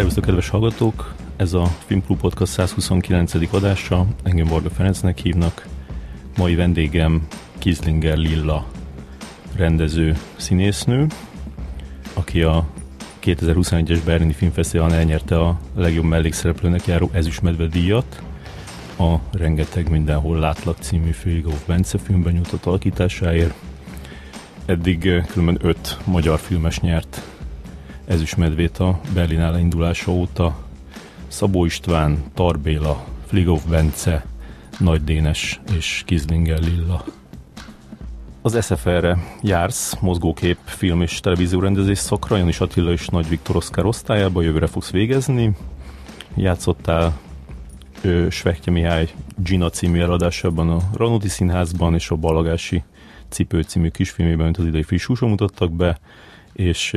Szervusztok, kedves hallgatók! Ez a Filmklub Podcast 129. adása. Engem Varga Ferencnek hívnak. Mai vendégem Kizlinger Lilla rendező színésznő, aki a 2021-es Berlini Filmfesztiválon elnyerte a legjobb mellékszereplőnek járó ezüstmedve díjat a Rengeteg Mindenhol Látlak című Főigóf Bence filmben nyújtott alakításáért. Eddig különben öt magyar filmes nyert ezüstmedvét a Berlinál indulása óta. Szabó István, Tarbéla, Fligov Bence, Nagy Dénes és Kizlinger Lilla. Az SFR-re jársz, mozgókép, film és televíziórendezés szakra, Janis Attila és Nagy Viktor Oszkár osztályába, jövőre fogsz végezni. Játszottál Svekje Mihály Gina című eladásában a Ranoti Színházban és a Balagási Cipő című kisfilmében, mint az idei friss mutattak be, és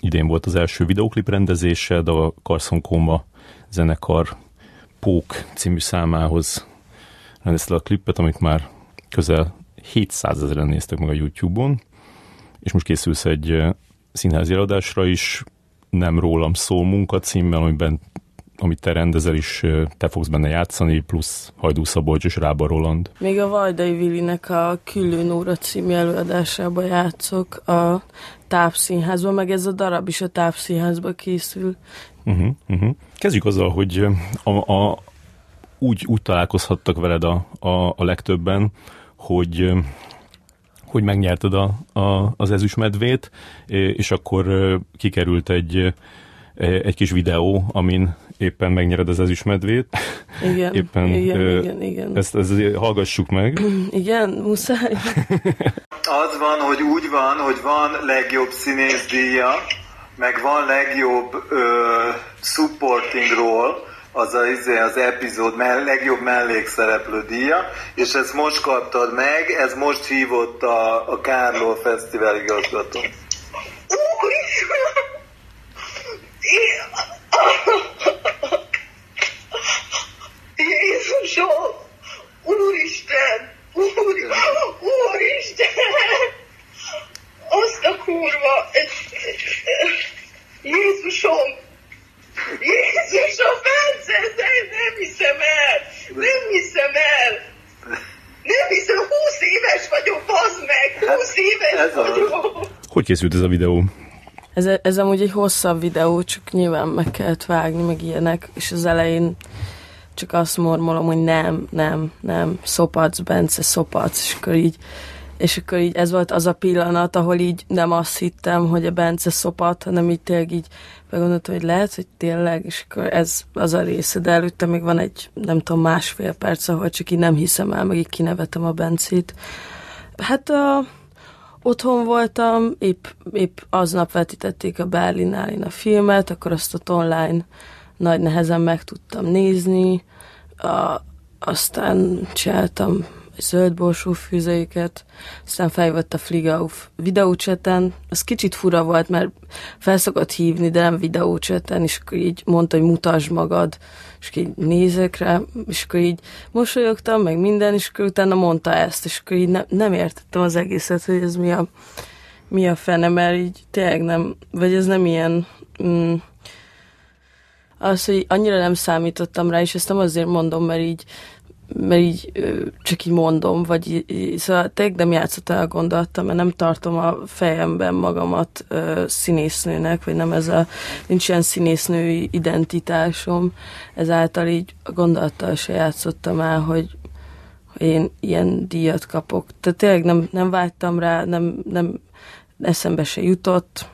idén volt az első videoklip rendezése, de a Carson Koma zenekar Pók című számához rendezte a klippet, amit már közel 700 ezeren néztek meg a YouTube-on, és most készülsz egy színházi adásra is, nem rólam szól munkacímmel, amiben amit te rendezel is, te fogsz benne játszani, plusz Hajdú Szabolcs és Rába Roland. Még a Vajdai Vilinek a Küllő Nóra című előadásában játszok a tápszínházban, meg ez a darab is a tápszínházba készül. Uh-huh, uh-huh. Kezdjük azzal, hogy a, a, úgy, úgy találkozhattak veled a, a, a legtöbben, hogy hogy megnyerted a, a, az ezüstmedvét, és akkor kikerült egy, egy kis videó, amin éppen megnyered az ezüstmedvét. Igen, éppen, igen, ö, igen, igen. Ezt, ezt hallgassuk meg. Igen, muszáj. Az van, hogy úgy van, hogy van legjobb színészdíja, meg van legjobb ö, supporting role, az a, izé, az epizód mell- legjobb mellékszereplő díja, és ezt most kaptad meg, ez most hívott a, a Kárló Fesztivál igazgató. Jézusom! Úristen! Úr, Úristen! Azt a kurva! Jézusom! Jézusom, Bence, nem hiszem el! Nem hiszem el! Nem hiszem, húsz éves vagyok, bazd meg! Húsz éves ez az. vagyok! Hogy készült ez a videó? Ez, ez amúgy egy hosszabb videó, csak nyilván meg kellett vágni, meg ilyenek, és az elején csak azt mormolom, hogy nem, nem, nem, szopac, Bence, szopac, és akkor így, és akkor így ez volt az a pillanat, ahol így nem azt hittem, hogy a Bence szopat, hanem így tényleg így meggondoltam, hogy lehet, hogy tényleg, és akkor ez az a része, de előtte még van egy, nem tudom, másfél perc, ahol csak így nem hiszem el, meg így kinevetem a Bencét. Hát a, otthon voltam, épp, épp aznap vetítették a Berlinálin a filmet, akkor azt ott online nagy nehezen meg tudtam nézni, a, aztán csináltam egy zöld borsó fűzőiket, aztán feljött a Fligauf videócseten, az kicsit fura volt, mert felszokott hívni, de nem videócseten, és akkor így mondta, hogy mutasd magad, és így nézek rá, és akkor így mosolyogtam, meg minden, és akkor utána mondta ezt, és akkor így ne, nem értettem az egészet, hogy ez mi a, mi a fene, mert így tényleg nem, vagy ez nem ilyen, mm, az, hogy annyira nem számítottam rá, és ezt nem azért mondom, mert így, mert így csak így mondom, vagy így, szóval tényleg nem játszott el gondoltam, mert nem tartom a fejemben magamat ö, színésznőnek, vagy nem ez a, nincs ilyen színésznői identitásom, ezáltal így a gondolattal se játszottam el, hogy, hogy én ilyen díjat kapok. Tehát tényleg nem, nem vágytam rá, nem, nem eszembe se jutott.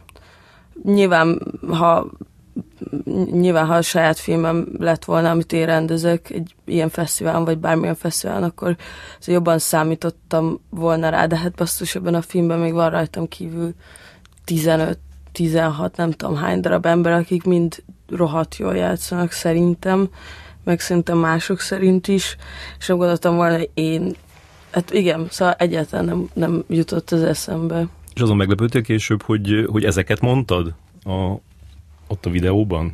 Nyilván, ha nyilván, ha a saját filmem lett volna, amit én rendezek egy ilyen fesztiválon, vagy bármilyen fesztiválon, akkor jobban számítottam volna rá, de hát basszus, ebben a filmben még van rajtam kívül 15-16, nem tudom hány darab ember, akik mind rohadt jól játszanak szerintem, meg szerintem mások szerint is, és nem gondoltam volna, hogy én, hát igen, szóval egyáltalán nem, nem jutott az eszembe. És azon meglepődtél később, hogy, hogy ezeket mondtad a, ott a videóban?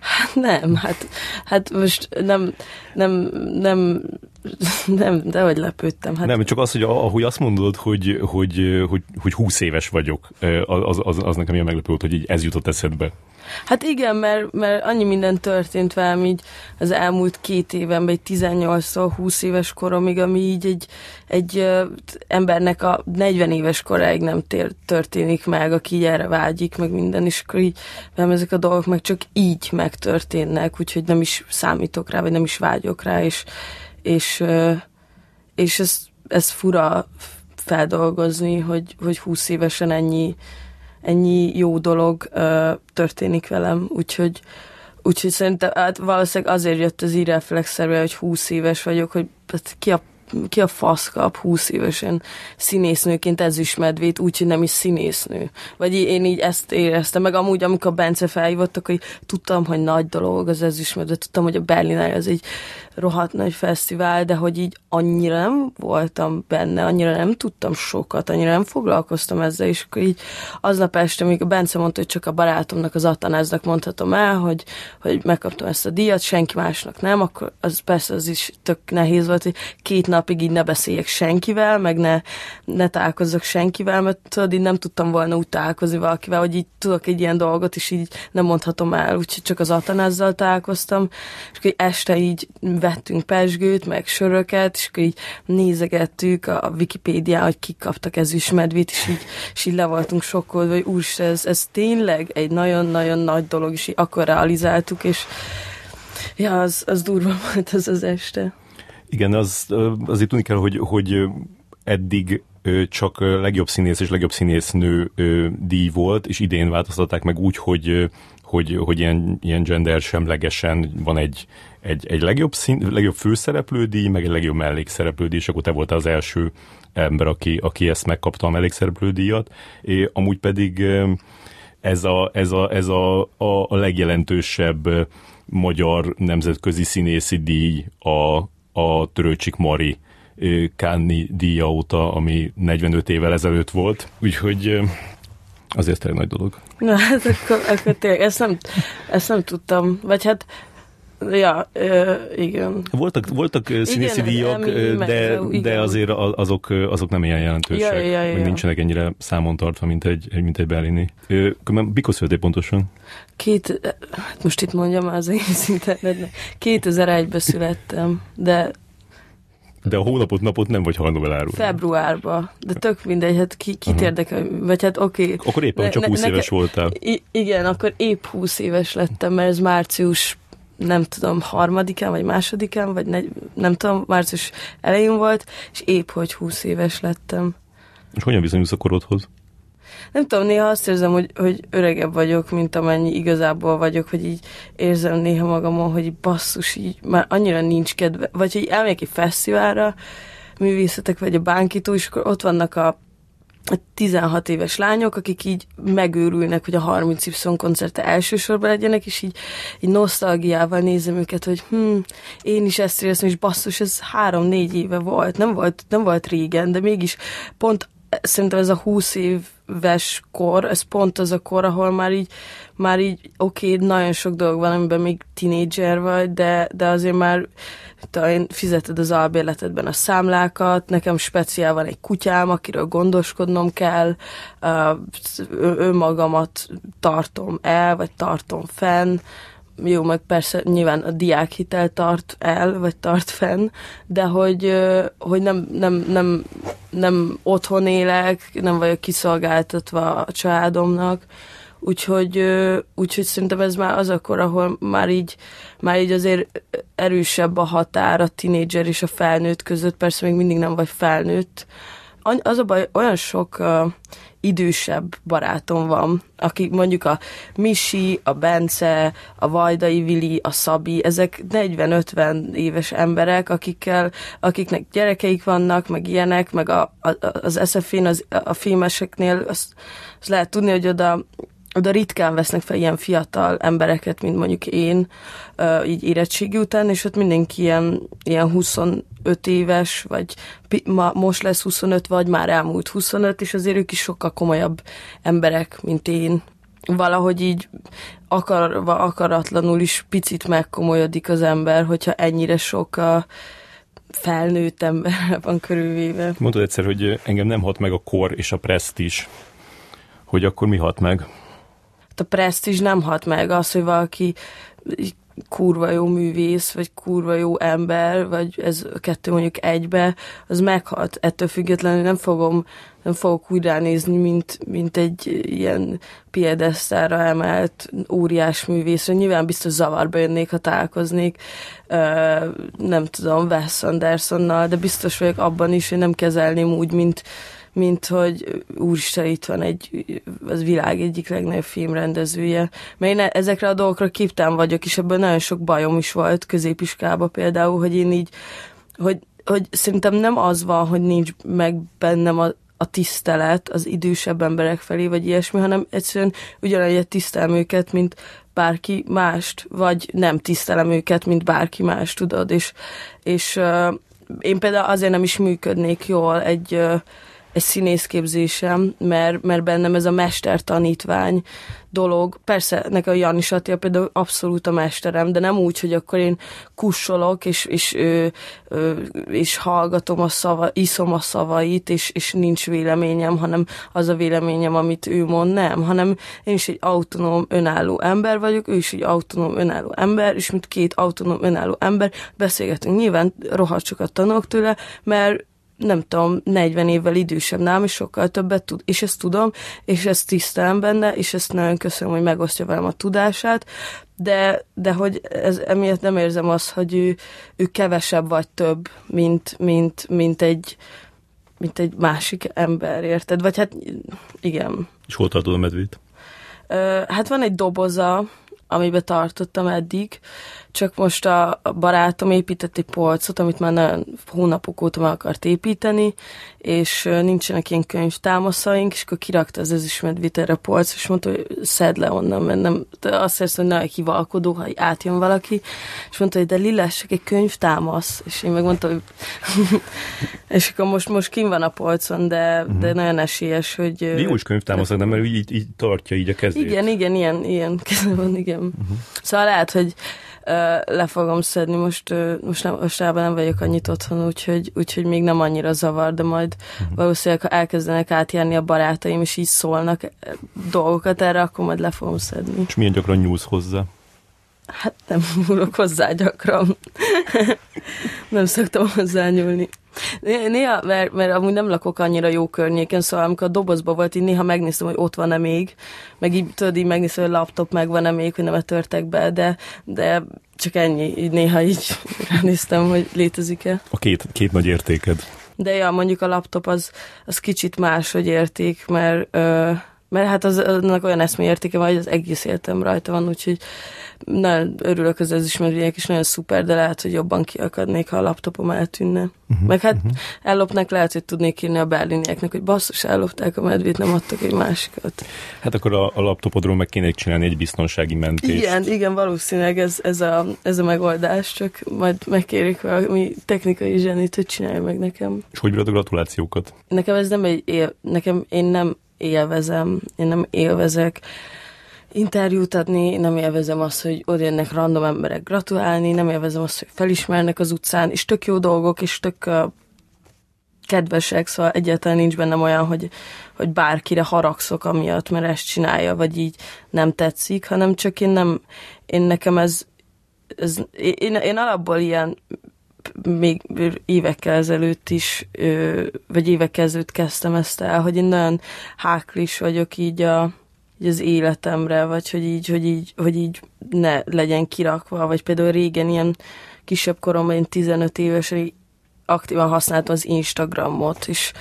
Hát nem, hát, hát most nem, nem, nem, nem, de hogy lepődtem. Hát Nem, csak az, hogy ahogy azt mondod, hogy, hogy, hogy, hogy 20 éves vagyok, az, az, az nekem ilyen meglepő volt, hogy így ez jutott eszedbe. Hát igen, mert, mert annyi minden történt velem így az elmúlt két évenben, egy 18-tól 20 éves koromig, ami így egy, egy embernek a 40 éves koráig nem tér, történik meg, aki így erre vágyik, meg minden, és akkor így velem ezek a dolgok meg csak így megtörténnek, úgyhogy nem is számítok rá, vagy nem is vágyok rá, és, és, és ez, ez fura feldolgozni, hogy, hogy 20 évesen ennyi ennyi jó dolog ö, történik velem, úgyhogy, úgyhogy szerintem hát valószínűleg azért jött az íreflexerbe, hogy 20 éves vagyok, hogy hát ki a ki a fasz kap 20 évesen színésznőként ezüstmedvét, úgyhogy nem is színésznő. Vagy én így ezt éreztem, meg amúgy, amikor Bence felhívott, akkor tudtam, hogy nagy dolog az ezüstmedve, tudtam, hogy a Berlinál az egy rohadt nagy fesztivál, de hogy így annyira nem voltam benne, annyira nem tudtam sokat, annyira nem foglalkoztam ezzel, és akkor így aznap este, amikor Bence mondta, hogy csak a barátomnak, az Atanáznak mondhatom el, hogy, hogy megkaptam ezt a díjat, senki másnak nem, akkor az persze az is tök nehéz volt, hogy két napig így ne beszéljek senkivel, meg ne, ne találkozzak senkivel, mert tudod, így nem tudtam volna úgy találkozni valakivel, hogy így tudok egy ilyen dolgot, és így nem mondhatom el, úgyhogy csak az Atanázzal találkoztam, és akkor este így vettünk pesgőt, meg söröket, és akkor így nézegettük a Wikipédián, hogy kik kaptak ezüstmedvét, és így, és így le voltunk sokkolva, hogy úristen, ez, ez tényleg egy nagyon-nagyon nagy dolog, és így akkor realizáltuk, és ja, az, az durva volt az az este. Igen, az, azért tudni kell, hogy, hogy eddig csak legjobb színész és legjobb színésznő díj volt, és idén változtatták meg úgy, hogy, hogy, hogy ilyen, ilyen gender semlegesen van egy, egy, egy legjobb, szín, legjobb főszereplő díj, meg egy legjobb mellékszereplő díj, és akkor te voltál az első ember, aki, aki ezt megkapta a mellékszereplő díjat. É, amúgy pedig ez a, ez a, ez a, a, a legjelentősebb magyar nemzetközi színészi díj a, a Törőcsik Mari Kánni díja óta, ami 45 évvel ezelőtt volt. Úgyhogy azért egy nagy dolog. Na hát akkor, akkor tényleg, ezt nem, ezt nem tudtam. Vagy hát Ja, igen. Voltak, voltak színészi díjak, de, de azért azok, azok nem ilyen jelentősek. Ja, ja, ja. nincsenek ennyire számon tartva, mint egy, mint egy berlini. Mikor születél pontosan? Két, hát most itt mondjam az én szinten, 2001-ben születtem, de de a hónapot, napot nem vagy hajlandó elárulni. Februárba. De tök mindegy, hát ki, kit uh-huh. érdekel, vagy hát oké. Okay. Akkor éppen ne, csak 20 ne, éves neke, voltál. I- igen, akkor épp 20 éves lettem, mert ez március nem tudom, harmadikán, vagy másodikán, vagy negy, nem tudom, március elején volt, és épp hogy 20 éves lettem. És hogyan viszonyulsz a korodhoz? Nem tudom, néha azt érzem, hogy, hogy öregebb vagyok, mint amennyi igazából vagyok, hogy így érzem néha magamon, hogy basszus, így már annyira nincs kedve, vagy hogy elmegyek egy fesztiválra, művészetek, vagy a bánkító, és akkor ott vannak a 16 éves lányok, akik így megőrülnek, hogy a 30 Y koncerte elsősorban legyenek, és így, így nosztalgiával nézem őket, hogy hm, én is ezt éreztem, és basszus, ez három-négy éve volt, nem volt, nem volt régen, de mégis pont szerintem ez a 20 éves kor, ez pont az a kor, ahol már így, már így oké, okay, nagyon sok dolog van, amiben még tinédzser vagy, de, de azért már talán fizeted az albérletedben a számlákat, nekem speciál van egy kutyám, akiről gondoskodnom kell, önmagamat tartom el, vagy tartom fenn, jó, meg persze nyilván a diákhitel tart el, vagy tart fenn, de hogy, hogy nem, nem, nem, nem otthon élek, nem vagyok kiszolgáltatva a családomnak, úgyhogy, úgyhogy szerintem ez már az akkor, ahol már így, már így azért erősebb a határ a tinédzser és a felnőtt között, persze még mindig nem vagy felnőtt. Az a baj, olyan sok uh, idősebb barátom van, akik mondjuk a Misi, a Bence, a Vajdai Vili, a Szabi, ezek 40-50 éves emberek, akikkel, akiknek gyerekeik vannak, meg ilyenek, meg a, a, az SF-én, az, a filmeseknél azt, azt lehet tudni, hogy oda oda ritkán vesznek fel ilyen fiatal embereket, mint mondjuk én, így érettségi után, és ott mindenki ilyen, ilyen 25 éves, vagy ma, most lesz 25, vagy már elmúlt 25, és azért ők is sokkal komolyabb emberek, mint én. Valahogy így akarva, akaratlanul is picit megkomolyodik az ember, hogyha ennyire sok a felnőtt ember van körülvéve. Mondod egyszer, hogy engem nem hat meg a kor és a presztis, hogy akkor mi hat meg? A presztízs nem hat meg, az, hogy valaki kurva jó művész, vagy kurva jó ember, vagy ez a kettő mondjuk egybe, az meghat. Ettől függetlenül nem fogom, nem fogok úgy ránézni, mint, mint egy ilyen piedesztára emelt óriás művészre. Nyilván biztos zavarba jönnék, ha találkoznék, nem tudom, Wes Andersonnal, de biztos vagyok abban is, hogy nem kezelném úgy, mint, mint hogy úristen, itt van egy, az világ egyik legnagyobb filmrendezője. Mert én ezekre a dolgokra képtelen vagyok, és ebből nagyon sok bajom is volt középiskába például, hogy én így, hogy, hogy szerintem nem az van, hogy nincs meg bennem a, a tisztelet az idősebb emberek felé, vagy ilyesmi, hanem egyszerűen ugyanegyet tisztelem őket, mint bárki mást, vagy nem tisztelem őket, mint bárki más, tudod, és, és uh, én például azért nem is működnék jól egy uh, egy színészképzésem, mert, mert bennem ez a mester-tanítvány dolog. Persze, nekem a Janis Attila például abszolút a mesterem, de nem úgy, hogy akkor én kussolok, és, és, ö, ö, és hallgatom a szava, iszom a szavait, és, és nincs véleményem, hanem az a véleményem, amit ő mond, nem, hanem én is egy autonóm, önálló ember vagyok, ő is egy autonóm, önálló ember, és mint két autonóm, önálló ember beszélgetünk. Nyilván rohadt sokat tanulok tőle, mert nem tudom, 40 évvel idősebb nálam, és sokkal többet tud, és ezt tudom, és ezt tisztelem benne, és ezt nagyon köszönöm, hogy megosztja velem a tudását, de, de hogy ez, emiatt nem érzem azt, hogy ő, ő kevesebb vagy több, mint, mint, mint egy mint egy másik ember, érted? Vagy hát igen. És hol tartod a medvét? hát van egy doboza, amiben tartottam eddig, csak most a barátom épített egy polcot, amit már nagyon hónapok óta meg akart építeni, és nincsenek ilyen könyvtámaszaink, és akkor kirakta az ezüstmedvét erre a polc, és mondta, hogy szedd le onnan, mert nem, de azt hiszem, hogy nagyon kivalkodó, ha átjön valaki, és mondta, hogy de Lillás, egy könyvtámasz, és én megmondtam, hogy és akkor most, most kim van a polcon, de, uh-huh. de mhm. nagyon esélyes, hogy... Jó is könyvtámasz, de mert így, így tartja így a kezét. Igen, igen, ilyen, ilyen keze van, igen. Uh-huh. Szóval lehet, hogy le fogom szedni. Most, most nem, mostában nem vagyok annyit otthon, úgyhogy, úgyhogy még nem annyira zavar, de majd uh-huh. valószínűleg, ha elkezdenek átjárni a barátaim, és így szólnak dolgokat erre, akkor majd le fogom szedni. És milyen gyakran nyúlsz hozzá? Hát nem nyúlok hozzá gyakran. nem szoktam hozzá nyúlni. Néha, mert, mert amúgy nem lakok annyira jó környéken, szóval amikor a dobozba volt, így néha megnéztem, hogy ott van-e még, meg így tudod, így megnéztem, hogy laptop megvan-e még, hogy nem törtek be, de, de csak ennyi, így néha így ránéztem, hogy létezik-e. A két, két nagy értéked. De ja, mondjuk a laptop az, az kicsit más, hogy érték, mert, ö, mert hát az, annak olyan eszméértéke van, hogy az egész életem rajta van, úgyhogy nagyon örülök az ezüstmedvének, és nagyon szuper, de lehet, hogy jobban kiakadnék, ha a laptopom eltűnne. Uh-huh, Meg hát uh-huh. ellopnak, lehet, hogy tudnék írni a berlinieknek, hogy basszus, ellopták a medvét, nem adtak egy másikat. Hát akkor a, a laptopodról meg kéne csinálni egy biztonsági mentést. Igen, igen, valószínűleg ez, ez, a, ez a megoldás, csak majd megkérik valami technikai zsenit, hogy csinálja meg nekem. És hogy bírod a gratulációkat? Nekem ez nem egy él, nekem én nem élvezem, én nem élvezek interjút adni, nem élvezem azt, hogy oda jönnek random emberek gratulálni, nem élvezem azt, hogy felismernek az utcán, és tök jó dolgok, és tök uh, kedvesek, szóval egyáltalán nincs bennem olyan, hogy, hogy bárkire haragszok amiatt, mert ezt csinálja, vagy így nem tetszik, hanem csak én nem, én nekem ez, ez én, én alapból ilyen még évekkel ezelőtt is, vagy évekkel ezelőtt kezdtem ezt el, hogy én nagyon háklis vagyok így a, így az életemre, vagy hogy így, hogy így, hogy így ne legyen kirakva, vagy például régen ilyen kisebb koromban, én 15 éves, aktívan használtam az Instagramot, és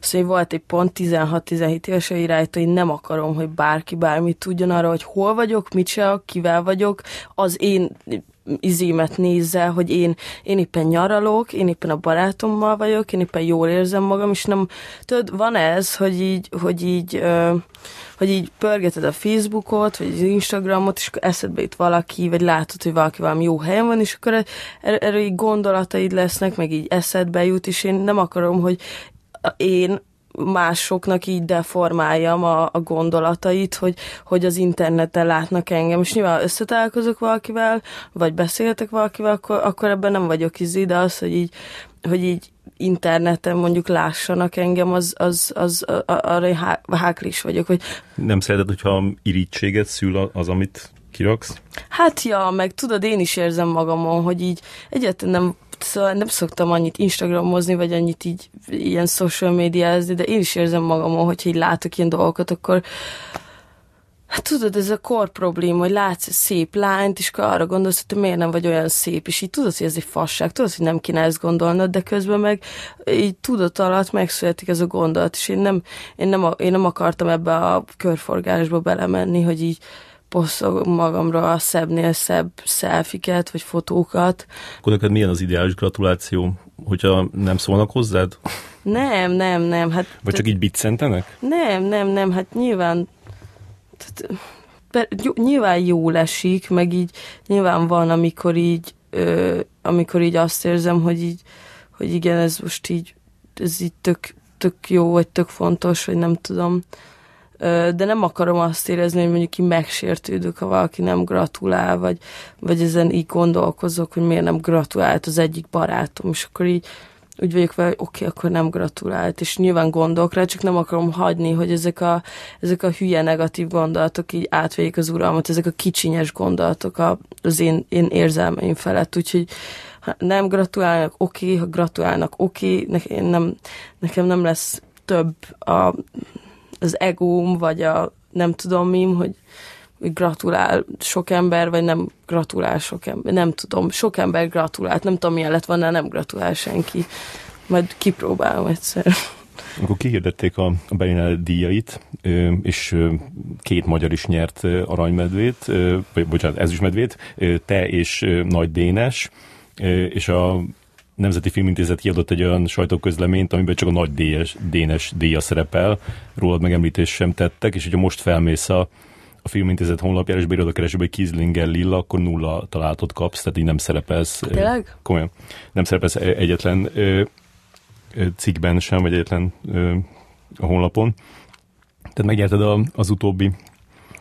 szóval volt egy pont 16-17 éves, hogy rajta, hogy nem akarom, hogy bárki bármit tudjon arra, hogy hol vagyok, mit csinálok, kivel vagyok, az én izémet nézze, hogy én, én éppen nyaralok, én éppen a barátommal vagyok, én éppen jól érzem magam, és nem, tudod, van ez, hogy így, hogy így, hogy így pörgeted a Facebookot, vagy az Instagramot, és akkor eszedbe jut valaki, vagy látod, hogy valaki valami jó helyen van, és akkor er-, erről így gondolataid lesznek, meg így eszedbe jut, és én nem akarom, hogy én másoknak így deformáljam a, a gondolatait, hogy, hogy az interneten látnak engem. És nyilván összetalálkozok valakivel, vagy beszéltek valakivel, akkor, akkor ebben nem vagyok izé, de az, hogy így, hogy így interneten mondjuk lássanak engem, az, az, az, az arra há, háklis vagyok. Hogy... Nem szereted, hogyha irítséget szül az, amit kiraksz? Hát ja, meg tudod, én is érzem magamon, hogy így egyáltalán nem szóval nem szoktam annyit Instagramozni, vagy annyit így ilyen social médiázni, de én is érzem magamon, hogyha így látok ilyen dolgokat, akkor Hát tudod, ez a kor probléma, hogy látsz egy szép lányt, és akkor arra gondolsz, hogy te miért nem vagy olyan szép, és így tudod, hogy ez egy fasság, tudod, hogy nem kéne ezt gondolnod, de közben meg így tudat alatt megszületik ez a gondolat, és én nem, én nem, én nem akartam ebbe a körforgásba belemenni, hogy így posztolom magamra a szebbnél szebb szelfiket, vagy fotókat. Akkor neked milyen az ideális gratuláció, hogyha nem szólnak hozzád? Nem, nem, nem. Hát, vagy csak így biccentenek? Nem, nem, nem, hát nyilván tehát, nyilván jól esik, meg így nyilván van, amikor így, ö, amikor így azt érzem, hogy így, hogy igen, ez most így, ez így tök, tök jó, vagy tök fontos, vagy nem tudom. De nem akarom azt érezni, hogy mondjuk így megsértődök, ha valaki nem gratulál, vagy, vagy ezen így gondolkozok, hogy miért nem gratulált az egyik barátom, és akkor így úgy vagyok vele, hogy oké, okay, akkor nem gratulált, és nyilván gondolok rá, csak nem akarom hagyni, hogy ezek a, ezek a hülye negatív gondolatok így átvegyék az uralmat, ezek a kicsinyes gondolatok az én, én érzelmeim felett, úgyhogy ha nem gratulálnak, oké, okay, ha gratulálnak, oké, okay, nekem nem, nekem nem lesz több a, az egóm, vagy a nem tudom mi, hogy, gratulál sok ember, vagy nem gratulál sok ember, nem tudom, sok ember gratulált, nem tudom milyen lett volna, nem gratulál senki. Majd kipróbálom egyszer. Akkor kihirdették a, Berlinale díjait, és két magyar is nyert aranymedvét, vagy bocsánat, ez is medvét, te és Nagy Dénes, és a Nemzeti Filmintézet kiadott egy olyan sajtóközleményt, amiben csak a Nagy Dénes, Dénes díja szerepel, rólad megemlítést sem tettek, és hogyha most felmész a a Filmintézet honlapjára, és beírod a keresőbe, hogy Kizlinger Lilla, akkor nulla találatot kapsz, tehát így nem szerepelsz. Tényleg? Komolyan. Nem szerepelsz egyetlen ö, ö, cikkben sem, vagy egyetlen ö, a honlapon. Tehát megnyerted a, az utóbbi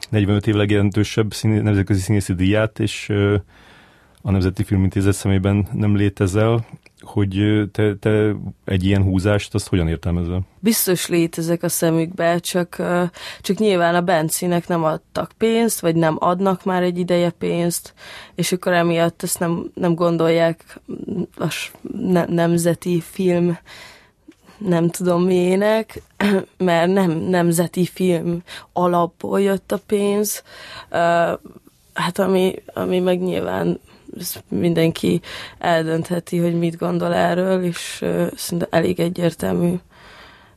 45 év legjelentősebb színé, nemzetközi színészi díját, és ö, a Nemzeti Filmintézet szemében nem létezel, hogy te, te egy ilyen húzást, azt hogyan értelmezel? Biztos létezek a szemükbe, csak, csak nyilván a Bencinek nem adtak pénzt, vagy nem adnak már egy ideje pénzt, és akkor emiatt ezt nem, nem gondolják a ne, nemzeti film nem tudom miének, mert nem nemzeti film alapból jött a pénz, hát ami, ami meg nyilván mindenki eldöntheti, hogy mit gondol erről, és szerintem elég egyértelmű,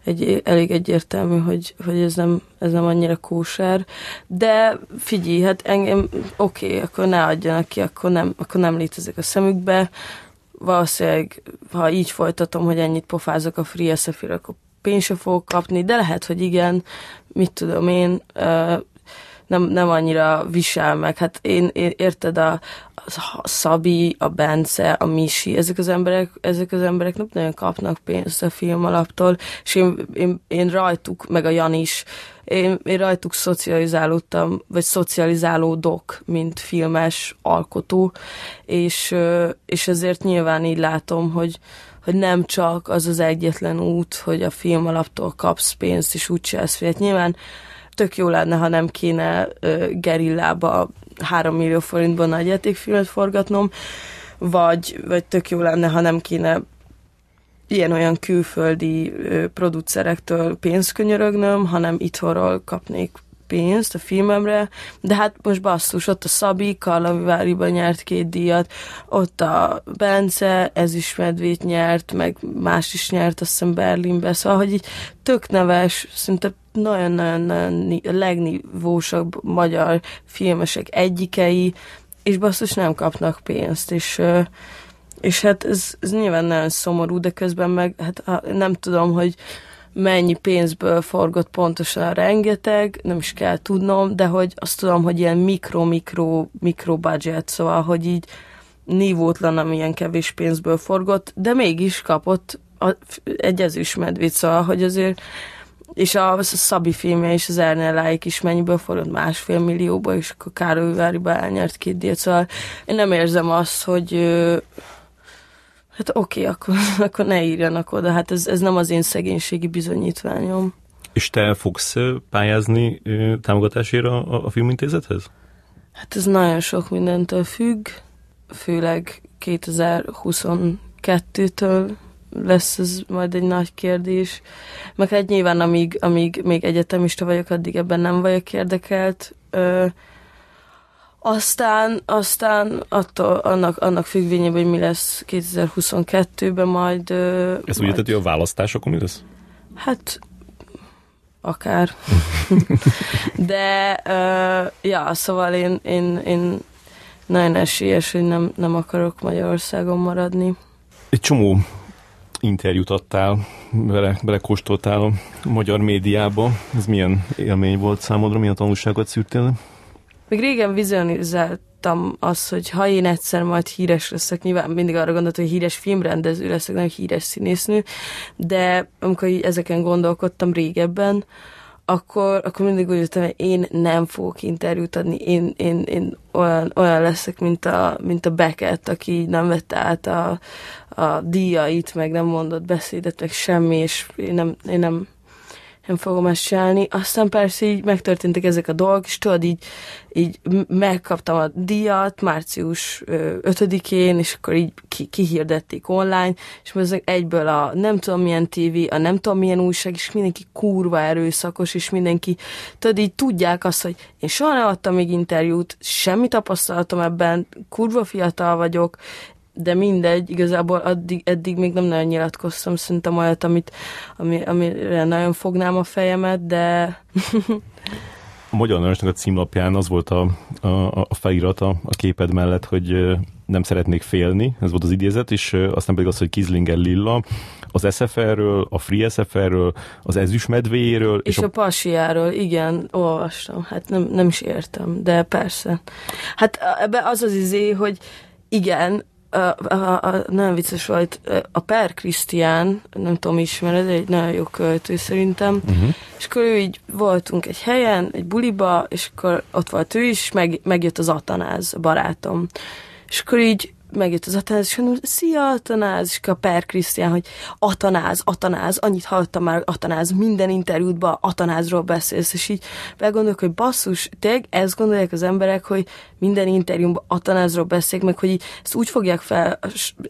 egy, elég egyértelmű, hogy, hogy ez, nem, ez nem annyira kóser. De figyelj, hát engem, oké, okay, akkor ne adjanak ki, akkor nem, akkor nem létezik a szemükbe. Valószínűleg, ha így folytatom, hogy ennyit pofázok a Free sf akkor pénzt fogok kapni, de lehet, hogy igen, mit tudom én, nem, nem annyira visel meg. Hát én, én érted, a, a Szabi, a Bence, a Misi, ezek az emberek, ezek az emberek nem nagyon kapnak pénzt a film alaptól, és én, én, én rajtuk, meg a Jan is, én, én rajtuk szocializálódtam, vagy szocializálódok, mint filmes alkotó, és, és ezért nyilván így látom, hogy, hogy nem csak az az egyetlen út, hogy a film alaptól kapsz pénzt, és úgy csinálsz Nyilván tök jó lenne, ha nem kéne uh, gerillába 3 millió forintban nagy játékfilmet forgatnom, vagy, vagy tök jó lenne, ha nem kéne ilyen-olyan külföldi ö, producerektől pénzt könyörögnöm, hanem itthonról kapnék pénzt a filmemre, de hát most basszus, ott a Szabi, Karlaviváriban nyert két díjat, ott a Bence, ez is medvét nyert, meg más is nyert, azt hiszem Berlinbe, szóval, hogy így tök neves, szinte nagyon-nagyon legnívósabb magyar filmesek egyikei, és basszus nem kapnak pénzt, és és hát ez, ez nyilván nagyon szomorú, de közben meg hát nem tudom, hogy mennyi pénzből forgott pontosan rengeteg, nem is kell tudnom, de hogy azt tudom, hogy ilyen mikro-mikro mikro budget, szóval, hogy így nívótlan, amilyen kevés pénzből forgott, de mégis kapott a, egy ezüstmedvét, szóval, hogy azért és a, a Szabi filmje és az Ernelláik is mennyiből forrott másfél millióba, és akkor Károlyváriba elnyert két díjat, szóval én nem érzem azt, hogy hát oké, okay, akkor, akkor ne írjanak oda, hát ez, ez nem az én szegénységi bizonyítványom. És te fogsz pályázni támogatásért a, a filmintézethez? Hát ez nagyon sok mindentől függ, főleg 2022-től lesz ez majd egy nagy kérdés. Meg hát nyilván, amíg, amíg még egyetemista vagyok, addig ebben nem vagyok érdekelt. Ö, aztán, aztán attól, annak, annak függvényében, hogy mi lesz 2022-ben majd... Ez majd... úgy hogy a választásokon mi lesz? Hát akár. De, uh, ja, szóval én, én, én nagyon esélyes, hogy nem, nem akarok Magyarországon maradni. Egy csomó interjút adtál, bele, belekóstoltál a magyar médiába. Ez milyen élmény volt számodra, milyen tanulságot szűrtél? Még régen vizionizáltam azt, hogy ha én egyszer majd híres leszek, nyilván mindig arra gondoltam, hogy híres filmrendező leszek, nem híres színésznő, de amikor így ezeken gondolkodtam régebben, akkor, akkor mindig úgy jöttem, hogy én nem fogok interjút adni, én, én, én olyan, olyan leszek, mint a, mint a Beckett, aki nem vette át a, a díjait, meg nem mondott beszédet, meg semmi, és én nem, én nem, nem fogom ezt csinálni. Aztán persze így megtörténtek ezek a dolgok, és tudod, így, így megkaptam a díjat március 5-én, és akkor így ki, kihirdették online, és ezek egyből a nem tudom milyen tévé, a nem tudom milyen újság, és mindenki kurva erőszakos, és mindenki, tudod, így tudják azt, hogy én soha nem adtam még interjút, semmi tapasztalatom ebben, kurva fiatal vagyok, de mindegy, igazából addig, eddig még nem nagyon nyilatkoztam, szerintem olyat, amit, ami, amire nagyon fognám a fejemet, de... a Magyar Narancsnak a címlapján az volt a, a, a felirat a, a képed mellett, hogy nem szeretnék félni, ez volt az idézet, és aztán pedig az, hogy Kizlinger Lilla, az SFR-ről, a Free SFR-ről, az ezüstmedvéjéről. És, és a, a pasiáról, igen, olvastam, hát nem, nem is értem, de persze. Hát ebbe az az izé, hogy igen, a, a, a, nagyon vicces volt, a Per Krisztián, nem tudom, ismered, egy nagyon jó költő szerintem, uh-huh. és akkor ő így voltunk egy helyen, egy buliba, és akkor ott volt ő is, meg, megjött az Atanáz, a barátom. És akkor így megjött az Atanáz, és mondom, szia Atanáz, és a Per Krisztián, hogy Atanáz, Atanáz, annyit hallottam már, Atanáz, minden interjútban Atanázról beszélsz, és így belegondolok, hogy basszus, tényleg ezt gondolják az emberek, hogy minden interjúban Atanázról beszélek, meg hogy így ezt úgy fogják fel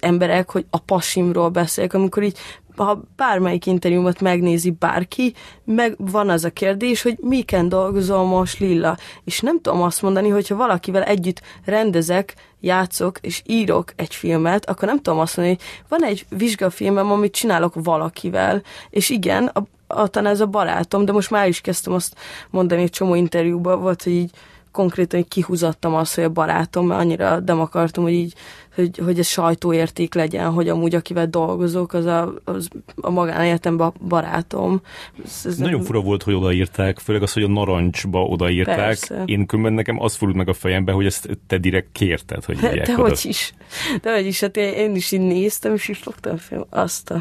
emberek, hogy a pasimról beszélek, amikor így ha bármelyik interjúmat megnézi bárki, meg van az a kérdés, hogy miken dolgozol most Lilla. És nem tudom azt mondani, hogyha valakivel együtt rendezek, játszok és írok egy filmet, akkor nem tudom azt mondani, hogy van egy vizsgafilmem, amit csinálok valakivel, és igen, a, a tanár a barátom, de most már is kezdtem azt mondani egy csomó interjúban, volt, hogy így konkrétan kihúzattam azt, hogy a barátom, mert annyira nem akartam, hogy így, hogy, hogy ez sajtóérték legyen, hogy amúgy akivel dolgozok, az a, az a magánéletemben a barátom. Ez, ez Nagyon nem... fura volt, hogy odaírták, főleg az, hogy a narancsba odaírták. Persze. Én különben nekem az fordult meg a fejembe, hogy ezt te direkt kérted, hogy írják De hogy is. De hogy is, hát én, én is így néztem, és is fogtam fel azt a...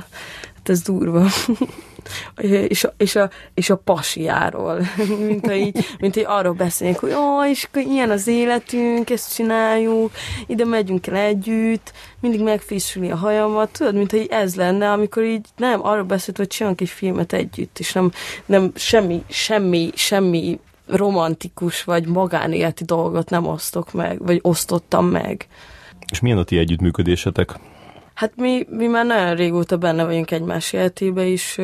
Hát ez durva és a, és a, és a pasiáról, mint hogy, így, mint hogy arról beszélnénk, hogy ó, és ilyen az életünk, ezt csináljuk, ide megyünk el együtt, mindig megfésüli a hajamat, tudod, mint hogy ez lenne, amikor így nem, arról beszélt, hogy csinálunk egy filmet együtt, és nem, nem semmi, semmi, semmi romantikus vagy magánéleti dolgot nem osztok meg, vagy osztottam meg. És milyen a ti együttműködésetek? Hát mi, mi már nagyon régóta benne vagyunk egymás életébe is,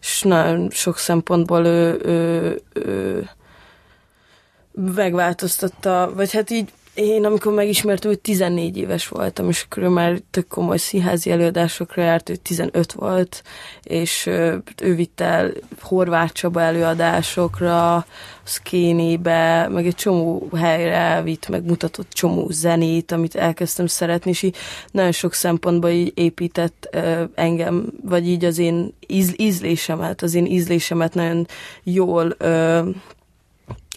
és nagyon sok szempontból ő, ő, ő megváltoztatta, vagy hát így én amikor megismertem, hogy 14 éves voltam, és akkor már tök komoly színházi előadásokra járt, ő 15 volt, és ő vitt el Horváth Csaba előadásokra, Szkénébe, meg egy csomó helyre vitt, meg mutatott csomó zenét, amit elkezdtem szeretni, és így nagyon sok szempontból így épített engem, vagy így az én íz, ízlésemet, az én ízlésemet nagyon jól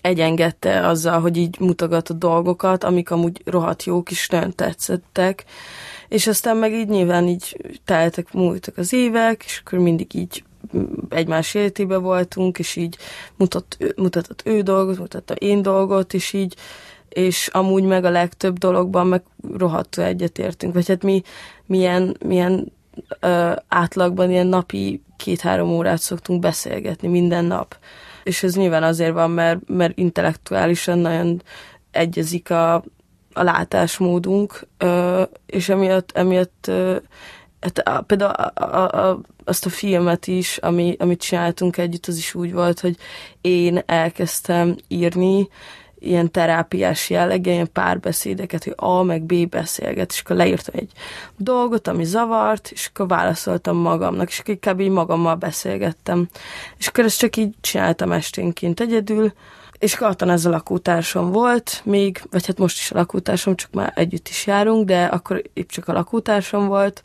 egyengedte azzal, hogy így mutogatott dolgokat, amik amúgy rohadt jók is nagyon tetszettek, És aztán meg így nyilván így teltek, múltak az évek, és akkor mindig így egymás életébe voltunk, és így mutat, mutatott ő dolgot, mutatta én dolgot, és így és amúgy meg a legtöbb dologban meg rohadtul egyetértünk. Vagy hát mi milyen, milyen ö, átlagban ilyen napi két-három órát szoktunk beszélgetni minden nap. És ez nyilván azért van, mert, mert intellektuálisan nagyon egyezik a, a látásmódunk, és emiatt, emiatt hát a, például a, a, a, azt a filmet is, ami, amit csináltunk együtt, az is úgy volt, hogy én elkezdtem írni, ilyen terápiás jelleggel, ilyen párbeszédeket, hogy A meg B beszélget, és akkor leírtam egy dolgot, ami zavart, és akkor válaszoltam magamnak, és akkor inkább így magammal beszélgettem. És akkor ezt csak így csináltam esténként egyedül, és Katan ez a lakótársam volt, még, vagy hát most is a lakótársam, csak már együtt is járunk, de akkor épp csak a lakótársam volt,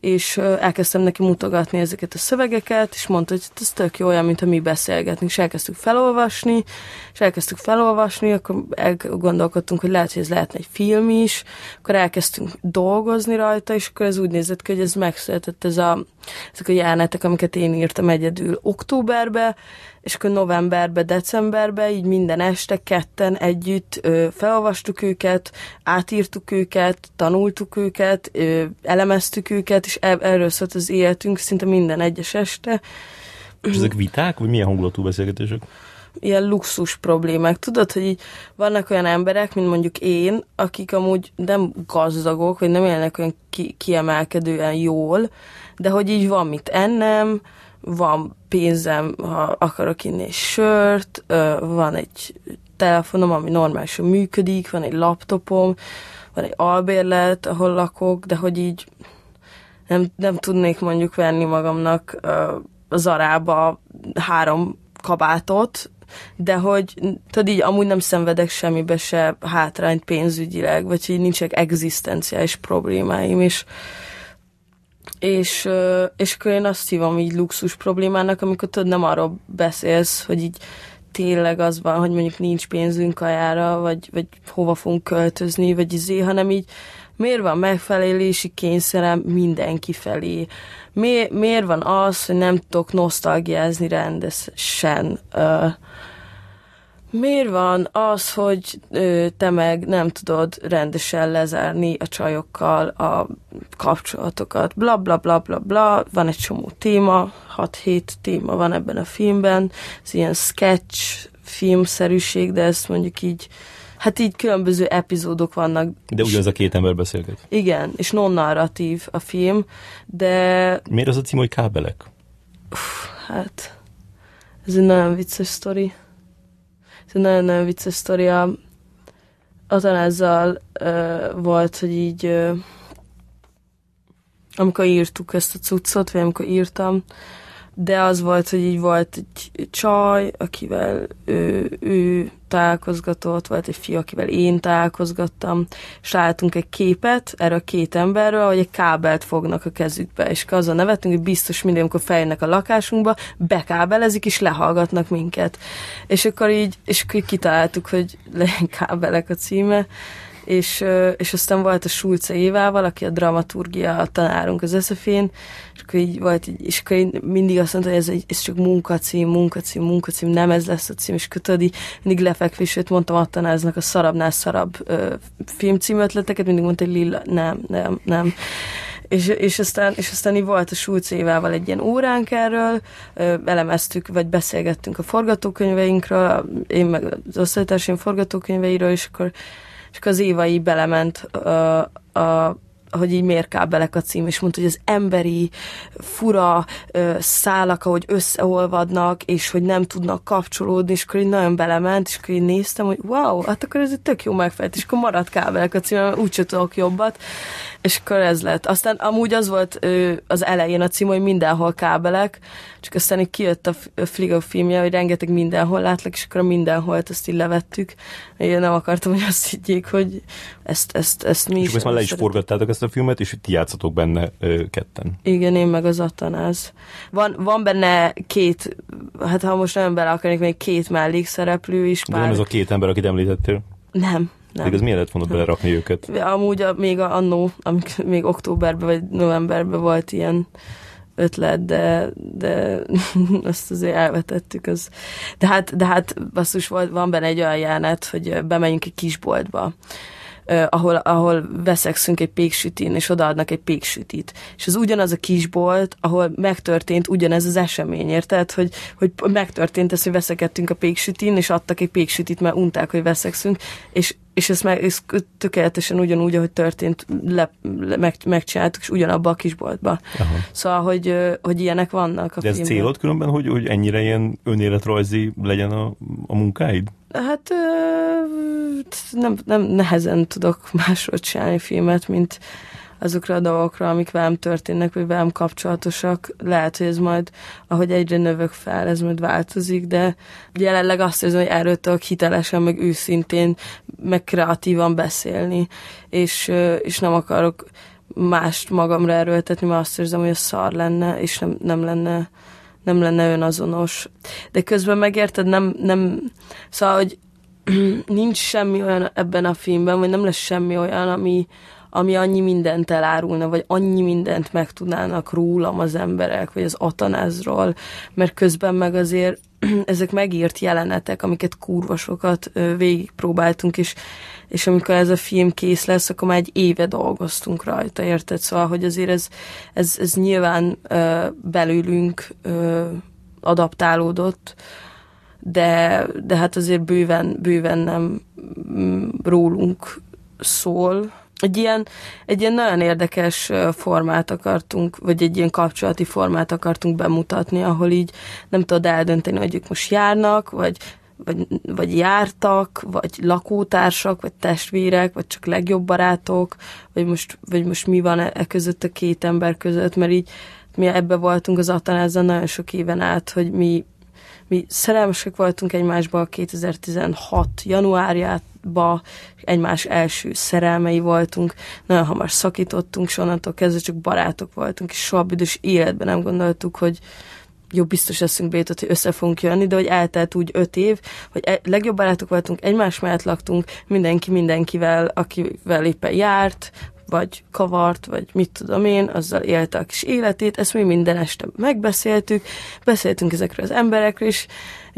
és elkezdtem neki mutogatni ezeket a szövegeket, és mondta, hogy ez tök jó olyan, mint ha mi beszélgetünk, és elkezdtük felolvasni, és elkezdtük felolvasni, akkor gondolkodtunk, hogy lehet, hogy ez lehetne egy film is, akkor elkezdtünk dolgozni rajta, és akkor ez úgy nézett ki, hogy ez megszületett ez a, ezek a jelenetek, amiket én írtam egyedül októberbe, és akkor novemberbe, decemberbe, így minden este ketten együtt ö, felolvastuk őket, átírtuk őket, tanultuk őket, ö, elemeztük őket, és er- erről szólt az életünk szinte minden egyes este. És ezek viták, vagy milyen hangulatú beszélgetések? Ilyen luxus problémák. Tudod, hogy így vannak olyan emberek, mint mondjuk én, akik amúgy nem gazdagok, vagy nem élnek olyan ki- kiemelkedően jól, de hogy így van mit ennem, van pénzem, ha akarok inni egy sört, van egy telefonom, ami normálisan működik, van egy laptopom, van egy albérlet, ahol lakok, de hogy így nem, nem tudnék mondjuk venni magamnak a zarába három kabátot, de hogy tudod így amúgy nem szenvedek semmibe se hátrányt pénzügyileg, vagy hogy nincsenek egzisztenciális problémáim, és és, és akkor én azt hívom így luxus problémának, amikor tudod, nem arról beszélsz, hogy így tényleg az van, hogy mondjuk nincs pénzünk kajára, vagy, vagy hova fogunk költözni, vagy izé, hanem így miért van megfelelési kényszerem mindenki felé? Mi, miért van az, hogy nem tudok nosztalgiázni rendesen? Uh, Miért van az, hogy ö, te meg nem tudod rendesen lezárni a csajokkal a kapcsolatokat? Bla, bla, bla, bla, bla. Van egy csomó téma, 6-7 téma van ebben a filmben. Ez ilyen sketch filmszerűség, de ezt mondjuk így Hát így különböző epizódok vannak. De ugyanaz a két ember beszélget. Igen, és non-narratív a film, de... Miért az a cím, hogy kábelek? Uf, hát, ez egy nagyon vicces sztori. Ez egy nagyon-nagyon vicces sztori. A, Atanázzal uh, volt, hogy így uh, amikor írtuk ezt a cuccot, vagy amikor írtam, de az volt, hogy így volt egy csaj, akivel ő, ő találkozgatott, volt egy fiú, akivel én találkozgattam, és láttunk egy képet erről a két emberről, hogy egy kábelt fognak a kezükbe, és azon nevetünk, hogy biztos mindig, amikor feljönnek a lakásunkba, bekábelezik, és lehallgatnak minket. És akkor így, és akkor így kitaláltuk, hogy legyen kábelek a címe, és, és aztán volt a Sulce Évával, aki a dramaturgia tanárunk az eszefén, és akkor így volt, és akkor így mindig azt mondta, hogy ez, ez csak munkacím, munkacím, munkacím, nem ez lesz a cím, és kötöd, mindig lefekvését mondtam a tanáznak a szarabnál szarabb ö, filmcím ötleteket, mindig mondta, hogy lila, nem, nem, nem. És, és, aztán, és aztán így volt a Sulce Évával egy ilyen óránk erről, ö, elemeztük, vagy beszélgettünk a forgatókönyveinkről, én meg az osztálytársaim forgatókönyveiről, és akkor és az Éva így belement a, a hogy így miért kábelek a cím, és mondta, hogy az emberi fura ö, szálak, ahogy összeolvadnak, és hogy nem tudnak kapcsolódni, és akkor így nagyon belement, és akkor így néztem, hogy wow, hát akkor ez egy tök jó megfejtés, és akkor maradt kábelek a cím, úgy tudok jobbat, és akkor ez lett. Aztán amúgy az volt az elején a cím, hogy mindenhol kábelek, csak aztán így kijött a Fligo filmje, hogy rengeteg mindenhol látlak, és akkor a mindenhol azt így levettük. Én nem akartam, hogy azt higgyék, hogy ezt, ezt, ezt mi és is. És már le is forgattátok ezt a filmet, és ti játszatok benne ö, ketten. Igen, én meg az Atanáz. Van, van benne két, hát ha most nem bele akarnék, még két mellékszereplő is. De nem ez a két ember, akit említettél? Nem, nem. Még az milyen lett volna belerakni őket? Amúgy a, még a, annó, amik még októberben vagy novemberben volt ilyen ötlet, de, de azt azért elvetettük. Az. De hát, de hát basszus, volt, van benne egy olyan jelenet, hogy bemegyünk egy kisboltba, Uh, ahol, ahol veszekszünk egy péksütin, és odaadnak egy péksütit. És az ugyanaz a kisbolt, ahol megtörtént ugyanez az esemény, érted? Hogy, hogy megtörtént ez, hogy veszekedtünk a péksütin, és adtak egy péksütit, mert unták, hogy veszekszünk, és és ezt meg, ez tökéletesen ugyanúgy, ahogy történt, le, le, meg, megcsináltuk, és ugyanabba a kisboltba. Aha. Szóval, hogy, hogy ilyenek vannak a De ez filmben. célod különben, hogy, hogy ennyire ilyen önéletrajzi legyen a, a munkáid? Hát nem, nem nehezen tudok másról csinálni filmet, mint azokra a dolgokra, amik velem történnek, vagy velem kapcsolatosak. Lehet, hogy ez majd, ahogy egyre növök fel, ez majd változik, de jelenleg azt érzem, hogy erről tudok hitelesen, meg őszintén, meg kreatívan beszélni, és, és nem akarok mást magamra erőltetni, mert azt érzem, hogy ez szar lenne, és nem, nem lenne nem lenne önazonos. De közben megérted, nem, nem, szóval, hogy nincs semmi olyan ebben a filmben, vagy nem lesz semmi olyan, ami, ami annyi mindent elárulna, vagy annyi mindent megtudnának rólam az emberek, vagy az atanázról, mert közben meg azért ezek megírt jelenetek, amiket kurvasokat végigpróbáltunk, és, és amikor ez a film kész lesz, akkor már egy éve dolgoztunk rajta, érted? Szóval, hogy azért ez, ez, ez nyilván ö, belőlünk ö, adaptálódott, de, de hát azért bőven, bőven nem mm, rólunk szól, egy ilyen, egy ilyen nagyon érdekes formát akartunk, vagy egy ilyen kapcsolati formát akartunk bemutatni, ahol így nem tudod eldönteni, hogy ők most járnak, vagy, vagy, vagy jártak, vagy lakótársak, vagy testvérek, vagy csak legjobb barátok, vagy most, vagy most mi van e, e között a két ember között, mert így mi ebbe voltunk az Atanázzal nagyon sok éven át, hogy mi mi szerelmesek voltunk egymásba 2016 januárjában, egymás első szerelmei voltunk, nagyon hamar szakítottunk, és onnantól kezdve csak barátok voltunk, és soha büdös életben nem gondoltuk, hogy jó, biztos leszünk bétot, hogy össze fogunk jönni, de hogy eltelt úgy öt év, hogy e- legjobb barátok voltunk, egymás mellett laktunk, mindenki mindenkivel, akivel éppen járt, vagy kavart, vagy mit tudom én, azzal élte a kis életét, ezt mi minden este megbeszéltük, beszéltünk ezekről az emberekről,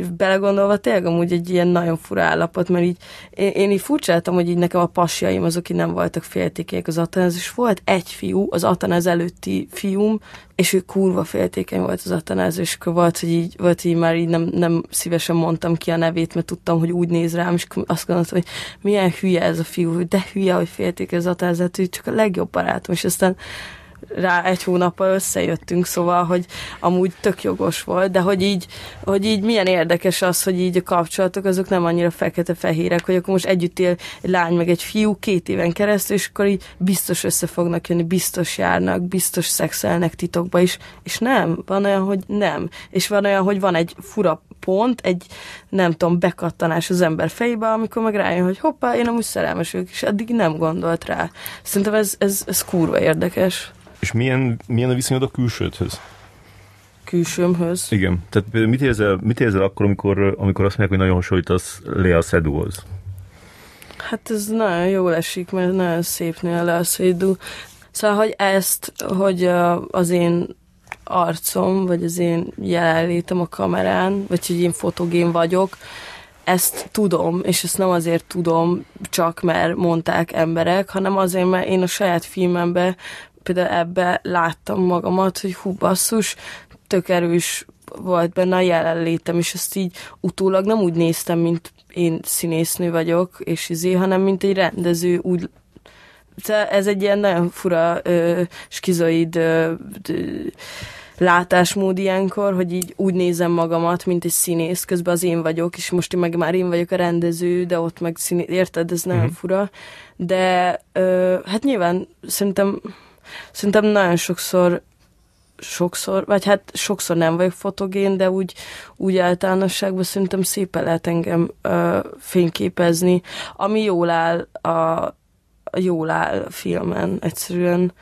és belegondolva tényleg amúgy egy ilyen nagyon fura állapot, mert így én, én így furcsáltam, hogy így nekem a pasjaim azok így nem voltak féltékenyek az Atanaz, és volt egy fiú, az Atanaz előtti fiúm, és ő kurva féltékeny volt az Atanaz, és akkor volt, hogy így, volt, hogy így már így nem, nem szívesen mondtam ki a nevét, mert tudtam, hogy úgy néz rám, és azt gondoltam, hogy milyen hülye ez a fiú, de hülye, hogy félték az Atanaz, hogy csak a legjobb barátom, és aztán rá egy hónappal összejöttünk, szóval, hogy amúgy tök jogos volt, de hogy így, hogy így milyen érdekes az, hogy így a kapcsolatok azok nem annyira fekete-fehérek, hogy akkor most együtt él egy lány meg egy fiú két éven keresztül, és akkor így biztos össze fognak jönni, biztos járnak, biztos szexelnek titokba is, és nem, van olyan, hogy nem, és van olyan, hogy van egy fura pont, egy nem tudom, bekattanás az ember fejébe, amikor meg rájön, hogy hoppá, én amúgy szerelmes vagyok, és addig nem gondolt rá. Szerintem ez, ez, ez kurva érdekes. És milyen, milyen a viszonyod a külsődhöz? Külsőmhöz? Igen. Tehát mit érzel, mit érzel akkor, amikor, amikor azt mondják, hogy nagyon hasonlítasz Lea Seydoux-hoz? Hát ez nagyon jól esik, mert nagyon szép nő a Lea. Szóval, hogy ezt, hogy az én arcom, vagy az én jelenlétem a kamerán, vagy hogy én fotogén vagyok, ezt tudom, és ezt nem azért tudom csak, mert mondták emberek, hanem azért, mert én a saját filmembe például ebbe láttam magamat, hogy hú basszus, tök erős volt benne a jelenlétem, és ezt így utólag nem úgy néztem, mint én színésznő vagyok, és izé, hanem mint egy rendező, úgy ez egy ilyen nagyon fura ö, skizoid ö, ö, látásmód ilyenkor, hogy így úgy nézem magamat, mint egy színész, közben az én vagyok, és most én meg már én vagyok a rendező, de ott meg színész, érted, ez nagyon mm-hmm. fura. De ö, hát nyilván szerintem Szerintem nagyon sokszor sokszor, vagy hát sokszor nem vagyok fotogén, de úgy, úgy általánosságban szerintem szépen lehet engem ö, fényképezni, ami jól áll a, a jól áll a filmen, egyszerűen.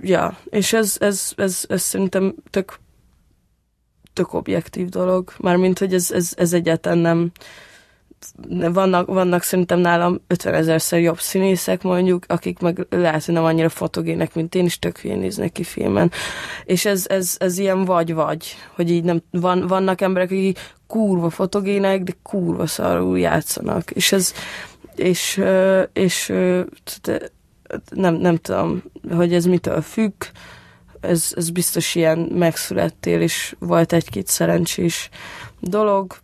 Ja, és ez, ez, ez, ez szerintem tök, tök objektív dolog, mármint, hogy ez, ez, ez egyáltalán nem vannak, vannak szerintem nálam 50 ezerszer jobb színészek mondjuk, akik meg lehet, hogy nem annyira fotogének, mint én, is tök hülyén néznek ki filmen. És ez, ez, ez ilyen vagy-vagy, hogy így nem, van, vannak emberek, akik kurva fotogének, de kurva szarul játszanak. És ez, és, és, és nem, nem tudom, hogy ez mitől függ, ez, ez biztos ilyen megszülettél, és volt egy-két szerencsés dolog,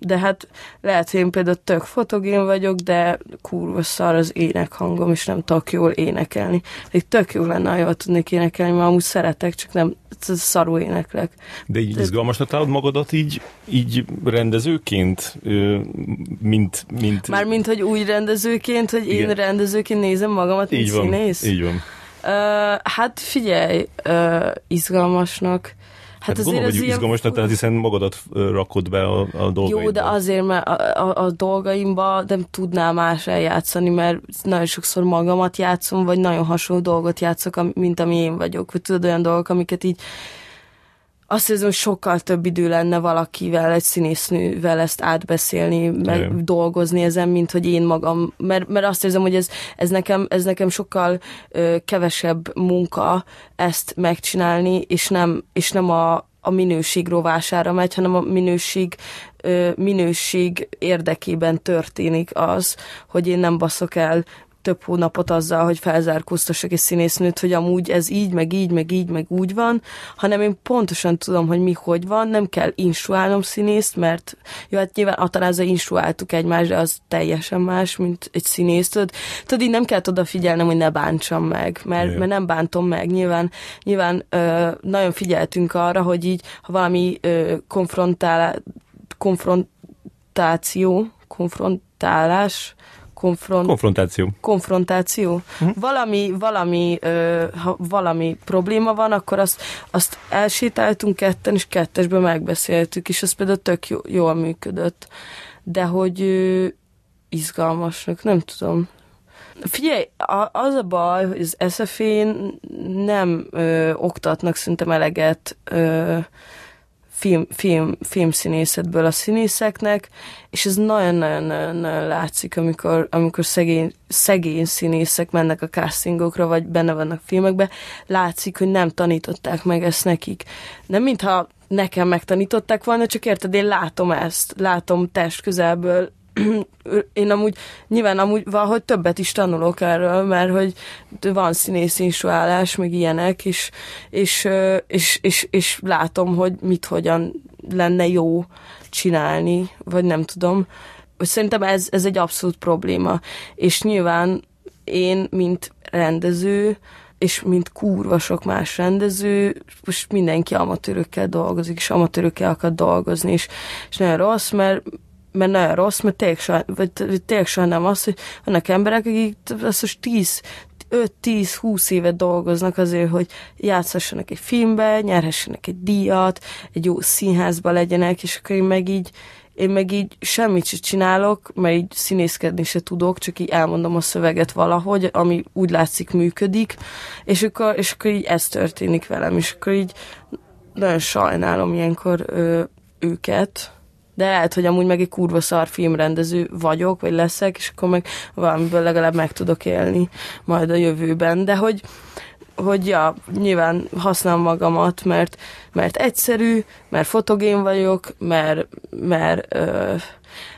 de hát lehet, hogy én például tök fotogén vagyok, de kurva szar az énekhangom, és nem tudok jól énekelni. Egy tök jó lenne, ha jól tudnék énekelni, mert amúgy szeretek, csak nem szarú éneklek. De így izgalmasnak találod magadat így, így rendezőként? Mint, mint... Már mint, hogy úgy rendezőként, hogy Igen. én rendezőként nézem magamat, mint így van, színész? Így van. Uh, hát figyelj, uh, izgalmasnak Hát, hát azért gondolom, hogy izgalmasnak, tehát hiszen magadat rakod be a, a dolgaidba. Jó, de azért, mert a, a, a dolgaimba nem tudnám más eljátszani, mert nagyon sokszor magamat játszom, vagy nagyon hasonló dolgot játszok, mint ami én vagyok. Vagy tudod, olyan dolgok, amiket így azt hiszem, sokkal több idő lenne valakivel, egy színésznővel ezt átbeszélni, meg Igen. dolgozni ezen, mint hogy én magam, mert, mert azt érzem, hogy ez, ez, nekem, ez nekem sokkal ö, kevesebb munka ezt megcsinálni, és nem, és nem a, a minőség rovására megy, hanem a minőség, minőség érdekében történik az, hogy én nem baszok el több hónapot azzal, hogy felzárkóztassak egy színésznőt, hogy amúgy ez így, meg így, meg így, meg úgy van, hanem én pontosan tudom, hogy mi hogy van, nem kell instruálnom színészt, mert jó, hát nyilván Atanázza instruáltuk egymást, de az teljesen más, mint egy színészt. Tudod, tudod így nem kell odafigyelnem, hogy ne bántsam meg, mert, mert nem bántom meg. Nyilván, nyilván ö, nagyon figyeltünk arra, hogy így, ha valami ö, konfrontál, konfrontáció, konfrontálás, konfront... Konfrontáció. Konfrontáció. Hm? Valami, valami, ö, ha valami probléma van, akkor azt, azt elsétáltunk ketten, és kettesben megbeszéltük, és az például tök jó, jól működött. De hogy ö, izgalmasnak, nem tudom. Figyelj, az a baj, hogy az SFN nem ö, oktatnak szerintem eleget ö, film, film, filmszínészetből a színészeknek, és ez nagyon-nagyon látszik, amikor, amikor szegény, szegény színészek mennek a castingokra, vagy benne vannak filmekbe, látszik, hogy nem tanították meg ezt nekik. Nem mintha nekem megtanították volna, csak érted, én látom ezt, látom test közelből, én amúgy, nyilván amúgy valahogy többet is tanulok erről, mert hogy van színész insuálás, meg ilyenek, és, és, és, és, és látom, hogy mit hogyan lenne jó csinálni, vagy nem tudom. Szerintem ez, ez egy abszolút probléma. És nyilván én, mint rendező, és mint kurva sok más rendező, most mindenki amatőrökkel dolgozik, és amatőrökkel akar dolgozni, és, és nagyon rossz, mert mert nagyon rossz, mert tényleg, saj, vagy, tényleg sajnálom azt, hogy vannak emberek, akik azt most 10, 5-10-20 évet dolgoznak azért, hogy játszhassanak egy filmbe, nyerhessenek egy díjat, egy jó színházba legyenek, és akkor én meg így, én meg így semmit sem csinálok, mert így színészkedni se tudok, csak így elmondom a szöveget valahogy, ami úgy látszik működik, és akkor, és akkor így ez történik velem, és akkor így nagyon sajnálom ilyenkor ö, őket, de lehet, hogy amúgy meg egy kurva szar filmrendező vagyok, vagy leszek, és akkor meg valamiből legalább meg tudok élni majd a jövőben, de hogy hogy ja, nyilván használom magamat, mert, mert egyszerű, mert fotogén vagyok, mert, mert, ö,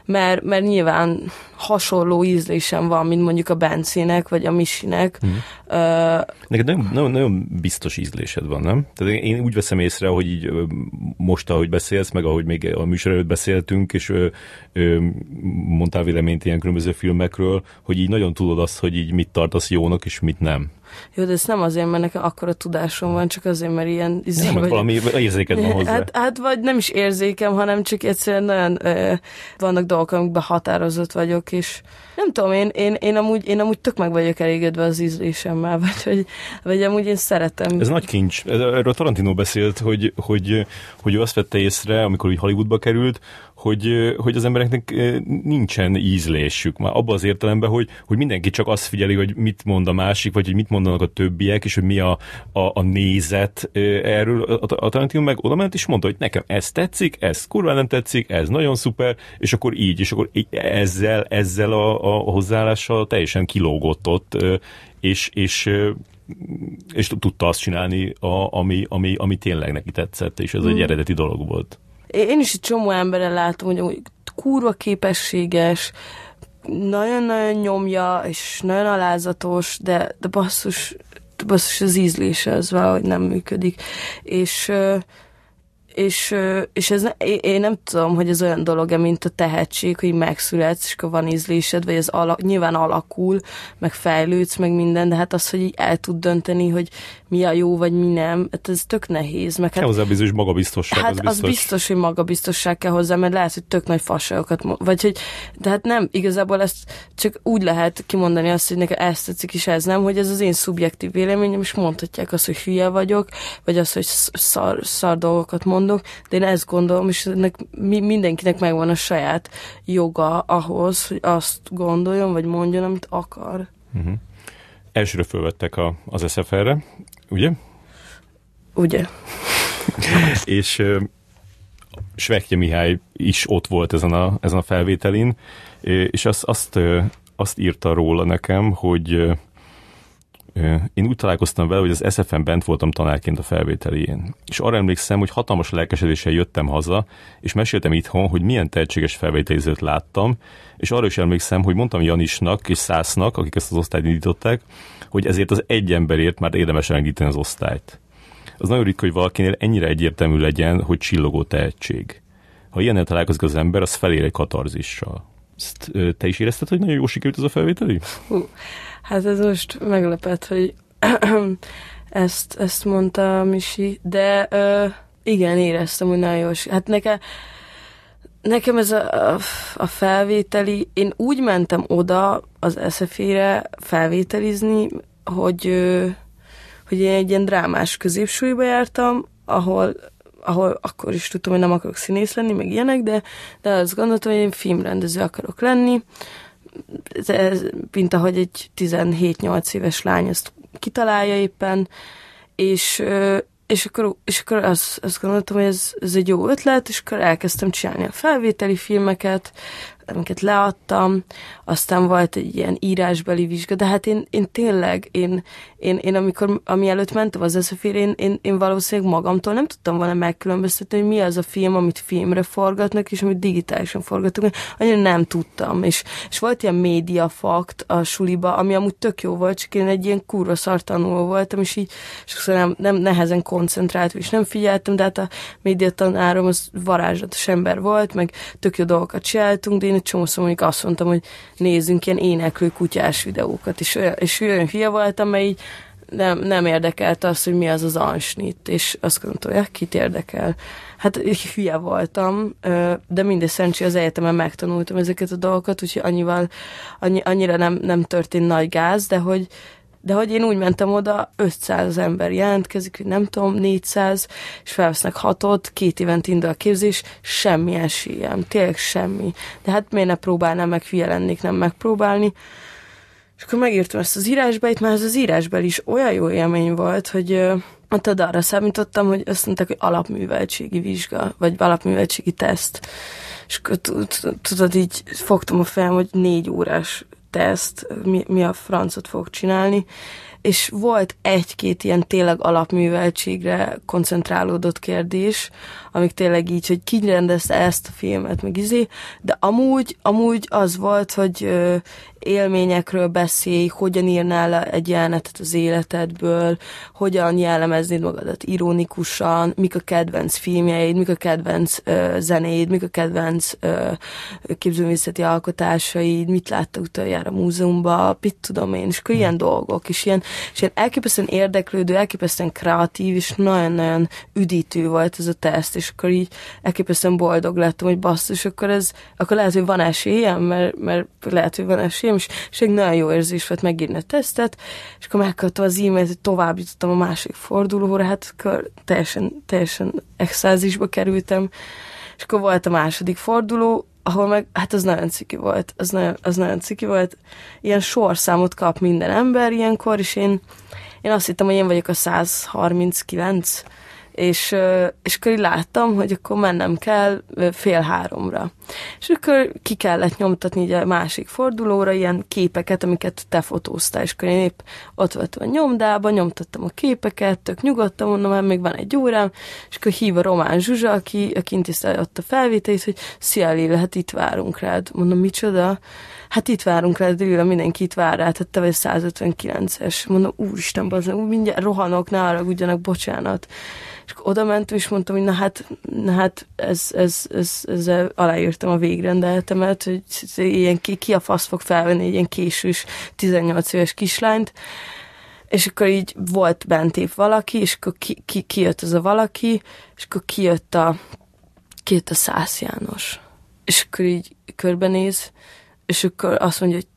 mert, mert nyilván hasonló ízlésem van, mint mondjuk a Bencének, vagy a Misinek. Hmm. Uh, Neked nagyon, nagyon, nagyon biztos ízlésed van, nem? Tehát én úgy veszem észre, hogy így most, ahogy beszélsz, meg ahogy még a műsor előtt beszéltünk, és ö, ö, mondtál véleményt ilyen különböző filmekről, hogy így nagyon tudod azt, hogy így mit tartasz jónak, és mit nem. Jó, de ez nem azért, mert nekem akkora tudásom van, csak azért, mert ilyen... Izé, nem, vagy... valami érzéked van hozzá. Hát, hát, vagy nem is érzékem, hanem csak egyszerűen nagyon ö, vannak dolgok, amikben határozott vagyok, és nem tudom, én, én, én, amúgy, én amúgy tök meg vagyok elégedve az ízlésemmel, vagy, vagy, vagy amúgy én szeretem. Ez nagy kincs. Erről Tarantino beszélt, hogy, hogy, hogy ő azt vette észre, amikor úgy Hollywoodba került, hogy, hogy az embereknek nincsen ízlésük. Már abban az értelemben, hogy, hogy mindenki csak azt figyeli, hogy mit mond a másik, vagy hogy mit mondanak a többiek, és hogy mi a, a, a nézet erről. A, a Tarantino meg oda ment, és mondta, hogy nekem ez tetszik, ez kurva nem tetszik, ez nagyon szuper, és akkor így, és akkor ezzel, ezzel a, a hozzáállással teljesen kilógott ott, és, és és tudta azt csinálni, a, ami, ami, ami tényleg neki tetszett, és ez mm. egy eredeti dolog volt. Én is egy csomó emberen látom, hogy kurva képességes, nagyon-nagyon nyomja, és nagyon alázatos, de, de basszus, basszus az ízlése az valahogy nem működik. És és, és ez ne, én nem tudom, hogy ez olyan dolog-e, mint a tehetség, hogy megszületsz, és akkor van ízlésed, vagy ez ala, nyilván alakul, meg fejlődsz, meg minden, de hát az, hogy így el tud dönteni, hogy mi a jó, vagy mi nem, hát ez tök nehéz. Meg hát, hozzá biztos magabiztosság. Hát az biztos. az biztos, hogy magabiztosság kell hozzá, mert lehet, hogy tök nagy fasságokat, vagy hogy, de hát nem, igazából ezt csak úgy lehet kimondani azt, hogy nekem ezt tetszik, és ez nem, hogy ez az én szubjektív véleményem, és mondhatják azt, hogy hülye vagyok, vagy azt, hogy szar, szar dolgokat mond mondok, de én ezt gondolom, és ennek mindenkinek megvan a saját joga ahhoz, hogy azt gondoljon, vagy mondjon, amit akar. Uh-huh. Elsőre fölvettek a, az SFR-re, ugye? Ugye. és uh, Svekje Mihály is ott volt ezen a, ezen a felvételin, és azt, azt, azt írta róla nekem, hogy én úgy találkoztam vele, hogy az SFM bent voltam tanárként a felvételijén. És arra emlékszem, hogy hatalmas lelkesedéssel jöttem haza, és meséltem itthon, hogy milyen tehetséges felvételizőt láttam, és arra is emlékszem, hogy mondtam Janisnak és Szásznak, akik ezt az osztályt indították, hogy ezért az egy emberért már érdemes elindítani az osztályt. Az nagyon ritka, hogy valakinél ennyire egyértelmű legyen, hogy csillogó tehetség. Ha ilyennel találkozik az ember, az felér egy katarzissal. Ezt te is érezted, hogy nagyon jó sikerült ez a felvételi? Uh. Hát ez most meglepett, hogy ezt, ezt mondta Misi, de ö, igen, éreztem, hogy nagyon jó. Hát nekem, nekem ez a, a, a felvételi, én úgy mentem oda az SZF-re felvételizni, hogy, ö, hogy én egy ilyen drámás középsúlyba jártam, ahol ahol akkor is tudtam, hogy nem akarok színész lenni, meg ilyenek, de, de azt gondoltam, hogy én filmrendező akarok lenni, ez, mint ahogy egy 17-8 éves lány ezt kitalálja éppen, és, és akkor, és akkor azt, azt gondoltam, hogy ez, ez egy jó ötlet, és akkor elkezdtem csinálni a felvételi filmeket, amiket leadtam, aztán volt egy ilyen írásbeli vizsga, de hát én, én tényleg, én, én, én amikor, ami előtt mentem az eszefére, én, én, én valószínűleg magamtól nem tudtam volna megkülönböztetni, hogy mi az a film, amit filmre forgatnak, és amit digitálisan forgatunk, annyira nem tudtam, és, és volt ilyen média fakt a suliba, ami amúgy tök jó volt, csak én egy ilyen kurva szartanuló voltam, és így sokszor nem, nem nehezen koncentráltam, és nem figyeltem, de hát a médiatanárom az varázslatos ember volt, meg tök jó dolgokat csináltunk, de én egy csomószor mondjuk azt mondtam, hogy nézzünk ilyen éneklő kutyás videókat, és, olyan, és olyan hülye voltam, mert így nem, nem érdekelt az, hogy mi az az ansnit, és azt gondoltam, hogy kit érdekel. Hát hülye voltam, de mindegy szerencsé az egyetemen megtanultam ezeket a dolgokat, úgyhogy annyival, annyi, annyira nem, nem történt nagy gáz, de hogy, de hogy én úgy mentem oda, 500 ember jelentkezik, hogy nem tudom, 400, és felvesznek hatot, két évent indul a képzés, semmi esélyem, tényleg semmi. De hát miért ne próbálnám meg, hülye lennék nem megpróbálni. És akkor megírtam ezt az írásbeit, mert ez az írásbel is olyan jó élmény volt, hogy ott arra számítottam, hogy azt mondták, hogy alapműveltségi vizsga, vagy alapműveltségi teszt. És akkor tudod, így fogtam a fejem, hogy négy órás teszt, mi, mi a francot fog csinálni, és volt egy-két ilyen tényleg alapműveltségre koncentrálódott kérdés, amik tényleg így, hogy ki rendezte ezt a filmet, meg izé, de amúgy, amúgy az volt, hogy ö, élményekről beszélj, hogyan írnál egy jelenetet az életedből, hogyan jellemeznéd magadat ironikusan, mik a kedvenc filmjeid, mik a kedvenc ö, zenéid, mik a kedvenc ö, képzőművészeti alkotásaid, mit láttak utoljára a múzeumban, mit tudom én, és akkor ilyen dolgok, és ilyen, és ilyen elképesztően érdeklődő, elképesztően kreatív, és nagyon-nagyon üdítő volt ez a teszt, és akkor így elképesztően boldog lettem, hogy basszus, akkor ez, akkor lehet, hogy van esélyem, mert, mert lehet, hogy van esélyem, és, és egy nagyon jó érzés volt megírni a tesztet, és akkor megkaptam az e-mailt, hogy tovább jutottam a másik fordulóra, hát akkor teljesen, teljesen extázisba kerültem, és akkor volt a második forduló, ahol meg, hát az nagyon ciki volt, az nagyon, az nagyon ciki volt. Ilyen sorszámot kap minden ember ilyenkor, és én, én azt hittem, hogy én vagyok a 139, és, és akkor így láttam, hogy akkor mennem kell fél háromra. És akkor ki kellett nyomtatni így a másik fordulóra ilyen képeket, amiket te fotóztál, és akkor én épp ott voltam a nyomdában, nyomtattam a képeket, tök nyugodtan mondom, mert még van egy órám, és akkor hív a Román Zsuzsa, aki, aki intézte ott a felvételét, hogy szia Lilla, hát itt várunk rád. Mondom, micsoda? Hát itt várunk rád, Lilla, mindenki itt vár rád, hát te vagy 159-es. Mondom, úristen, bazdmeg, mindjárt rohanok, ne arra bocsánat. És oda mentem, és mondtam, hogy na hát, na hát ez, ez, ez, ez, ez aláírtam a végrendeletemet, hogy ilyen ki, ki a fasz fog felvenni egy ilyen késős 18 éves kislányt, és akkor így volt bent épp valaki, és akkor ki, ki, kijött az a valaki, és akkor kijött a, kijött a Szász János. És akkor így körbenéz, és akkor azt mondja, hogy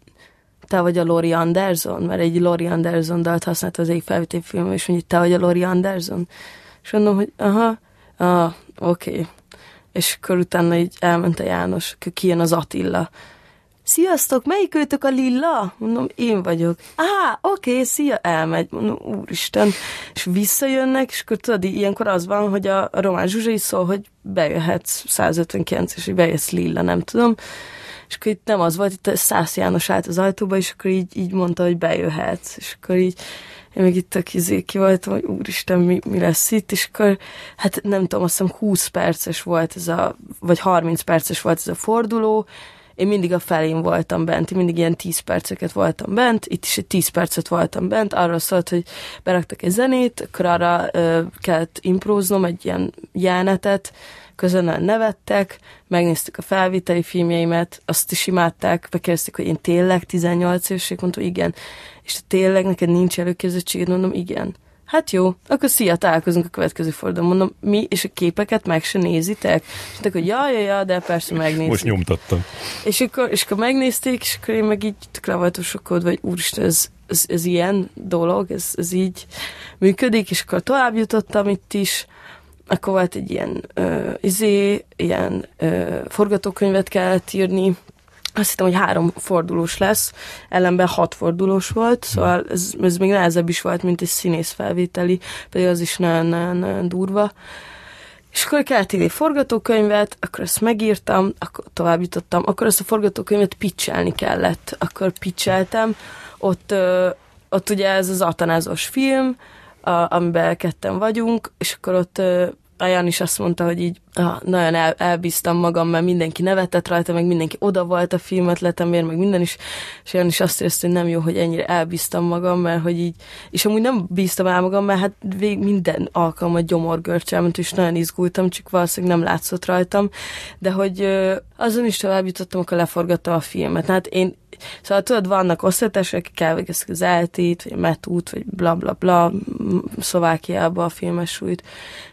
te vagy a Lori Anderson, mert egy Lori Anderson dalt használt az egyik felvétel film, és mondja, te vagy a Lori Anderson. És mondom, hogy aha, ah, oké. Okay. És akkor utána így elment a János, akkor kijön az Attila. Sziasztok, melyik őtök a Lilla? Mondom, én vagyok. Á, oké, okay, szia, elmegy. Mondom, úristen. És visszajönnek, és akkor tudod, ilyenkor az van, hogy a, a Román Zsuzsa is szól, hogy bejöhetsz 159, és hogy bejössz Lilla, nem tudom. És akkor itt nem az volt, itt Szász János állt az ajtóba, és akkor így, így mondta, hogy bejöhetsz. És akkor így én még itt a kizé ki voltam, hogy úristen, mi, mi lesz itt, és akkor, hát nem tudom, azt hiszem 20 perces volt ez a, vagy 30 perces volt ez a forduló, én mindig a felén voltam bent, én mindig ilyen 10 perceket voltam bent, itt is egy 10 percet voltam bent, arról szólt, hogy beraktak egy zenét, akkor arra ö, kellett impróznom egy ilyen jelenetet, közön nevettek, megnéztük a felvételi filmjeimet, azt is imádták, bekérdezték, hogy én tényleg 18 éves, mondtam, igen. És tényleg neked nincs előképzettséged? Mondom, igen. Hát jó, akkor szia, találkozunk a következő fordulón. Mondom, mi, és a képeket meg se nézitek? És mondták, hogy ja, ja, ja, de persze megnézik. Most nyomtattam. És akkor, és akkor megnézték, és akkor én meg így tök le voltam sokkod, vagy úristen, ez, ez, ez, ilyen dolog, ez, ez így működik, és akkor tovább jutottam itt is, akkor volt egy ilyen ö, izé, ilyen ö, forgatókönyvet kellett írni, azt hittem, hogy három fordulós lesz, ellenben hat fordulós volt, szóval ez, ez még nehezebb is volt, mint egy színész felvételi, pedig az is nagyon, nagyon, nagyon durva. És akkor kellett írni forgatókönyvet, akkor ezt megírtam, akkor tovább jutottam, akkor ezt a forgatókönyvet pitchelni kellett, akkor pitcheltem, ott, ö, ott ugye ez az atanázos film, a, amiben ketten vagyunk, és akkor ott ö, a Jan is azt mondta, hogy így ah, nagyon el, elbíztam magam, mert mindenki nevetett rajta, meg mindenki oda volt a filmetletemért, meg minden is, és Jan is azt érezte, hogy nem jó, hogy ennyire elbíztam magam, mert hogy így, és amúgy nem bíztam el magam, mert hát vég minden alkalmat gyomorgörcselment, és nagyon izgultam, csak valószínűleg nem látszott rajtam, de hogy azon is tovább jutottam, akkor leforgattam a filmet. Hát én Szóval tudod, vannak osztálytársak, akik elvégeztek az eltét, vagy a metút, vagy bla bla bla, Szlovákiába a filmes súlyt.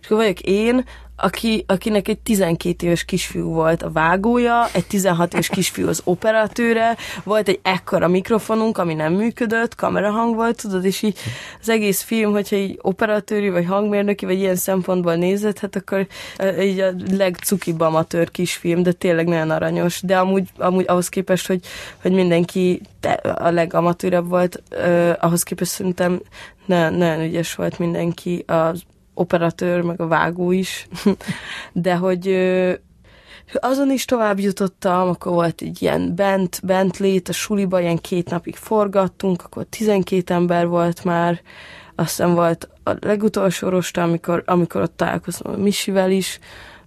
És akkor vagyok én, aki, akinek egy 12 éves kisfiú volt a vágója, egy 16 éves kisfiú az operatőre, volt egy ekkora mikrofonunk, ami nem működött, kamerahang volt, tudod, és így az egész film, hogyha így operatőri, vagy hangmérnöki, vagy ilyen szempontból nézed, hát akkor így a legcukibb amatőr kisfilm, de tényleg nagyon aranyos, de amúgy, amúgy ahhoz képest, hogy, hogy mindenki a legamatőrebb volt, eh, ahhoz képest szerintem nagyon, nagyon ügyes volt mindenki, az operatőr, meg a vágó is, de hogy azon is tovább jutottam, akkor volt egy ilyen bent, bent lét a suliba, ilyen két napig forgattunk, akkor 12 ember volt már, aztán volt a legutolsó rosta, amikor, amikor ott találkoztam a Misivel is,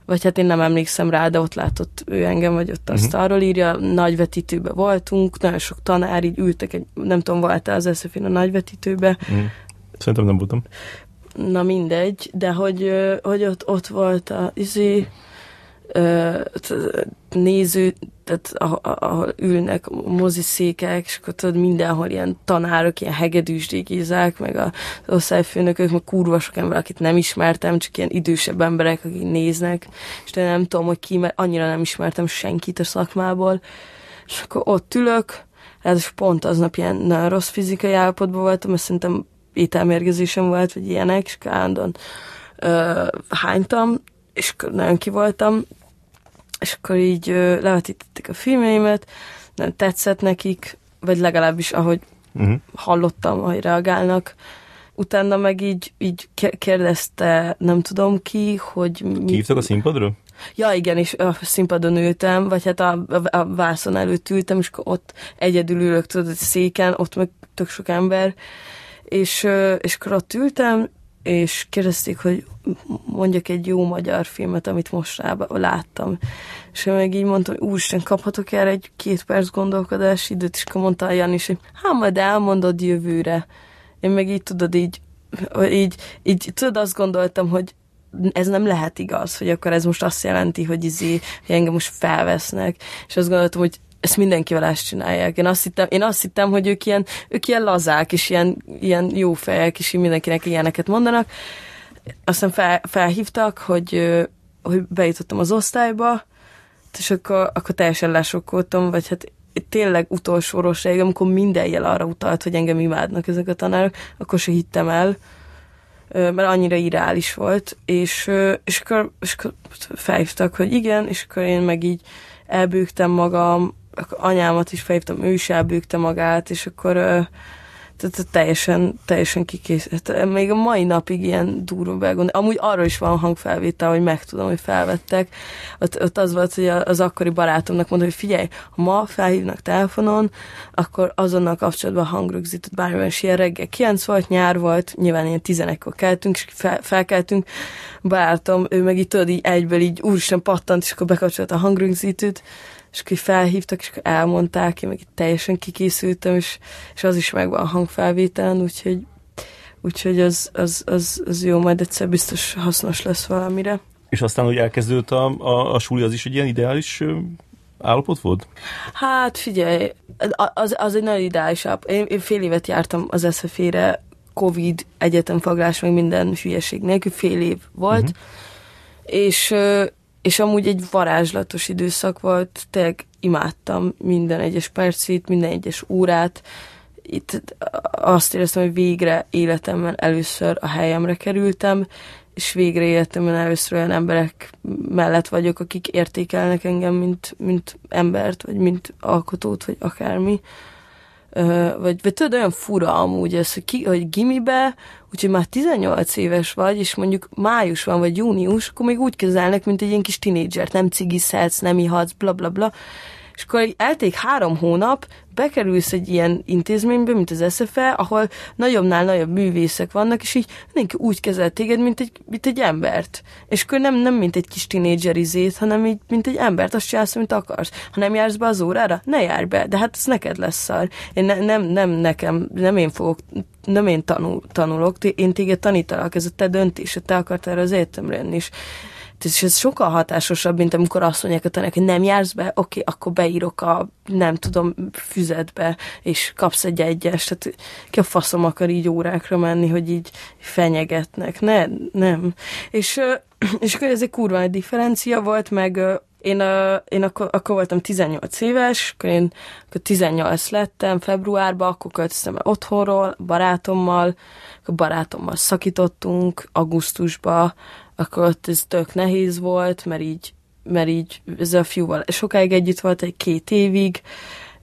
vagy hát én nem emlékszem rá, de ott látott ő engem, vagy ott azt uh-huh. arról írja, nagyvetítőbe voltunk, nagyon sok tanár így ültek, egy, nem tudom, volt-e az eszefén a nagyvetítőbe. Uh-huh. Szerintem nem voltam na mindegy, de hogy, hogy ott, ott volt a izé, néző, tehát ahol ülnek moziszékek, és akkor tudod, mindenhol ilyen tanárok, ilyen hegedűsdégézák, meg az osztályfőnökök, meg kurva sok ember, akit nem ismertem, csak ilyen idősebb emberek, akik néznek, és de nem tudom, hogy ki, mert annyira nem ismertem senkit a szakmából, és akkor ott ülök, ez pont aznap ilyen nagyon rossz fizikai állapotban voltam, mert szerintem ételmérgezésem volt, vagy ilyenek, és állandóan ö, hánytam, és nagyon ki voltam, és akkor így ö, levetítették a filmjeimet, nem tetszett nekik, vagy legalábbis ahogy uh-huh. hallottam, hogy reagálnak. Utána meg így, így kérdezte, nem tudom ki, hogy... Mi... Kívtak a színpadra? Ja, igen, és a színpadon ültem, vagy hát a, a, a vászon előtt ültem, és ott egyedül ülök, tudod, széken, ott meg tök sok ember, és, és akkor ott ültem, és kérdezték, hogy mondjak egy jó magyar filmet, amit most láttam. És én meg így mondtam, hogy úristen, kaphatok erre egy két perc gondolkodási időt, és akkor mondta Jan is, hogy hát majd elmondod jövőre. Én meg így tudod, így, így, így tudod, azt gondoltam, hogy ez nem lehet igaz, hogy akkor ez most azt jelenti, hogy, izé, hogy engem most felvesznek, és azt gondoltam, hogy ezt mindenkivel ezt csinálják. Én azt hittem, én azt hittem hogy ők ilyen, ők ilyen lazák, és ilyen, ilyen jó fejek, és mindenkinek ilyeneket mondanak. Aztán fel, felhívtak, hogy, hogy bejutottam az osztályba, és akkor, akkor teljesen lesokkoltam, vagy hát tényleg utolsó rosszáig, amikor minden jel arra utalt, hogy engem imádnak ezek a tanárok, akkor se hittem el, mert annyira irreális volt, és, és, akkor, és akkor felhívtak, hogy igen, és akkor én meg így elbőgtem magam, anyámat is felhívtam, ő is elbőgte magát, és akkor tehát teljesen, teljesen kikészített. Még a mai napig ilyen durva belgond. Amúgy arra is van hangfelvétel, hogy megtudom, hogy felvettek. Ott, ott az volt, hogy az akkori barátomnak mondta, hogy figyelj, ha ma felhívnak telefonon, akkor azonnal kapcsolatban hangrögzített bármilyen ilyen reggel 9 volt, nyár volt, nyilván ilyen 11-kor keltünk, és fel, felkeltünk. Barátom, ő meg itt tudod, így egyből így úristen pattant, és akkor bekapcsolt a hangrögzítőt és akkor felhívtak, és akkor elmondták, én meg itt teljesen kikészültem, és, és az is megvan a hangfelvételen, úgyhogy, úgyhogy az, az, az, az jó, majd egyszer biztos hasznos lesz valamire. És aztán, hogy elkezdődött a, a, a súly, az is egy ilyen ideális állapot volt? Hát figyelj, az, az egy nagyon ideális állapot. Én, én fél évet jártam az SZF-re, Covid, egyetemfaglás, meg minden hülyeség nélkül, fél év volt, uh-huh. és és amúgy egy varázslatos időszak volt, tényleg imádtam minden egyes percét, minden egyes órát. Itt azt éreztem, hogy végre életemben először a helyemre kerültem, és végre életemben először olyan emberek mellett vagyok, akik értékelnek engem, mint, mint embert, vagy mint alkotót, vagy akármi vagy, vagy tudod, olyan fura amúgy ez, hogy, ki, hogy gimibe, úgyhogy már 18 éves vagy, és mondjuk május van, vagy június, akkor még úgy kezelnek, mint egy ilyen kis tinédzsert, nem cigizhetsz, nem ihatsz, bla bla bla. És akkor elték három hónap, bekerülsz egy ilyen intézménybe, mint az SFE, ahol nagyobbnál nagyobb művészek vannak, és így mindenki úgy kezel téged, mint egy, mint egy embert. És akkor nem, nem mint egy kis tinédzserizét, hanem így, mint egy embert, azt csinálsz, mint akarsz. Ha nem jársz be az órára, ne járj be, de hát ez neked lesz szar. Én ne, nem, nem nekem, nem én fogok nem én tanul, tanulok, én téged tanítalak, ez a te döntés, te akartál az egyetemre is és ez sokkal hatásosabb, mint amikor azt mondják a tanárok, hogy nem jársz be, oké, akkor beírok a, nem tudom, füzetbe, és kapsz egy egyes. Tehát ki a faszom akar így órákra menni, hogy így fenyegetnek. Ne, nem. És, és akkor ez egy kurva egy differencia volt, meg én, én akkor, akkor voltam 18 éves, akkor én akkor 18 lettem februárban, akkor költöztem el otthonról, barátommal, akkor barátommal szakítottunk augusztusban, akkor ott ez tök nehéz volt, mert így, mert így ez a fiúval sokáig együtt volt, egy két évig,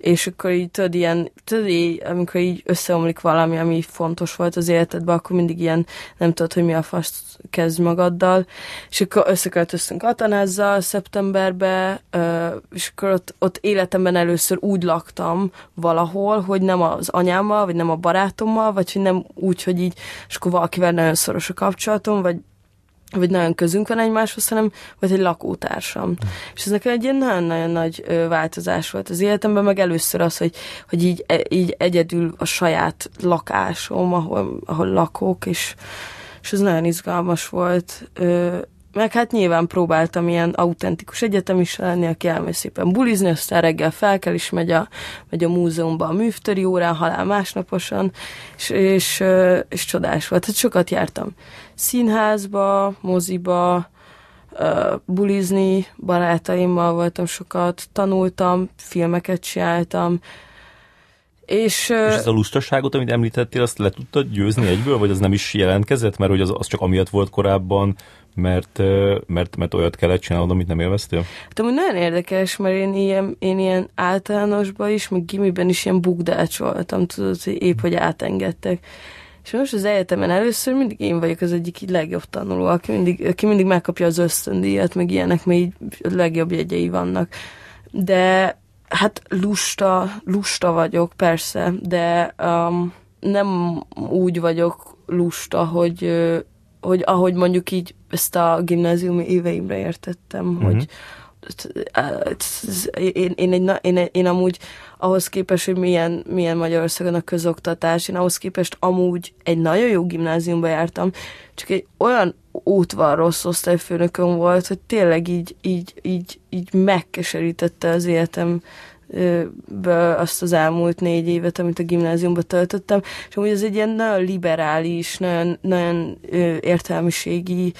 és akkor így tudod, ilyen, tudod, így, amikor így összeomlik valami, ami fontos volt az életedben, akkor mindig ilyen nem tudod, hogy mi a fasz kezd magaddal, és akkor összeköltöztünk Atanázzal szeptemberbe, és akkor ott, ott életemben először úgy laktam valahol, hogy nem az anyámmal, vagy nem a barátommal, vagy hogy nem úgy, hogy így, és akkor valakivel nagyon szoros a kapcsolatom, vagy vagy nagyon közünk van egymáshoz, hanem vagy egy lakótársam. Mm. És ez nekem egy ilyen nagyon-nagyon nagy változás volt az életemben, meg először az, hogy, hogy így, e, így egyedül a saját lakásom, ahol, ahol lakok, és, és ez nagyon izgalmas volt. Meg hát nyilván próbáltam ilyen autentikus is lenni, aki elmegy szépen bulizni, aztán reggel felkel, és megy a, megy a múzeumba a művtöri órán, halál másnaposan, és, és, és csodás volt. Hát sokat jártam színházba, moziba, bulizni, barátaimmal voltam sokat, tanultam, filmeket csináltam, és, és ez a lustaságot, amit említettél, azt le tudtad győzni egyből, vagy az nem is jelentkezett, mert hogy az, az csak amiatt volt korábban, mert, mert, mert olyat kellett csinálnod, amit nem élveztél? Hát amúgy nagyon érdekes, mert én ilyen, én ilyen általánosban is, meg gimiben is ilyen bugdács voltam, tudod, hogy épp, hogy átengedtek. És most az egyetemen először mindig én vagyok az egyik legjobb tanuló, aki mindig, aki mindig megkapja az ösztöndíjat, meg ilyenek, mert így a legjobb jegyei vannak. De hát lusta, lusta vagyok, persze, de um, nem úgy vagyok lusta, hogy, hogy ahogy mondjuk így ezt a gimnáziumi éveimre értettem, mm-hmm. hogy én, én, egy, én, én amúgy ahhoz képest, hogy milyen, milyen Magyarországon a közoktatás, én ahhoz képest amúgy egy nagyon jó gimnáziumba jártam, csak egy olyan útval rossz osztályfőnökön volt, hogy tényleg így, így, így, így megkeserítette az életem azt az elmúlt négy évet, amit a gimnáziumban töltöttem, és amúgy ez egy ilyen nagyon liberális, nagyon, nagyon értelmiségi,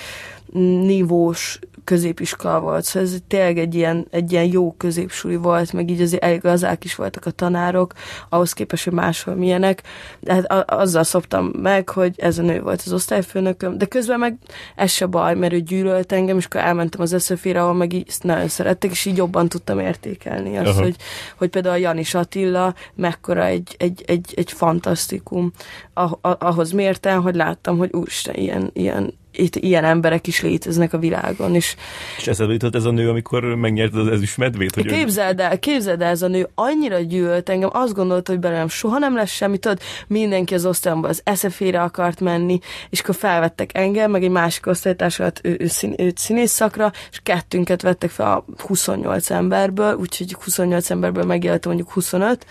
nívós középiskola volt, szóval ez tényleg egy ilyen, egy ilyen jó középsúly volt, meg így azért elég gazák is voltak a tanárok, ahhoz képest, hogy máshol milyenek, de hát azzal szoptam meg, hogy ez a nő volt az osztályfőnököm, de közben meg ez se baj, mert ő gyűlölt engem, és akkor elmentem az eszefére, ahol meg így nagyon szerettek, és így jobban tudtam értékelni azt, hogy, hogy például a Janis Attila mekkora egy, egy, egy, egy fantasztikum. Ah, ahhoz mérten, hogy láttam, hogy úristen, ilyen, ilyen itt ilyen emberek is léteznek a világon. És, és eszedbe jutott ez a nő, amikor megnyerte az ezüst medvét? Hogy képzeld el, képzeld el, ez a nő annyira gyűlölt engem, azt gondolta, hogy belőlem soha nem lesz semmi, tudod, mindenki az osztályomban az eszefére akart menni, és akkor felvettek engem, meg egy másik osztálytársat, ő, ő, szín, őt színész szakra, és kettünket vettek fel a 28 emberből, úgyhogy 28 emberből megjelent mondjuk 25,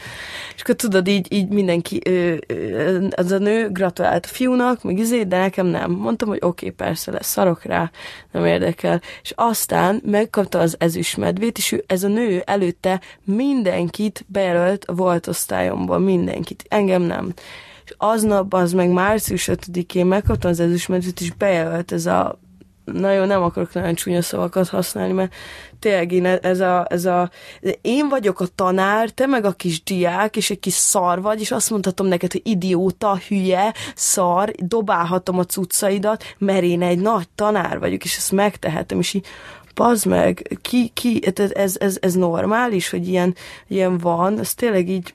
és akkor tudod, így, így mindenki, ő, az a nő gratulált a fiúnak, meg izé, de nekem nem. Mondtam, hogy oké, okay, persze lesz, szarok rá, nem érdekel. És aztán megkapta az ezüstmedvét, és ő, ez a nő előtte mindenkit bejelölt a volt osztályomból, mindenkit, engem nem. És aznap, az meg március 5-én megkaptam az ezüstmedvét, és bejelölt ez a nagyon nem akarok nagyon csúnya szavakat használni, mert tényleg én ez a, ez a, én vagyok a tanár, te meg a kis diák, és egy kis szar vagy, és azt mondhatom neked, hogy idióta, hülye, szar, dobálhatom a cuccaidat, mert én egy nagy tanár vagyok, és ezt megtehetem, és így bazd meg, ki, ki, ez, ez, ez normális, hogy ilyen, ilyen van, ez tényleg így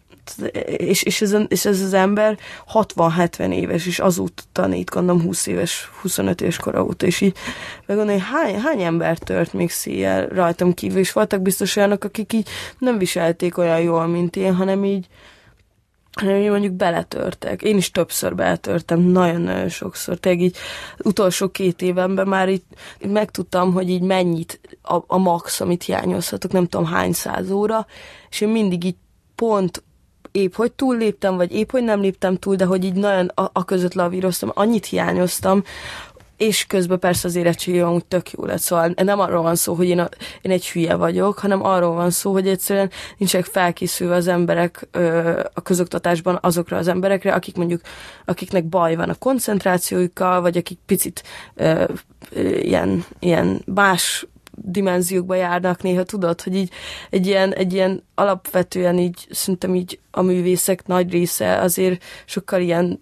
és, és, ez, és ez az ember 60-70 éves, és azóta tanít, gondolom 20 éves, 25 éves kora óta, és így meggondolni, hány, hány ember tört még széjjel rajtam kívül, és voltak biztos olyanok, akik így nem viselték olyan jól, mint én, hanem így, hanem így mondjuk beletörtek. Én is többször beletörtem, nagyon-nagyon sokszor. Tehát így utolsó két évenben már így megtudtam, hogy így mennyit a, a max, amit hiányozhatok, nem tudom hány száz óra, és én mindig így pont épp hogy túlléptem, vagy épp hogy nem léptem túl, de hogy így nagyon a, a között lavíroztam, annyit hiányoztam, és közben persze az érettségi amúgy tök jó lett, szóval nem arról van szó, hogy én, a, én egy hülye vagyok, hanem arról van szó, hogy egyszerűen nincsenek felkészülve az emberek ö, a közoktatásban azokra az emberekre, akik mondjuk, akiknek baj van a koncentrációjukkal, vagy akik picit ö, ö, ilyen, ilyen más dimenziókba járnak néha, tudod, hogy így egy ilyen, egy ilyen alapvetően így, szerintem így a művészek nagy része azért sokkal ilyen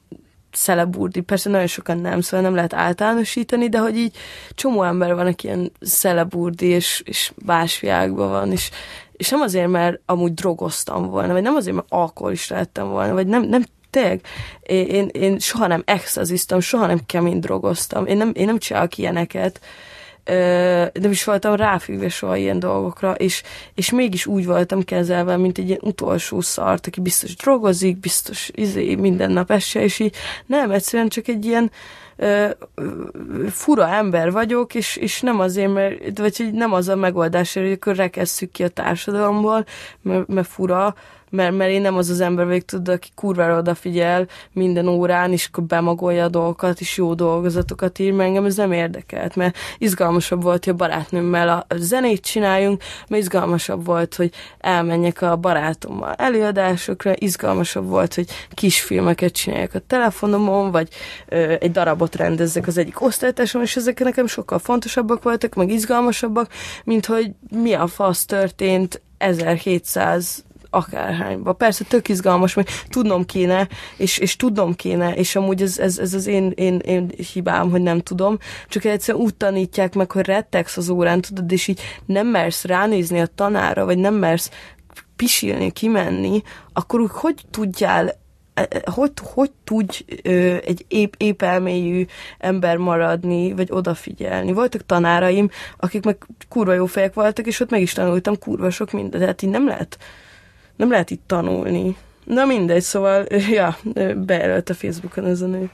szeleburdi, persze nagyon sokan nem, szóval nem lehet általánosítani, de hogy így csomó ember van, aki ilyen szeleburdi és, és básviákban van, és, és nem azért, mert amúgy drogoztam volna, vagy nem azért, mert alkoholista lettem volna, vagy nem, nem tényleg, én, én, én soha nem extaziztam, soha nem kemény drogoztam, én nem, én nem csinálok ilyeneket, nem is voltam ráfüggve soha ilyen dolgokra, és, és mégis úgy voltam kezelve, mint egy ilyen utolsó szart, aki biztos drogozik, biztos izé, minden nap esse, és így nem, egyszerűen csak egy ilyen ö, fura ember vagyok, és, és nem azért, mert, vagy hogy nem az a megoldás, hogy akkor rekesszük ki a társadalomból, mert, mert fura, mert, mert én nem az az ember vagyok, tudod, aki kurvára odafigyel minden órán, és akkor bemagolja a dolgokat, és jó dolgozatokat ír, mert engem ez nem érdekelt, mert izgalmasabb volt, hogy a barátnőmmel a zenét csináljunk, mert izgalmasabb volt, hogy elmenjek a barátommal előadásokra, izgalmasabb volt, hogy kisfilmeket csináljak a telefonomon, vagy ö, egy darabot rendezzek az egyik osztálytásom, és ezek nekem sokkal fontosabbak voltak, meg izgalmasabbak, mint hogy mi a fasz történt 1700 akárhányba. Persze tök izgalmas, meg tudnom kéne, és, és tudnom kéne, és amúgy ez, ez, ez az én, én, én hibám, hogy nem tudom, csak egyszerűen úgy tanítják meg, hogy rettegsz az órán, tudod, és így nem mersz ránézni a tanára, vagy nem mersz pisilni, kimenni, akkor úgy hogy tudjál e, e, hogy, hogy tudj ö, egy épp, épp elmélyű ember maradni, vagy odafigyelni. Voltak tanáraim, akik meg kurva jó fejek voltak, és ott meg is tanultam kurva sok mindent. Tehát így nem lehet, nem lehet itt tanulni. Na mindegy, szóval, ja, bejelölt a Facebookon ez a nő.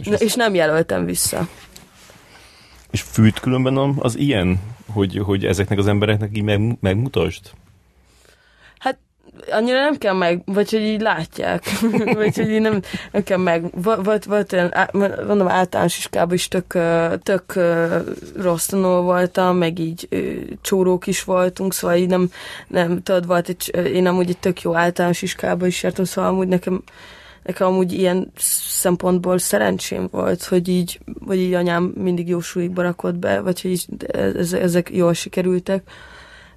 És, Na, és nem jelöltem vissza. És fűt különben az ilyen, hogy, hogy ezeknek az embereknek így meg, megmutasd? Annyira nem kell meg, vagy hogy így látják, vagy hogy így nem, nem kell meg. Volt, volt olyan, mondom, általános iskában is tök, tök rossz tanul voltam, meg így csórók is voltunk, szóval így nem, nem tudod, volt egy, én amúgy egy tök jó általános iskában is jártam, szóval amúgy nekem nekem amúgy ilyen szempontból szerencsém volt, hogy így, hogy így anyám mindig jó súlyikba rakott be, vagy hogy így ezek jól sikerültek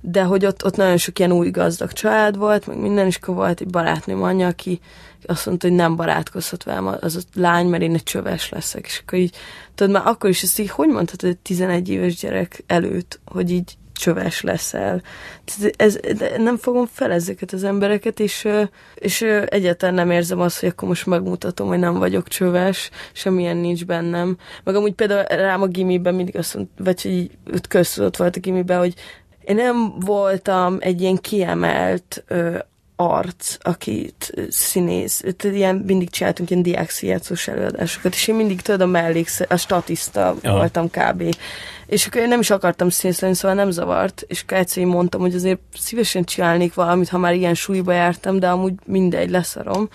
de hogy ott, ott nagyon sok ilyen új gazdag család volt, meg minden, is akkor volt egy barátnőm anyja, aki azt mondta, hogy nem barátkozhat velem az a lány, mert én egy csöves leszek, és akkor így, tudod, már akkor is ezt így, hogy mondhatod egy 11 éves gyerek előtt, hogy így csöves leszel. Ez, nem fogom fel ezeket az embereket, és, és egyáltalán nem érzem azt, hogy akkor most megmutatom, hogy nem vagyok csöves, semmilyen nincs bennem. Meg amúgy például rám a gimiben mindig azt mondta, vagy hogy így köztudott volt a gimiben, hogy én nem voltam egy ilyen kiemelt ö, arc, akit színész, tehát ilyen mindig csináltunk ilyen diákszijátszós előadásokat, és én mindig tudod a melléksz, a statiszta ja. voltam kb. És akkor én nem is akartam színész lenni, szóval nem zavart, és akkor egyszerűen mondtam, hogy azért szívesen csinálnék valamit, ha már ilyen súlyba jártam, de amúgy mindegy, leszarom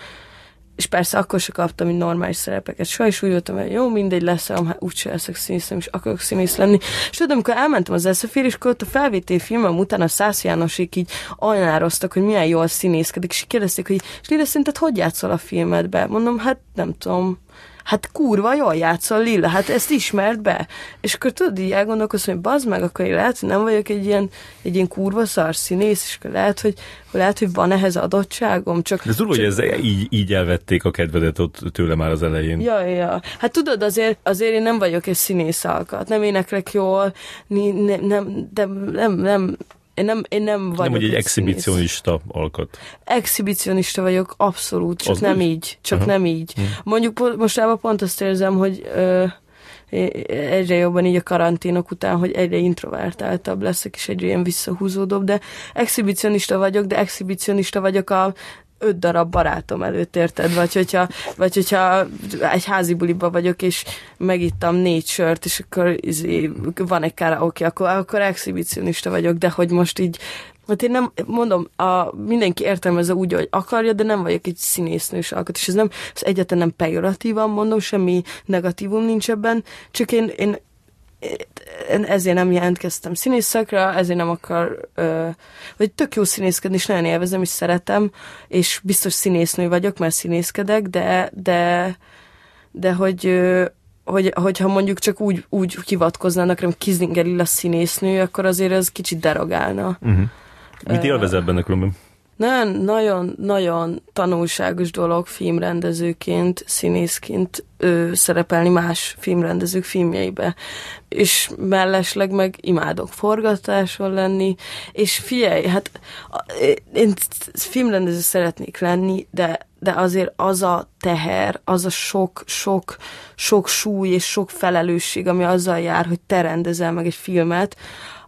és persze akkor se kaptam így normális szerepeket. Soha is úgy voltam, hogy jó, mindegy, lesz, hát úgyse leszek színész, és akarok színész lenni. És tudom, amikor elmentem az eszefér, és akkor ott a felvétel filmem után a Szász Jánosék így ajnároztak, hogy milyen jól színészkedik, és kérdezték, hogy és Lila, szerinted hogy játszol a filmedbe? Mondom, hát nem tudom, hát kurva jól játszol Lilla, hát ezt ismert be. És akkor tudod, így elgondolkozom, hogy bazd meg, akkor én lehet, hogy nem vagyok egy ilyen, egy ilyen kurva szar színész, és akkor lehet, hogy, lehet, hogy van ehhez adottságom. Csak, De tudod, hogy ez így, így elvették a kedvedet ott tőle már az elején. Ja, ja. Hát tudod, azért, azért én nem vagyok egy színész alkat, nem éneklek jól, nem, nem, de nem, nem, én nem, én nem vagyok. Nem, hogy egy exhibicionista alkat. Exhibicionista vagyok, abszolút, csak az nem úgy? így. Csak uh-huh. nem így. Uh-huh. Mondjuk mostában pont azt érzem, hogy ö, egyre jobban így a karanténok után, hogy egyre introvertáltabb leszek, és egyre ilyen visszahúzódóbb, de exhibicionista vagyok, de exhibicionista vagyok a öt darab barátom előtt, érted? Vagy hogyha, vagy hogyha egy házi buliba vagyok, és megittam négy sört, és akkor izé, van egy karaoke, akkor, akkor exhibicionista vagyok, de hogy most így Hát én nem, mondom, a, mindenki értelmezze úgy, hogy akarja, de nem vagyok egy színésznős alkot, és ez nem, ez egyáltalán nem pejoratívan mondom, semmi negatívum nincs ebben, csak én én ezért nem jelentkeztem színészekre, ezért nem akar, ö, vagy tök jó színészkedni, és nagyon élvezem, és szeretem, és biztos színésznő vagyok, mert színészkedek, de, de, de hogy, ö, hogy, hogyha mondjuk csak úgy, úgy hivatkoznának, hogy Kizinger Lilla színésznő, akkor azért ez kicsit derogálna. Uh-huh. Mit élvezel benne különben? Nagyon, nagyon, nagyon tanulságos dolog filmrendezőként, színészként ö, szerepelni más filmrendezők filmjeibe. És mellesleg meg imádok forgatáson lenni, és figyelj, hát én filmrendező szeretnék lenni, de, de azért az a teher, az a sok, sok, sok súly és sok felelősség, ami azzal jár, hogy te rendezel meg egy filmet,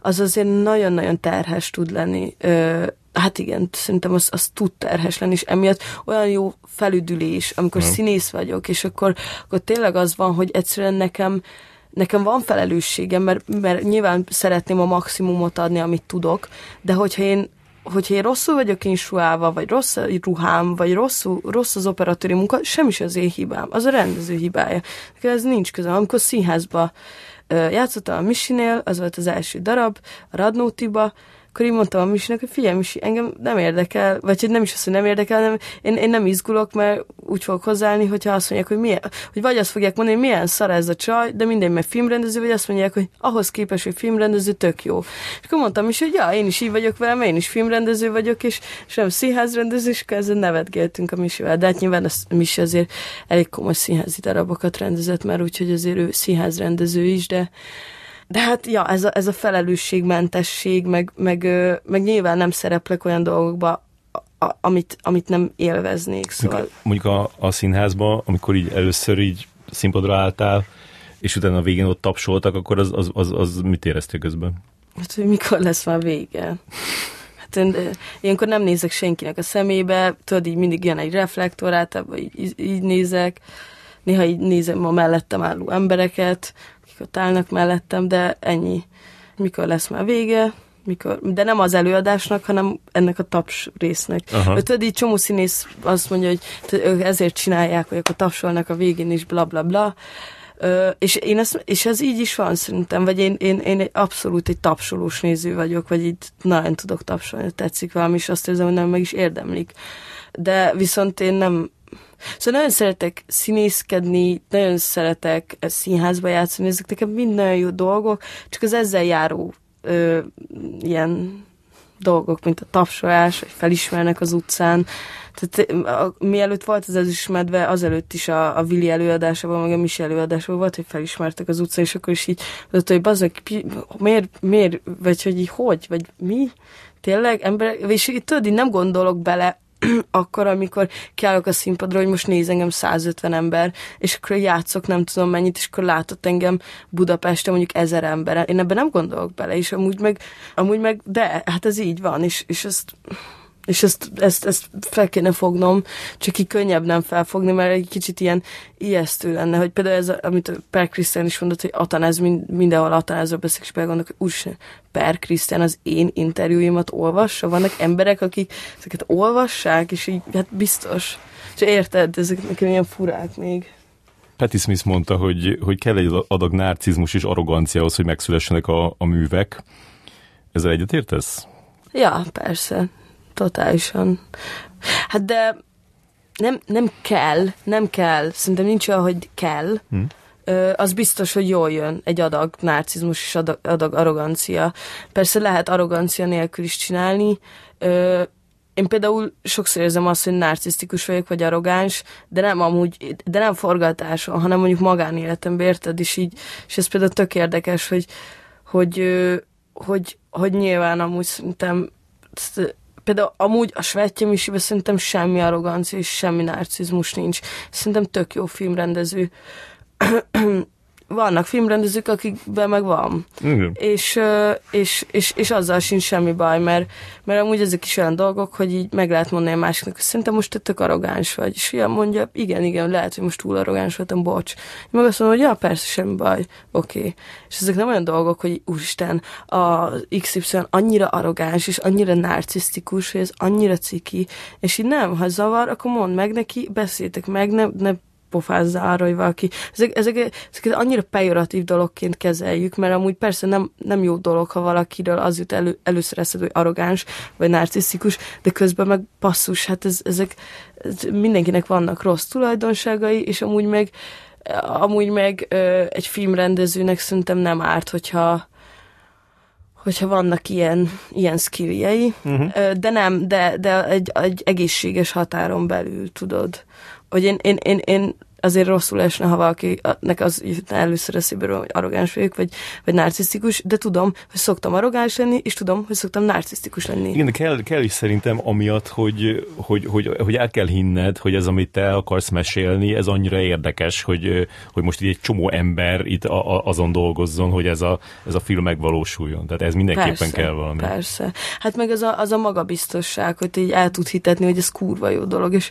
az azért nagyon-nagyon terhes tud lenni. Ö, hát igen, szerintem az, az tud terhes lenni, és emiatt olyan jó felüdülés, amikor hmm. színész vagyok, és akkor, akkor tényleg az van, hogy egyszerűen nekem nekem van felelősségem, mert, mert nyilván szeretném a maximumot adni, amit tudok, de hogyha én hogyha én rosszul vagyok insuálva, vagy rossz a ruhám, vagy rosszul, rossz az operatőri munka, semmi az én hibám, az a rendező hibája. Nekem ez nincs közöm. Amikor színházba játszottam a Misinél, az volt az első darab, a Radnótiba, akkor így mondtam a Misinek, hogy figyelj, Misi, engem nem érdekel, vagy hogy nem is az, hogy nem érdekel, hanem én, én nem izgulok, mert úgy fogok hozzáállni, hogyha azt mondják, hogy milyen, hogy vagy azt fogják mondani, hogy milyen szar ez a csaj, de minden, mert filmrendező, vagy azt mondják, hogy ahhoz képest, hogy filmrendező, tök jó. És akkor mondtam is, hogy ja, én is így vagyok velem, én is filmrendező vagyok, és, nem színházrendező, és ezzel nevetgéltünk a Misivel. De hát nyilván a Misi azért elég komoly színházi darabokat rendezett már, úgyhogy azért ő színházrendező is, de de hát, ja, ez a, ez a felelősségmentesség, meg, meg, meg nyilván nem szereplek olyan dolgokba, a, amit, amit nem élveznék. Szóval... Mondjuk a, a színházba, amikor így először így színpadra álltál, és utána a végén ott tapsoltak, akkor az, az, az, az mit éreztél közben? Hát, hogy mikor lesz már vége. Hát én, ilyenkor nem nézek senkinek a szemébe, tudod, így mindig jön egy reflektor, általában így, így nézek, néha így nézem a mellettem álló embereket, akik ott állnak mellettem, de ennyi. Mikor lesz már vége, mikor, de nem az előadásnak, hanem ennek a taps résznek. Aha. Tudod, így csomó színész azt mondja, hogy ők ezért csinálják, hogy akkor tapsolnak a végén is, bla bla bla. Ö, és, én ezt, és ez így is van szerintem, vagy én, én, én abszolút egy tapsolós néző vagyok, vagy így nagyon tudok tapsolni, tetszik valami, és azt érzem, hogy nem meg is érdemlik. De viszont én nem, Szóval nagyon szeretek színészkedni, nagyon szeretek színházba játszani, ezek nekem mind nagyon jó dolgok, csak az ezzel járó ö, ilyen dolgok, mint a tapsolás, vagy felismernek az utcán. Tehát a, mielőtt volt az ezüstmedve, azelőtt is a, a Vili előadásában, meg a Misi előadásában volt, hogy felismertek az utcán, és akkor is így mondott, hogy bazd, miért, miért, vagy hogy így hogy, vagy mi? Tényleg, ember, és így tudod, így nem gondolok bele akkor, amikor kiállok a színpadra, hogy most néz engem 150 ember, és akkor játszok nem tudom mennyit, és akkor látott engem Budapesten mondjuk ezer ember. Én ebben nem gondolok bele, és amúgy meg, amúgy meg de, hát ez így van, és, és ezt és ezt, ezt, ezt fel kéne fognom, csak így könnyebb nem felfogni, mert egy kicsit ilyen ijesztő lenne, hogy például ez, amit Per Krisztián is mondott, hogy Atanez, mindenhol Atanezről beszél, és belegondolok, hogy úristen, Per Krisztián az én interjúimat olvassa, vannak emberek, akik ezeket olvassák, és így, hát biztos. És érted, ezek nekem ilyen furák még. Patti Smith mondta, hogy, hogy kell egy adag narcizmus és arrogancia ahhoz, hogy megszülessenek a, a művek. Ezzel egyetértesz? Ja, persze totálisan. Hát de nem, nem kell, nem kell, szerintem nincs olyan, hogy kell, hm. Ö, az biztos, hogy jól jön egy adag narcizmus és adag, adag arrogancia. Persze lehet arrogancia nélkül is csinálni. Ö, én például sokszor érzem azt, hogy narcisztikus vagyok, vagy arrogáns, de nem amúgy, de nem forgatáson, hanem mondjuk magánéletemben, érted? És így, és ez például tök érdekes, hogy, hogy, hogy, hogy nyilván amúgy szerintem például amúgy a Svetje Misibe szerintem semmi arrogancia és semmi narcizmus nincs. Szerintem tök jó filmrendező. Vannak filmrendezők, akikben meg van. Igen. És, és, és, és, azzal sincs semmi baj, mert, mert amúgy ezek is olyan dolgok, hogy így meg lehet mondani a másiknak, hogy szerintem most te tök arrogáns vagy. És ilyen mondja, igen, igen, lehet, hogy most túl arrogáns voltam, bocs. Én meg azt mondom, hogy ja, persze, semmi baj, oké. Okay. És ezek nem olyan dolgok, hogy úristen, a XY annyira arrogáns, és annyira narcisztikus, hogy ez annyira ciki, és így nem, ha zavar, akkor mondd meg neki, beszéltek meg, ne, ne pofázza arra, hogy valaki... Ezek, ezek, ezek annyira pejoratív dologként kezeljük, mert amúgy persze nem, nem jó dolog, ha valakiről az jut elő, először eszed, hogy arrogáns, vagy narcisztikus, de közben meg passzus, hát ez, ezek ez mindenkinek vannak rossz tulajdonságai, és amúgy meg amúgy meg ö, egy filmrendezőnek szerintem nem árt, hogyha hogyha vannak ilyen, ilyen skilljei, uh-huh. de nem, de, de egy, egy egészséges határon belül, tudod hogy én, én, én, én azért rosszul esne, ha valakinek az jutna először eszébe, hogy arrogáns vagyok, vagy, vagy narcisztikus, de tudom, hogy szoktam arrogáns lenni, és tudom, hogy szoktam narcisztikus lenni. Igen, de kell, kell is szerintem amiatt, hogy, hogy, hogy, hogy el kell hinned, hogy ez, amit te akarsz mesélni, ez annyira érdekes, hogy, hogy most így egy csomó ember itt a, a, azon dolgozzon, hogy ez a, ez a film megvalósuljon. Tehát ez mindenképpen persze, kell valami. Persze. Hát meg az a, az a magabiztosság, hogy így el tud hitetni, hogy ez kurva jó dolog, és,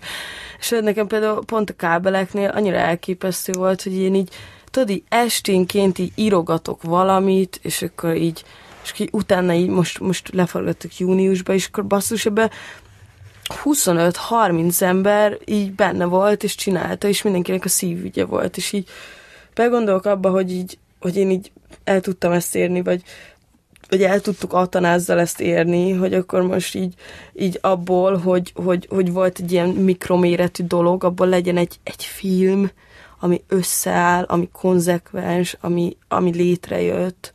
és nekem például pont a kábeleknél annyira elképesztő volt, hogy én így, tudod, így esténként így írogatok valamit, és akkor így, és így utána így most, most leforgattuk júniusba, és akkor basszus ebbe 25-30 ember így benne volt, és csinálta, és mindenkinek a szívügye volt, és így begondolok abba, hogy így, hogy én így el tudtam ezt érni, vagy hogy el tudtuk Atanázzal ezt érni, hogy akkor most így, így abból, hogy, hogy, hogy volt egy ilyen mikroméretű dolog, abból legyen egy, egy film, ami összeáll, ami konzekvens, ami, ami létrejött,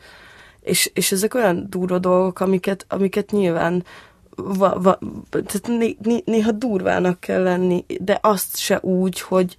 és, és ezek olyan durva dolgok, amiket, amiket nyilván va, va, tehát né, né, néha durvának kell lenni, de azt se úgy, hogy,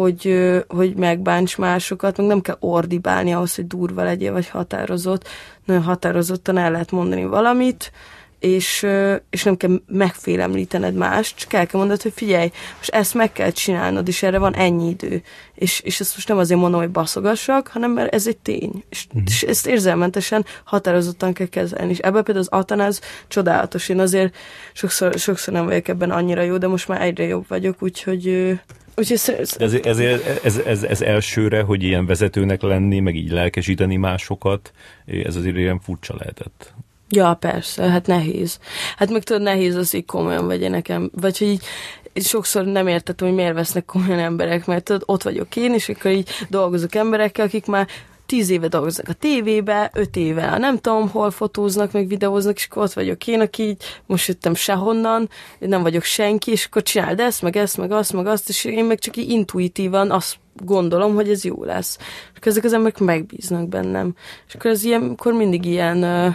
hogy, hogy megbánts másokat, meg nem kell ordibálni ahhoz, hogy durva legyél, vagy határozott. Nagyon határozottan el lehet mondani valamit, és, és nem kell megfélemlítened mást, csak el kell mondani, hogy figyelj, most ezt meg kell csinálnod, és erre van ennyi idő. És, és ezt most nem azért mondom, hogy baszogassak, hanem mert ez egy tény. És, uh-huh. és ezt érzelmentesen, határozottan kell kezelni. És ebben például az Atanáz csodálatos. Én azért sokszor, sokszor nem vagyok ebben annyira jó, de most már egyre jobb vagyok, úgyhogy Úgyhogy ez, ez, ez, ez, ez elsőre, hogy ilyen vezetőnek lenni, meg így lelkesíteni másokat, ez azért ilyen furcsa lehetett. Ja, persze, hát nehéz. Hát meg tudod, nehéz az, hogy komolyan vegye nekem, vagy hogy így sokszor nem értettem, hogy miért vesznek komolyan emberek, mert tudod, ott vagyok én, és akkor így dolgozok emberekkel, akik már tíz éve dolgoznak a tévébe, öt éve nem tudom, hol fotóznak, meg videóznak, és akkor ott vagyok én, aki így most jöttem sehonnan, nem vagyok senki, és akkor csináld ezt, meg ezt, meg azt, meg azt, és én meg csak így intuitívan azt gondolom, hogy ez jó lesz. És ezek az emberek megbíznak bennem. És akkor ez ilyen, akkor mindig ilyen, uh,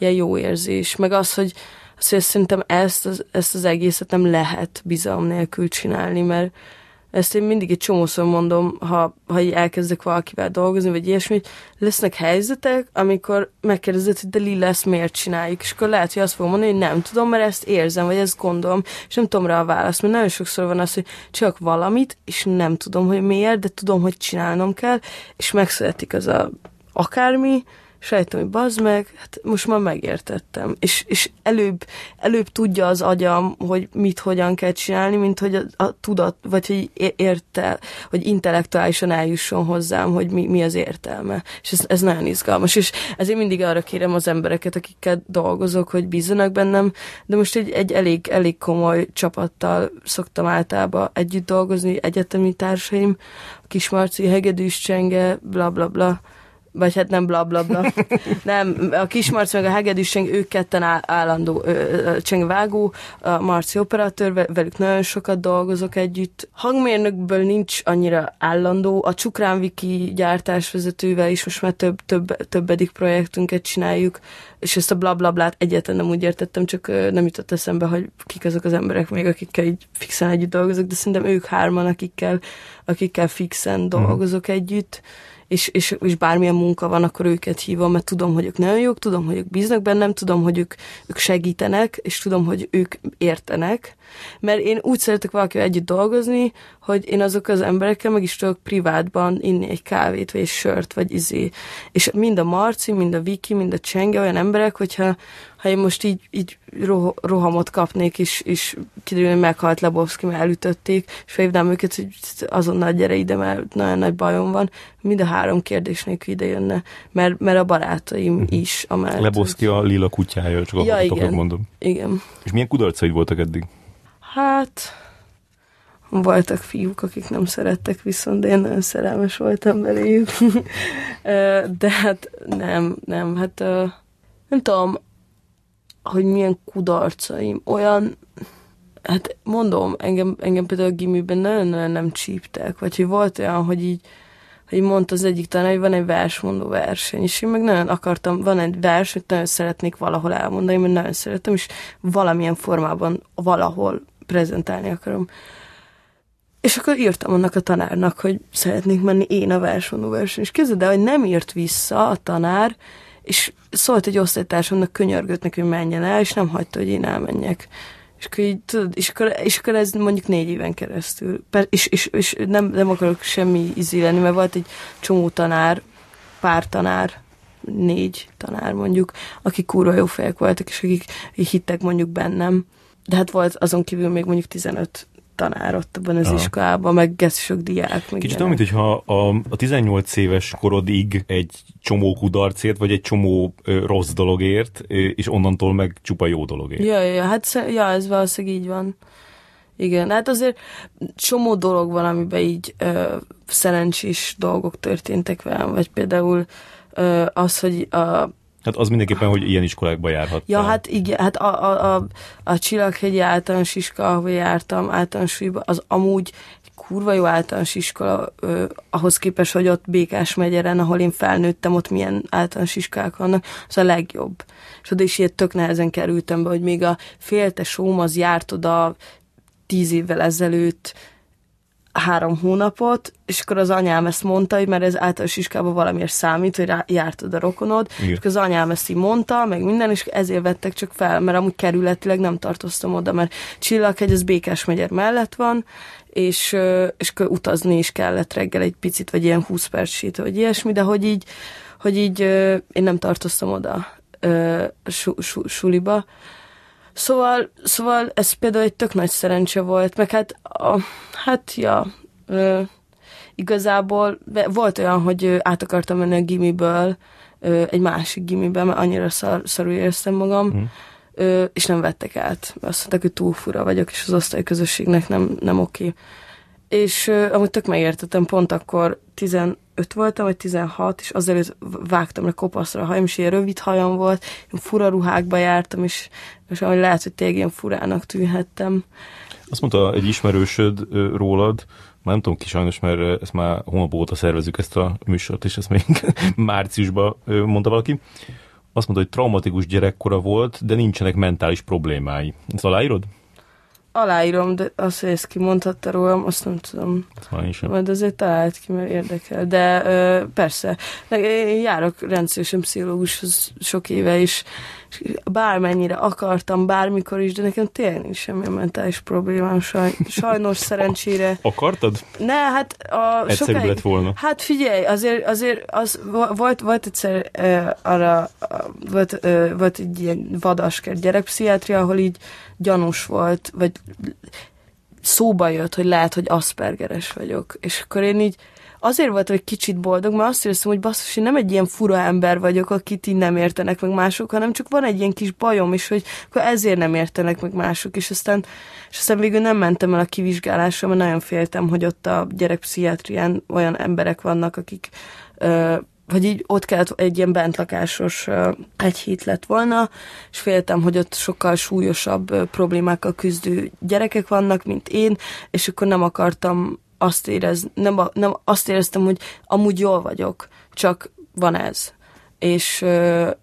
ilyen jó érzés. Meg az, hogy, az, hogy szerintem ezt az, ezt az egészet nem lehet bizalom nélkül csinálni, mert ezt én mindig egy csomószor mondom, ha, ha így elkezdek valakivel dolgozni, vagy ilyesmi, lesznek helyzetek, amikor megkérdezed, hogy de Lilla ezt miért csináljuk, és akkor lehet, hogy azt fogom mondani, hogy nem tudom, mert ezt érzem, vagy ezt gondolom, és nem tudom rá a választ, mert nagyon sokszor van az, hogy csak valamit, és nem tudom, hogy miért, de tudom, hogy csinálnom kell, és megszületik az a akármi, sejtem, hogy bazd meg, hát most már megértettem. És, és előbb, előbb tudja az agyam, hogy mit, hogyan kell csinálni, mint hogy a, a tudat, vagy hogy érte, hogy intellektuálisan eljusson hozzám, hogy mi, mi az értelme. És ez, ez nagyon izgalmas. És ezért mindig arra kérem az embereket, akikkel dolgozok, hogy bízzanak bennem, de most egy, egy elég, elég komoly csapattal szoktam általában együtt dolgozni, egyetemi társaim, Kismarci, Hegedűs Csenge, bla bla bla vagy hát nem bla bla bla. nem, a Kismarci meg a Hegedűs ők ketten állandó csengvágó, a Marci operatőr, velük nagyon sokat dolgozok együtt. Hangmérnökből nincs annyira állandó, a Csukrán Viki gyártásvezetővel is most már több, több, többedik projektünket csináljuk, és ezt a bla bla blát egyetlen nem úgy értettem, csak nem jutott eszembe, hogy kik azok az emberek még, akikkel így fixen együtt dolgozok, de szerintem ők hárman, akikkel, akikkel fixen dolgozok mm. együtt és, és, és bármilyen munka van, akkor őket hívom, mert tudom, hogy ők nagyon jók, tudom, hogy ők bíznak bennem, tudom, hogy ők, ők segítenek, és tudom, hogy ők értenek, mert én úgy szeretek valakivel együtt dolgozni, hogy én azok az emberekkel meg is tudok privátban inni egy kávét, vagy egy sört, vagy izé. És mind a Marci, mind a Viki, mind a Csenge olyan emberek, hogyha ha én most így, így roh- rohamot kapnék, és, és kiderül, hogy meghalt Lebowski, mert elütötték, és felhívnám őket, hogy azonnal gyere ide, mert nagyon nagy bajom van. Mind a három kérdés nélkül ide jönne, mert, mert a barátaim uh-huh. is. Amellett, Lebowski a lila kutyája, csak ja, igen, mondom. Igen. És milyen kudarcaid voltak eddig? Hát, voltak fiúk, akik nem szerettek viszont, de én nagyon szerelmes voltam beléjük. de hát nem, nem, hát nem tudom, hogy milyen kudarcaim, olyan, hát mondom, engem, engem például a gimiben nagyon-nagyon nem csíptek, vagy hogy volt olyan, hogy így, hogy mondta az egyik tanár, hogy van egy versmondó verseny, és én meg nagyon akartam, van egy vers, hogy nagyon szeretnék valahol elmondani, mert nagyon szeretem, és valamilyen formában valahol prezentálni akarom. És akkor írtam annak a tanárnak, hogy szeretnék menni én a versmondó verseny, és képzeld el, hogy nem írt vissza a tanár, és szólt egy osztálytársamnak, könyörgött neki, hogy menjen el, és nem hagyta, hogy én elmenjek. És akkor, így, tudod, és, akkor, és akkor ez mondjuk négy éven keresztül. És, és, és nem, nem akarok semmi izé lenni, mert volt egy csomó tanár, pár tanár, négy tanár mondjuk, akik kurva jó fejek voltak, és akik hittek mondjuk bennem. De hát volt azon kívül még mondjuk 15 tanár ott abban az Aha. iskolában, meg gesz sok diák. Meg Kicsit olyan, mintha a, a 18 éves korodig egy csomó kudarcért, vagy egy csomó ö, rossz dologért, ö, és onnantól meg csupa jó dologért. Ja, ja, hát ja, ez valószínűleg így van. Igen, hát azért csomó dolog van, amiben így ö, szerencsés dolgok történtek velem, vagy például ö, az, hogy a Hát az mindenképpen, hogy ilyen iskolákba járhat. Ja, hát igen, hát a, a, a, a Csillaghegyi általános iskola, ahol jártam általános súlyba, az amúgy egy kurva jó általános iskola, ö, ahhoz képest, hogy ott Békás megyeren, ahol én felnőttem, ott milyen általános iskolák vannak, az a legjobb. És oda is ilyet tök nehezen kerültem be, hogy még a féltesóm az járt oda tíz évvel ezelőtt, három hónapot, és akkor az anyám ezt mondta, hogy mert ez általános iskában valamiért számít, hogy rá, jártad a rokonod, Igen. és akkor az anyám ezt így mondta, meg minden, és ezért vettek csak fel, mert amúgy kerületileg nem tartoztam oda, mert Csillaghegy az Békás megyer mellett van, és, és akkor utazni is kellett reggel egy picit, vagy ilyen 20 perc sét, vagy ilyesmi, de hogy így, hogy így én nem tartoztam oda su, su, suliba, Szóval, szóval ez például egy tök nagy szerencse volt, meg hát, a, hát ja, ö, igazából be- volt olyan, hogy át akartam menni a gimiből ö, egy másik gimibe, mert annyira szar, szarul éreztem magam, Mhm. ö, és nem vettek át. Azt mondták, hogy túl fura vagyok, és az osztályközösségnek nem, nem oké. És ö, amúgy tök megértettem, pont akkor 15 voltam, vagy 16, és azelőtt vágtam le kopaszra a hajam, és ilyen rövid hajam volt, én fura ruhákba jártam, és, és ahogy lehet, hogy tényleg ilyen furának tűnhettem. Azt mondta egy ismerősöd rólad, már nem tudom ki sajnos, mert ezt már hónap óta szervezük ezt a műsort, és ezt még márciusban mondta valaki. Azt mondta, hogy traumatikus gyerekkora volt, de nincsenek mentális problémái. Ezt aláírod? Aláírom, de azt, hogy ezt kimondhatta rólam, azt nem tudom. Sem. Majd azért talált ki, mert érdekel. De ö, persze, én járok rendszeresen pszichológushoz sok éve is, és bármennyire akartam, bármikor is, de nekem tényleg nincs semmi mentális problémám, saj, sajnos, szerencsére. Akartad? Ne, hát a Egyszerűbb sokáig- lett volna. Hát figyelj, azért, azért az vo- volt, volt egyszer uh, arra, uh, volt, uh, volt egy ilyen vadasker gyerekpszichiátria, ahol így gyanús volt, vagy szóba jött, hogy lehet, hogy Aspergeres vagyok. És akkor én így azért voltam egy kicsit boldog, mert azt éreztem, hogy basszus, én nem egy ilyen fura ember vagyok, akit így nem értenek meg mások, hanem csak van egy ilyen kis bajom is, hogy akkor ezért nem értenek meg mások, és aztán, és aztán végül nem mentem el a kivizsgálásra, mert nagyon féltem, hogy ott a gyerekpszichiátrián olyan emberek vannak, akik ö, hogy így ott kellett egy ilyen bentlakásos egy hét lett volna, és féltem, hogy ott sokkal súlyosabb problémákkal küzdő gyerekek vannak, mint én, és akkor nem akartam azt érezni, nem, a- nem azt éreztem, hogy amúgy jól vagyok, csak van ez. És,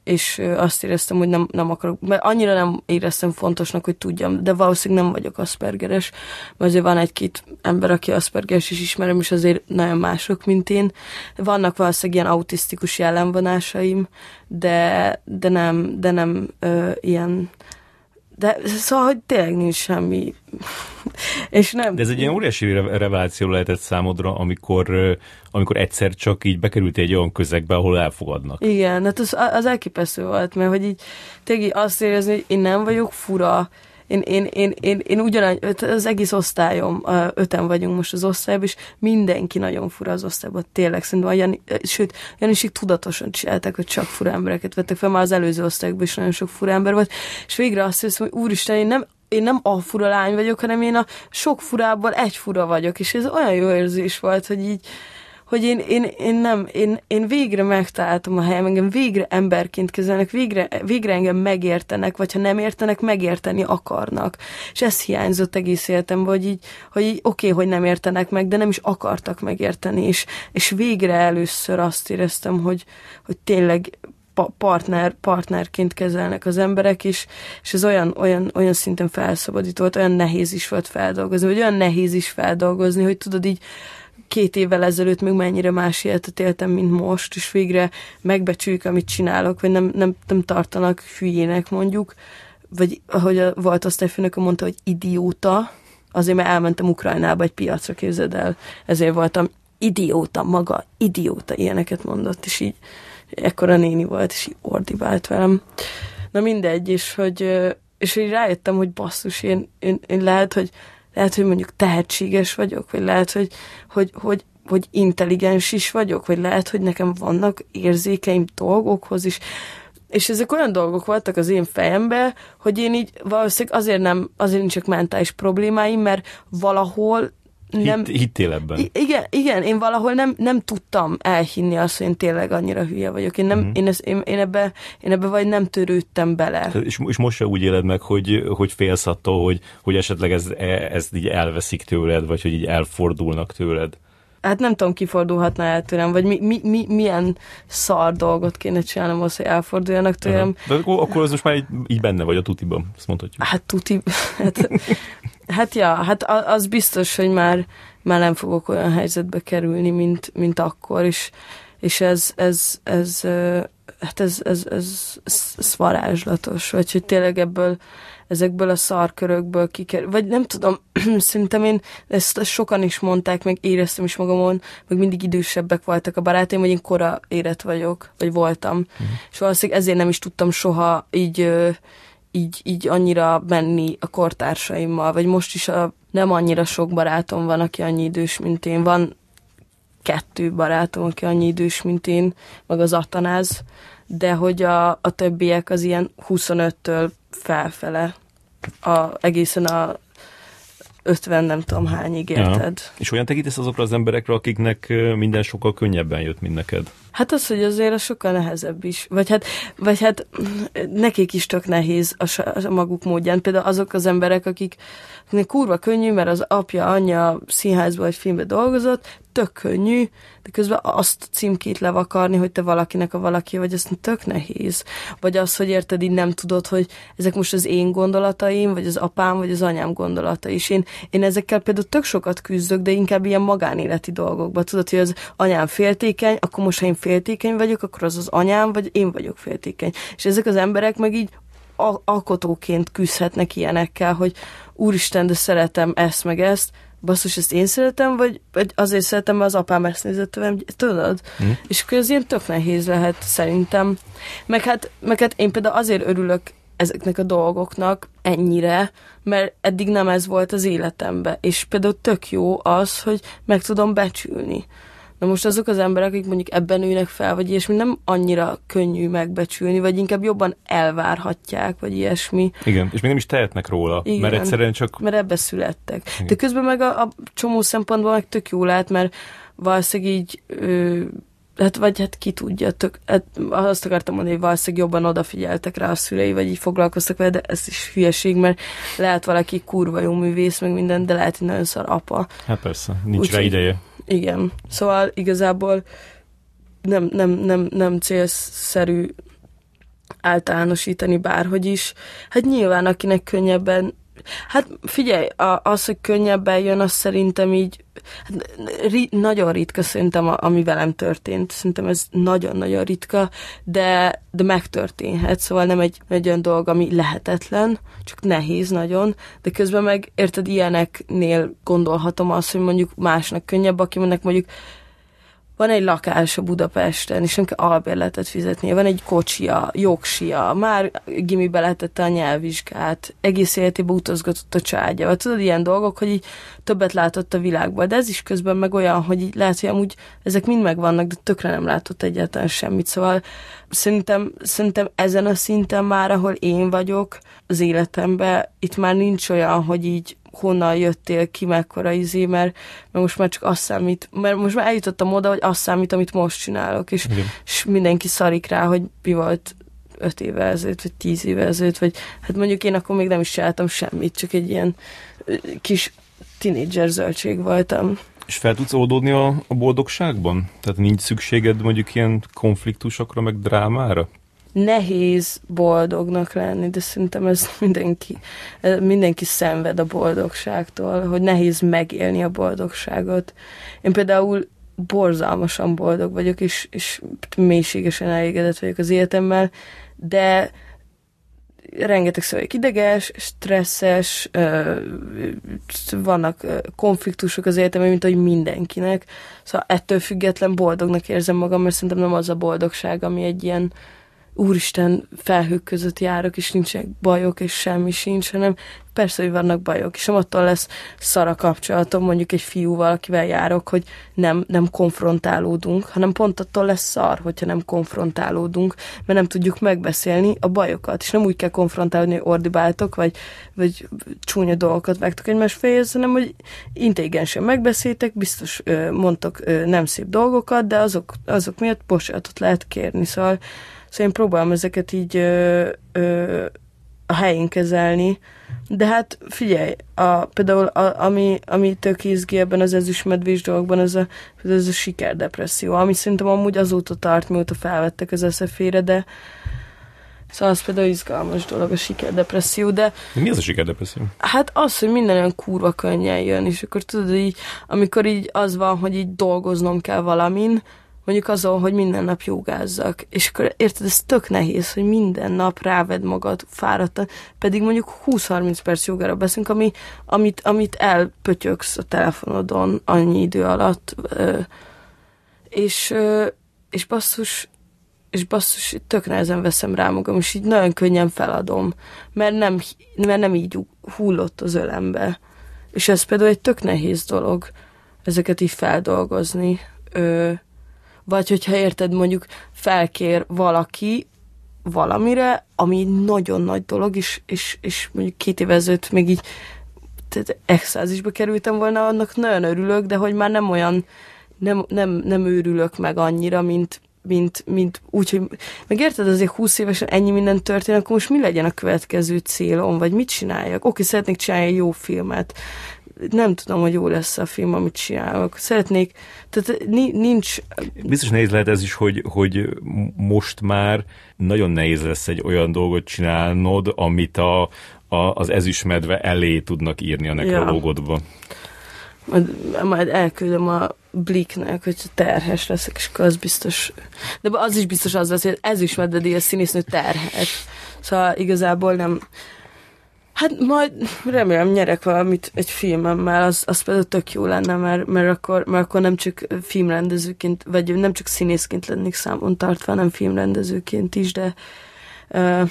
és azt éreztem, hogy nem, nem akarok, mert annyira nem éreztem fontosnak, hogy tudjam, de valószínűleg nem vagyok Aspergeres, mert azért van egy-két ember, aki Aspergeres is ismerem, és azért nagyon mások, mint én. Vannak valószínűleg ilyen autisztikus jellemvonásaim, de, de nem, de nem ö, ilyen de szóval, hogy tényleg nincs semmi. és nem... De ez egy ilyen óriási re- reveláció lehetett számodra, amikor, amikor egyszer csak így bekerültél egy olyan közegbe, ahol elfogadnak. Igen, hát az, az elképesztő volt, mert hogy így tényleg azt érezni, hogy én nem vagyok fura, én, én, én, én, én ugyanúgy, az egész osztályom, öten vagyunk most az osztályban, és mindenki nagyon fura az osztályban, tényleg szerintem, Jani, sőt, Janisik tudatosan csinálták, hogy csak fura embereket vettek fel, már az előző osztályokban is nagyon sok fura ember volt, és végre azt hiszem, hogy úristen, én nem, én nem a fura lány vagyok, hanem én a sok furából egy fura vagyok, és ez olyan jó érzés volt, hogy így, hogy én, én, én nem, én, én végre megtaláltam a helyem, engem végre emberként kezelnek, végre, végre engem megértenek, vagy ha nem értenek, megérteni akarnak. És ez hiányzott egész életemben, hogy így, hogy így oké, okay, hogy nem értenek meg, de nem is akartak megérteni, és, és végre először azt éreztem, hogy, hogy tényleg pa- partner, partnerként kezelnek az emberek is, és ez olyan, olyan, olyan szinten felszabadító volt, olyan nehéz is volt feldolgozni, vagy olyan nehéz is feldolgozni, hogy tudod így két évvel ezelőtt még mennyire más életet éltem, mint most, és végre megbecsüljük, amit csinálok, vagy nem, nem, nem tartanak hülyének mondjuk, vagy ahogy a volt osztályfőnököm mondta, hogy idióta, azért mert elmentem Ukrajnába egy piacra, képzeld el, ezért voltam idióta maga, idióta, ilyeneket mondott, és így ekkora néni volt, és így ordibált velem. Na mindegy, és hogy, és így rájöttem, hogy basszus, én, én, én lehet, hogy lehet, hogy mondjuk tehetséges vagyok, vagy lehet, hogy, hogy, hogy, hogy intelligens is vagyok, vagy lehet, hogy nekem vannak érzékeim dolgokhoz is, és ezek olyan dolgok voltak az én fejemben, hogy én így valószínűleg azért nem, azért nincsek mentális problémáim, mert valahol nem, Hitt, hittél ebben? I- igen, igen, én valahol nem, nem tudtam elhinni azt, hogy én tényleg annyira hülye vagyok. Én, nem, uh-huh. én, ezt, én, én, ebbe, én ebbe vagy nem törődtem bele. És, és most se úgy éled meg, hogy, hogy félsz attól, hogy, hogy esetleg ez, e- ez így elveszik tőled, vagy hogy így elfordulnak tőled. Hát nem tudom, kifordulhatna el tőlem, vagy mi, mi, mi, milyen szar dolgot kéne csinálnom az, hogy elforduljanak tőlem. De akkor, akkor az most már így, így benne vagy a tutiban, azt mondhatjuk. Hát tuti, hát, hát ja, hát az biztos, hogy már, már nem fogok olyan helyzetbe kerülni, mint, mint akkor, és, és ez, ez, ez, hát ez, ez, ez, ez, ez varázslatos, vagy hogy tényleg ebből, ezekből a szarkörökből kikerül, vagy nem tudom, szerintem én, ezt sokan is mondták, meg éreztem is magamon, meg mindig idősebbek voltak a barátaim, hogy én kora érett vagyok, vagy voltam, és valószínűleg ezért nem is tudtam soha így így, így annyira menni a kortársaimmal, vagy most is a, nem annyira sok barátom van, aki annyi idős, mint én. Van kettő barátom, aki annyi idős, mint én, meg az Atanáz, de hogy a, a többiek az ilyen 25-től felfele, a, egészen a 50 nem tudom hányig érted. Ja. És olyan tekintesz azokra az emberekre, akiknek minden sokkal könnyebben jött, mint neked. Hát az, hogy azért az sokkal nehezebb is. Vagy hát, vagy hát nekik is tök nehéz a, a maguk módján. Például azok az emberek, akik kurva könnyű, mert az apja, anyja színházban vagy filmben dolgozott, tök könnyű, de közben azt címkét levakarni, hogy te valakinek a valaki vagy, ez tök nehéz. Vagy az, hogy érted, így nem tudod, hogy ezek most az én gondolataim, vagy az apám, vagy az anyám gondolata is. Én, én ezekkel például tök sokat küzdök, de inkább ilyen magánéleti dolgokba. Tudod, hogy az anyám féltékeny, akkor most, ha én féltékeny vagyok, akkor az az anyám, vagy én vagyok féltékeny. És ezek az emberek meg így al- alkotóként küzdhetnek ilyenekkel, hogy úristen, de szeretem ezt meg ezt, basszus, ezt én szeretem, vagy, vagy azért szeretem, mert az apám ezt nézett tőlem, tudod? Hm. És akkor ez ilyen tök nehéz lehet szerintem. Meg hát, meg hát én például azért örülök ezeknek a dolgoknak ennyire, mert eddig nem ez volt az életemben. És például tök jó az, hogy meg tudom becsülni. Na most azok az emberek, akik mondjuk ebben ülnek fel, vagy ilyesmi, nem annyira könnyű megbecsülni, vagy inkább jobban elvárhatják, vagy ilyesmi, Igen, és még nem is tehetnek róla, Igen. mert egyszerűen csak mert ebbe születtek. De közben meg a, a csomó szempontból meg tök jó lehet, mert valószínűleg így ö, hát vagy hát ki tudja, tök, hát azt akartam mondani, hogy valószínűleg jobban odafigyeltek rá a szülei, vagy így foglalkoztak vele, de ez is hülyeség, mert lehet valaki kurva jó művész, meg minden, de lehet, hogy nagyon szar apa. Hát persze, nincs Úgyhogy- rá ideje. Igen. Szóval igazából nem, nem, nem, nem célszerű általánosítani bárhogy is. Hát nyilván, akinek könnyebben Hát figyelj, a, az, hogy könnyebben jön, az szerintem így hát, nagyon ritka szerintem, a, ami velem történt. Szerintem ez nagyon-nagyon ritka, de, de megtörténhet. Szóval nem egy, egy olyan dolog, ami lehetetlen, csak nehéz nagyon, de közben meg érted, ilyeneknél gondolhatom azt, hogy mondjuk másnak könnyebb, akinek mondjuk van egy lakás a Budapesten, és nem kell albérletet fizetnie, van egy kocsia, jogsia, már gimibe letette a nyelvvizsgát, egész életében utazgatott a családjával. Tudod, ilyen dolgok, hogy így többet látott a világban, de ez is közben meg olyan, hogy így lehet, hogy amúgy ezek mind megvannak, de tökre nem látott egyáltalán semmit. Szóval szerintem, szerintem ezen a szinten már, ahol én vagyok az életemben, itt már nincs olyan, hogy így honnan jöttél, ki mekkora izé, mert, mert most már csak azt számít, mert most már eljutottam oda, hogy azt számít, amit most csinálok, és, Igen. és mindenki szarik rá, hogy mi volt öt éve ezelőtt, vagy tíz éve ezelőtt, vagy hát mondjuk én akkor még nem is csináltam semmit, csak egy ilyen kis tinédzser zöldség voltam. És fel tudsz oldódni a, a boldogságban? Tehát nincs szükséged mondjuk ilyen konfliktusokra, meg drámára? Nehéz boldognak lenni, de szerintem ez mindenki, mindenki szenved a boldogságtól, hogy nehéz megélni a boldogságot. Én például borzalmasan boldog vagyok, és, és mélységesen elégedett vagyok az életemmel, de rengeteg szó vagyok ideges, stresszes, vannak konfliktusok az életemben, mint ahogy mindenkinek. Szóval ettől független boldognak érzem magam, mert szerintem nem az a boldogság, ami egy ilyen úristen felhők között járok, és nincsenek bajok, és semmi sincs, hanem persze, hogy vannak bajok, és nem attól lesz szara kapcsolatom mondjuk egy fiúval, akivel járok, hogy nem, nem konfrontálódunk, hanem pont attól lesz szar, hogyha nem konfrontálódunk, mert nem tudjuk megbeszélni a bajokat, és nem úgy kell konfrontálni, hogy ordibáltok, vagy, vagy csúnya dolgokat vágtok egymás fejéhez, hanem hogy intelligensen megbeszéltek, biztos mondtok nem szép dolgokat, de azok, azok miatt bocsánatot lehet kérni, szóval, szóval én próbálom ezeket így ö, ö, a helyén kezelni, de hát figyelj, a, például a, ami, ami tök izgi ebben az ezüstmedvés dolgokban, ez a, ez a sikerdepresszió, ami szerintem amúgy azóta tart, mióta felvettek az eszefére, de Szóval az például izgalmas dolog a sikerdepresszió, de... Mi az a sikerdepresszió? Hát az, hogy minden olyan kurva könnyen jön, és akkor tudod, így, amikor így az van, hogy így dolgoznom kell valamin, mondjuk azon, hogy minden nap jogázzak, és akkor érted, ez tök nehéz, hogy minden nap ráved magad fáradtan, pedig mondjuk 20-30 perc jogára beszélünk, ami, amit, amit elpötyöksz a telefonodon annyi idő alatt, és, és basszus, és basszus, tök nehezen veszem rá magam, és így nagyon könnyen feladom, mert nem, mert nem így hullott az ölembe. És ez például egy tök nehéz dolog, ezeket így feldolgozni. Ö, vagy hogyha érted, mondjuk felkér valaki valamire, ami nagyon nagy dolog, és, és, és mondjuk két éve ezelőtt még így tehát extázisba kerültem volna, annak nagyon örülök, de hogy már nem olyan, nem, nem, nem őrülök meg annyira, mint, mint, mint úgy, hogy megérted, azért 20 évesen ennyi minden történik, akkor most mi legyen a következő célom, vagy mit csináljak? Oké, szeretnék csinálni egy jó filmet, nem tudom, hogy jó lesz a film, amit csinálok. Szeretnék, tehát nincs... Biztos nehéz lehet ez is, hogy, hogy most már nagyon nehéz lesz egy olyan dolgot csinálnod, amit a, a, az ezüstmedve elé tudnak írni a nekrológodba. Ja. Majd, majd elküldöm a Bliknek, hogy terhes leszek, és akkor az biztos... De az is biztos az lesz, hogy ez is a színésznő terhes. Szóval igazából nem... Hát majd remélem nyerek valamit egy filmemmel, az, az például tök jó lenne, mert, mert, akkor, mert akkor nem csak filmrendezőként, vagy nem csak színészként lennék számon tartva, hanem filmrendezőként is, de uh,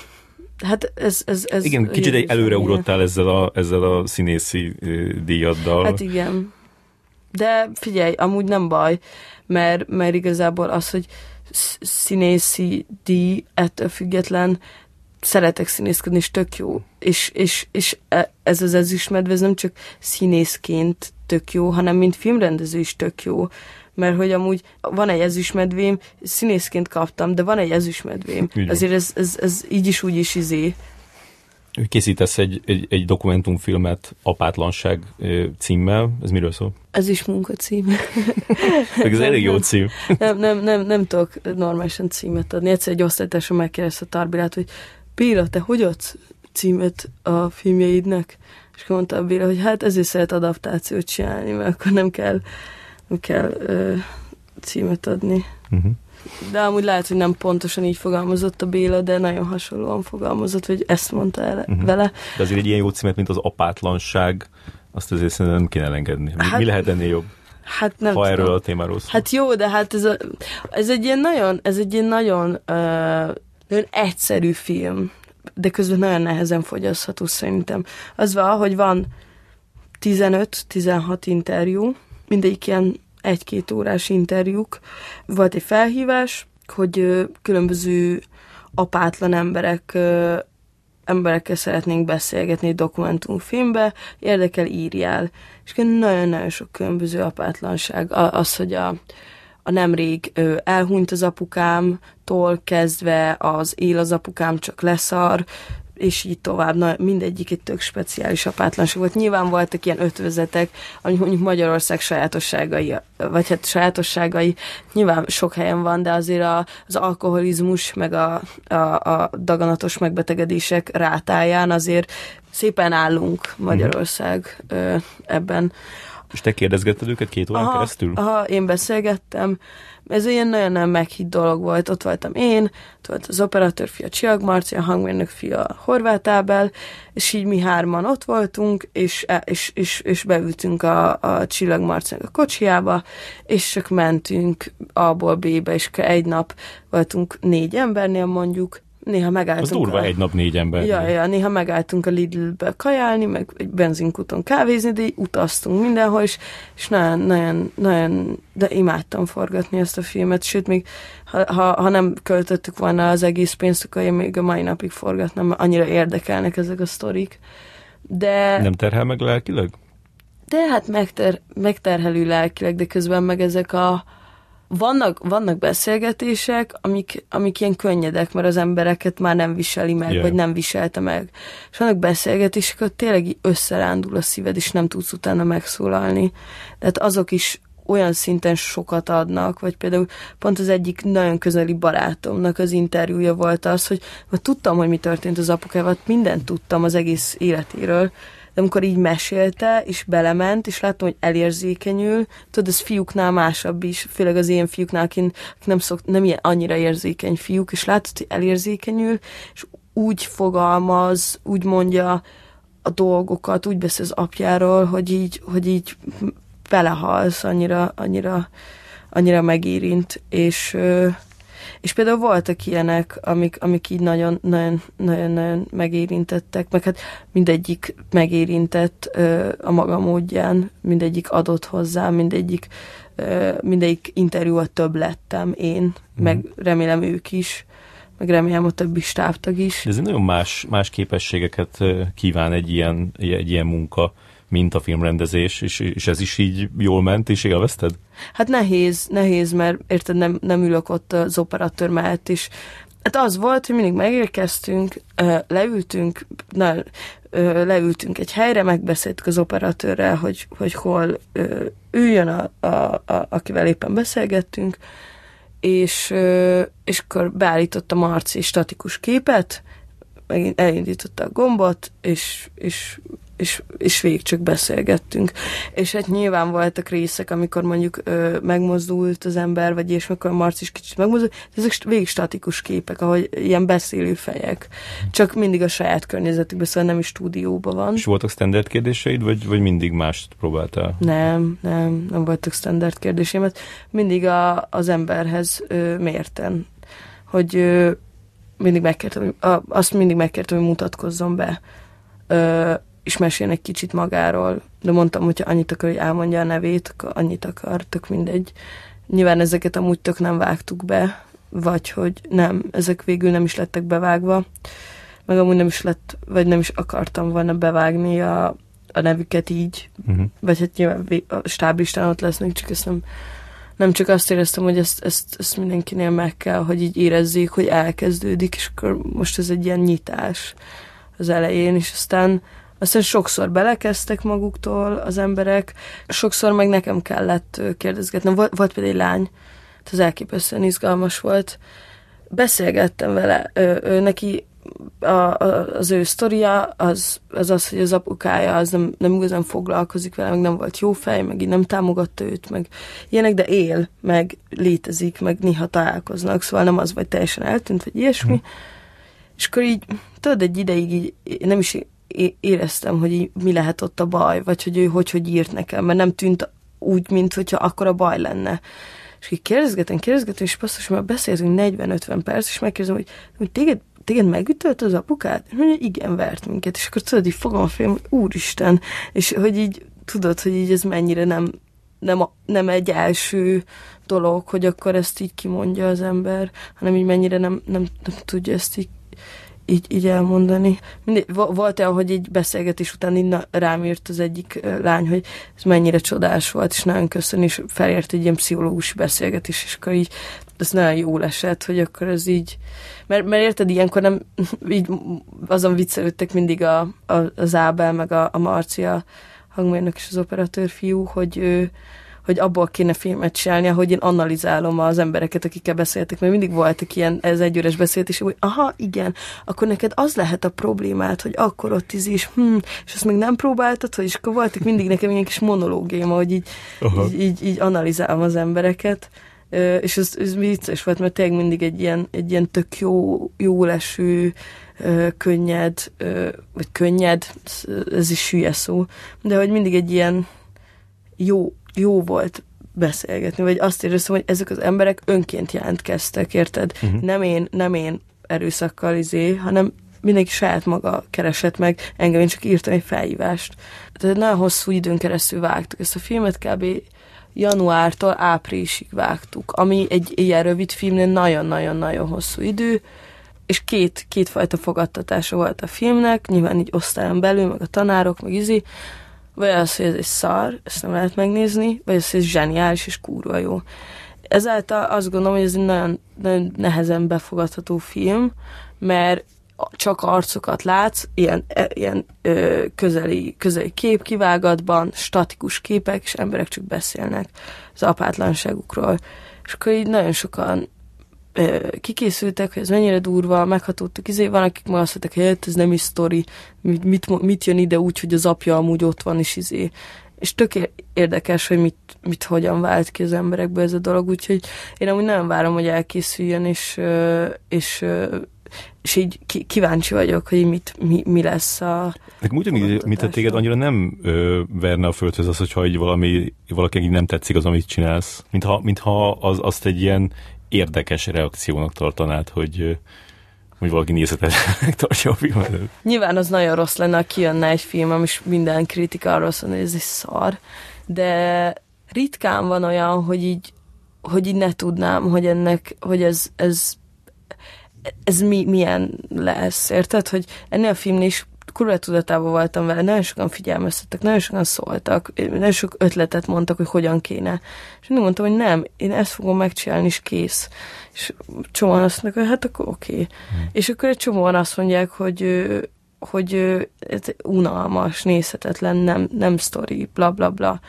hát ez, ez, ez... Igen, kicsit egy előreugrottál ezzel a, ezzel a színészi díjaddal. Hát igen. De figyelj, amúgy nem baj, mert, mert igazából az, hogy színészi díj ettől független szeretek színészkedni, és tök jó. És, és, és e, ez az ezüstmedve, ez nem csak színészként tök jó, hanem mint filmrendező is tök jó. Mert hogy amúgy van egy ezüstmedvém, színészként kaptam, de van egy ezüstmedvém. Azért ez, ez, ez így is úgy is izé készítesz egy, egy, egy dokumentumfilmet Apátlanság címmel. Ez miről szól? Ez is munkacím. ez elég jó cím. nem, nem, nem, nem tudok normálisan címet adni. Egyszer egy osztálytársam megkérdezte a Tarbilát, hogy Béla, te hogy adsz címet a filmjeidnek? És akkor mondta Béla, hogy hát ezért szeret adaptációt csinálni, mert akkor nem kell, nem kell ö, címet adni. Uh-huh. De amúgy lehet, hogy nem pontosan így fogalmazott a Béla, de nagyon hasonlóan fogalmazott, hogy ezt mondta el uh-huh. vele. De azért egy ilyen jó címet, mint az apátlanság, azt azért szerintem nem kéne elengedni. Mi, hát, mi lehet ennél jobb? Hát nem ha tudom. erről a témáról szól. Hát jó, de hát ez, a, ez egy ilyen nagyon, ez egy ilyen nagyon, uh, nagyon egyszerű film, de közben nagyon nehezen fogyasztható szerintem. Az van, hogy van 15-16 interjú, mindegyik ilyen egy-két órás interjúk. Volt egy felhívás, hogy különböző apátlan emberek emberekkel szeretnénk beszélgetni egy dokumentumfilmbe, érdekel, írjál. És nagyon-nagyon sok különböző apátlanság. Az, hogy a, a nemrég elhunyt az apukámtól kezdve az él az apukám csak leszar, és így tovább. Na, mindegyik egy tök speciális apátlanság volt. Nyilván voltak ilyen ötvözetek, amik mondjuk Magyarország sajátosságai, vagy hát sajátosságai nyilván sok helyen van, de azért a, az alkoholizmus, meg a, a, a daganatos megbetegedések rátáján azért szépen állunk Magyarország ö, ebben. És te kérdezgetted őket két órán aha, keresztül? Aha, én beszélgettem. Ez ilyen nagyon-nagyon meghitt dolog volt. Ott voltam én, ott volt az operatőr fia Csiag Marci, a hangmérnök fia Horváth Ábel, és így mi hárman ott voltunk, és, és, és, és beültünk a, a Csillag Marcinak a kocsiába, és csak mentünk A-ból B-be, és egy nap voltunk négy embernél mondjuk, néha megálltunk. Az durva a... egy nap négy ember. Ja, ja, néha megálltunk a Lidlbe kajálni, meg egy benzinkuton kávézni, de így utaztunk mindenhol, és, és nagyon, nagyon, nagyon, de imádtam forgatni ezt a filmet, sőt, még ha, ha, ha nem költöttük volna az egész pénzt, akkor én még a mai napig forgatnám, mert annyira érdekelnek ezek a sztorik. De... Nem terhel meg lelkileg? De hát megter, megterhelő lelkileg, de közben meg ezek a vannak, vannak beszélgetések, amik, amik ilyen könnyedek, mert az embereket már nem viseli meg, yeah. vagy nem viselte meg. És vannak beszélgetések, hogy tényleg így összerándul a szíved, és nem tudsz utána megszólalni. Tehát azok is olyan szinten sokat adnak, vagy például pont az egyik nagyon közeli barátomnak az interjúja volt az, hogy tudtam, hogy mi történt az apukával, mindent tudtam az egész életéről, de amikor így mesélte, és belement, és láttam, hogy elérzékenyül, tudod, ez fiúknál másabb is, főleg az ilyen fiúknál, akik nem, szok, nem ilyen annyira érzékeny fiúk, és látod, hogy elérzékenyül, és úgy fogalmaz, úgy mondja a dolgokat, úgy beszél az apjáról, hogy így, hogy így belehalsz, annyira, annyira, annyira megérint, és és például voltak ilyenek, amik, amik így nagyon, nagyon, nagyon, nagyon megérintettek, meg hát mindegyik megérintett ö, a maga módján, mindegyik adott hozzá, mindegyik, ö, mindegyik interjúat több lettem én, mm. meg remélem ők is, meg remélem a többi stábtag is. De ez nagyon más, más képességeket kíván egy ilyen, egy ilyen munka mint a filmrendezés, és, és ez is így jól ment, és élvezted? Hát nehéz, nehéz, mert érted, nem, nem ülök ott az operatőr mellett is. Hát az volt, hogy mindig megérkeztünk, leültünk, na, leültünk egy helyre, megbeszéltük az operatőrrel, hogy, hogy hol üljön, a, a, a, akivel éppen beszélgettünk, és, és akkor beállította Marci statikus képet, megint elindította a gombot, és, és és, és végig csak beszélgettünk. És hát nyilván voltak részek, amikor mondjuk ö, megmozdult az ember, vagy és amikor Marci is kicsit megmozdult, ezek végig statikus képek, ahogy ilyen beszélő fejek. Csak mindig a saját környezetükben, szóval nem is stúdióban van. És voltak standard kérdéseid, vagy, vagy mindig mást próbáltál? Nem, nem, nem voltak standard kérdéseim. Mindig a, az emberhez ö, mérten. Hogy ö, mindig megkértem, azt mindig megkértem, hogy mutatkozzon be. Ö, és meséljen egy kicsit magáról, de mondtam, hogyha annyit akar, hogy elmondja a nevét, akkor annyit akar, tök mindegy. Nyilván ezeket amúgy tök nem vágtuk be, vagy hogy nem, ezek végül nem is lettek bevágva, meg amúgy nem is lett, vagy nem is akartam volna bevágni a, a nevüket így, uh-huh. vagy hát nyilván a stáblistán ott lesznek, csak ezt nem, nem csak azt éreztem, hogy ezt, ezt, ezt mindenkinél meg kell, hogy így érezzék, hogy elkezdődik, és akkor most ez egy ilyen nyitás az elején, és aztán aztán sokszor belekezdtek maguktól az emberek, sokszor meg nekem kellett kérdezgetnem. Volt, volt például egy lány, az elképesztően izgalmas volt. Beszélgettem vele, ő, ő, neki a, a, az ő sztoria az, az az, hogy az apukája az nem, nem igazán foglalkozik vele, meg nem volt jó fej, meg így nem támogatta őt, meg ilyenek, de él, meg létezik, meg néha találkoznak, szóval nem az vagy teljesen eltűnt, vagy ilyesmi. Mm. És akkor így, tudod, egy ideig így nem is éreztem, hogy mi lehet ott a baj, vagy hogy ő hogy, hogy írt nekem, mert nem tűnt úgy, mint hogyha akkor a baj lenne. És így kérdezgetem, kérdezgetem, és basszus, már beszéltünk 40-50 perc, és megkérdezem, hogy, hogy téged, téged megütölt az apukát? És mondja, igen, vert minket. És akkor tudod, így fogom a film, hogy úristen, és hogy így tudod, hogy így ez mennyire nem, nem, a, nem egy első dolog, hogy akkor ezt így kimondja az ember, hanem így mennyire nem, nem, nem tudja ezt így így, így elmondani. Mindig, volt olyan, hogy egy beszélgetés után így rám írt az egyik lány, hogy ez mennyire csodás volt, és nagyon köszön, és felért egy ilyen pszichológusi beszélgetés, és akkor így ez nagyon jó esett, hogy akkor ez így, mert, mert érted, ilyenkor nem, így azon viccelődtek mindig a, a, az Ábel, meg a, a Marcia hangmérnök és az operatőr fiú, hogy ő, hogy abból kéne filmet csinálni, hogy én analizálom az embereket, akikkel beszéltek, mert mindig voltak ilyen, ez egy üres beszélgetés, hogy aha, igen, akkor neked az lehet a problémát, hogy akkor ott is, is hm, és azt még nem próbáltad, hogy és akkor voltak mindig nekem ilyen kis monológiém, hogy így, így, így, így analizálom az embereket, és ez, ez vicces volt, mert tényleg mindig egy ilyen, egy ilyen tök jó, jó leső, könnyed, vagy könnyed, ez is hülye szó, de hogy mindig egy ilyen jó, jó volt beszélgetni, vagy azt éreztem, hogy ezek az emberek önként jelentkeztek, érted? Uh-huh. Nem én, nem én erőszakkal izé, hanem mindenki saját maga keresett meg, engem én csak írtam egy felhívást. Tehát nagyon hosszú időn keresztül vágtuk ezt a filmet, kb. januártól áprilisig vágtuk, ami egy ilyen rövid filmnél nagyon-nagyon-nagyon hosszú idő, és két, kétfajta fogadtatása volt a filmnek, nyilván így osztályon belül, meg a tanárok, meg izi, vagy az, hogy ez egy szar, ezt nem lehet megnézni, vagy az, hogy ez zseniális és kurva jó. Ezáltal azt gondolom, hogy ez egy nagyon, nagyon nehezen befogadható film, mert csak arcokat látsz, ilyen, e, ilyen ö, közeli, közeli képkivágatban, statikus képek, és emberek csak beszélnek az apátlanságukról. És akkor így nagyon sokan kikészültek, hogy ez mennyire durva, meghatódtak, izé, van, akik ma azt mondták, hogy hát ez nem is sztori, mit, mit, mit jön ide úgy, hogy az apja amúgy ott van, és izé. És tök érdekes, hogy mit, mit hogyan vált ki az emberekből ez a dolog, úgyhogy én amúgy nagyon várom, hogy elkészüljön, és, és és így kíváncsi vagyok, hogy mit, mi, mi lesz a... Nekem úgy mint a téged annyira nem ö, verne a földhöz az, hogyha így valami, valaki így nem tetszik az, amit csinálsz. Mintha, mintha az, azt egy ilyen érdekes reakciónak tartanád, hogy hogy valaki nézetetlenek tartja a filmet. Nyilván az nagyon rossz lenne, ha kijönne egy film, és minden kritika arról szól, hogy ez egy szar, de ritkán van olyan, hogy így, hogy így ne tudnám, hogy ennek, hogy ez, ez ez mi, milyen lesz, érted? Hogy ennél a filmnél is kurva tudatában voltam vele, nagyon sokan figyelmeztettek, nagyon sokan szóltak, nagyon sok ötletet mondtak, hogy hogyan kéne. És mindig mondtam, hogy nem, én ezt fogom megcsinálni, és kész. És csomóan azt mondják, hogy hát akkor oké. Okay. Hmm. És akkor egy csomóan azt mondják, hogy hogy ez unalmas, nézhetetlen, nem, nem sztori, bla bla bla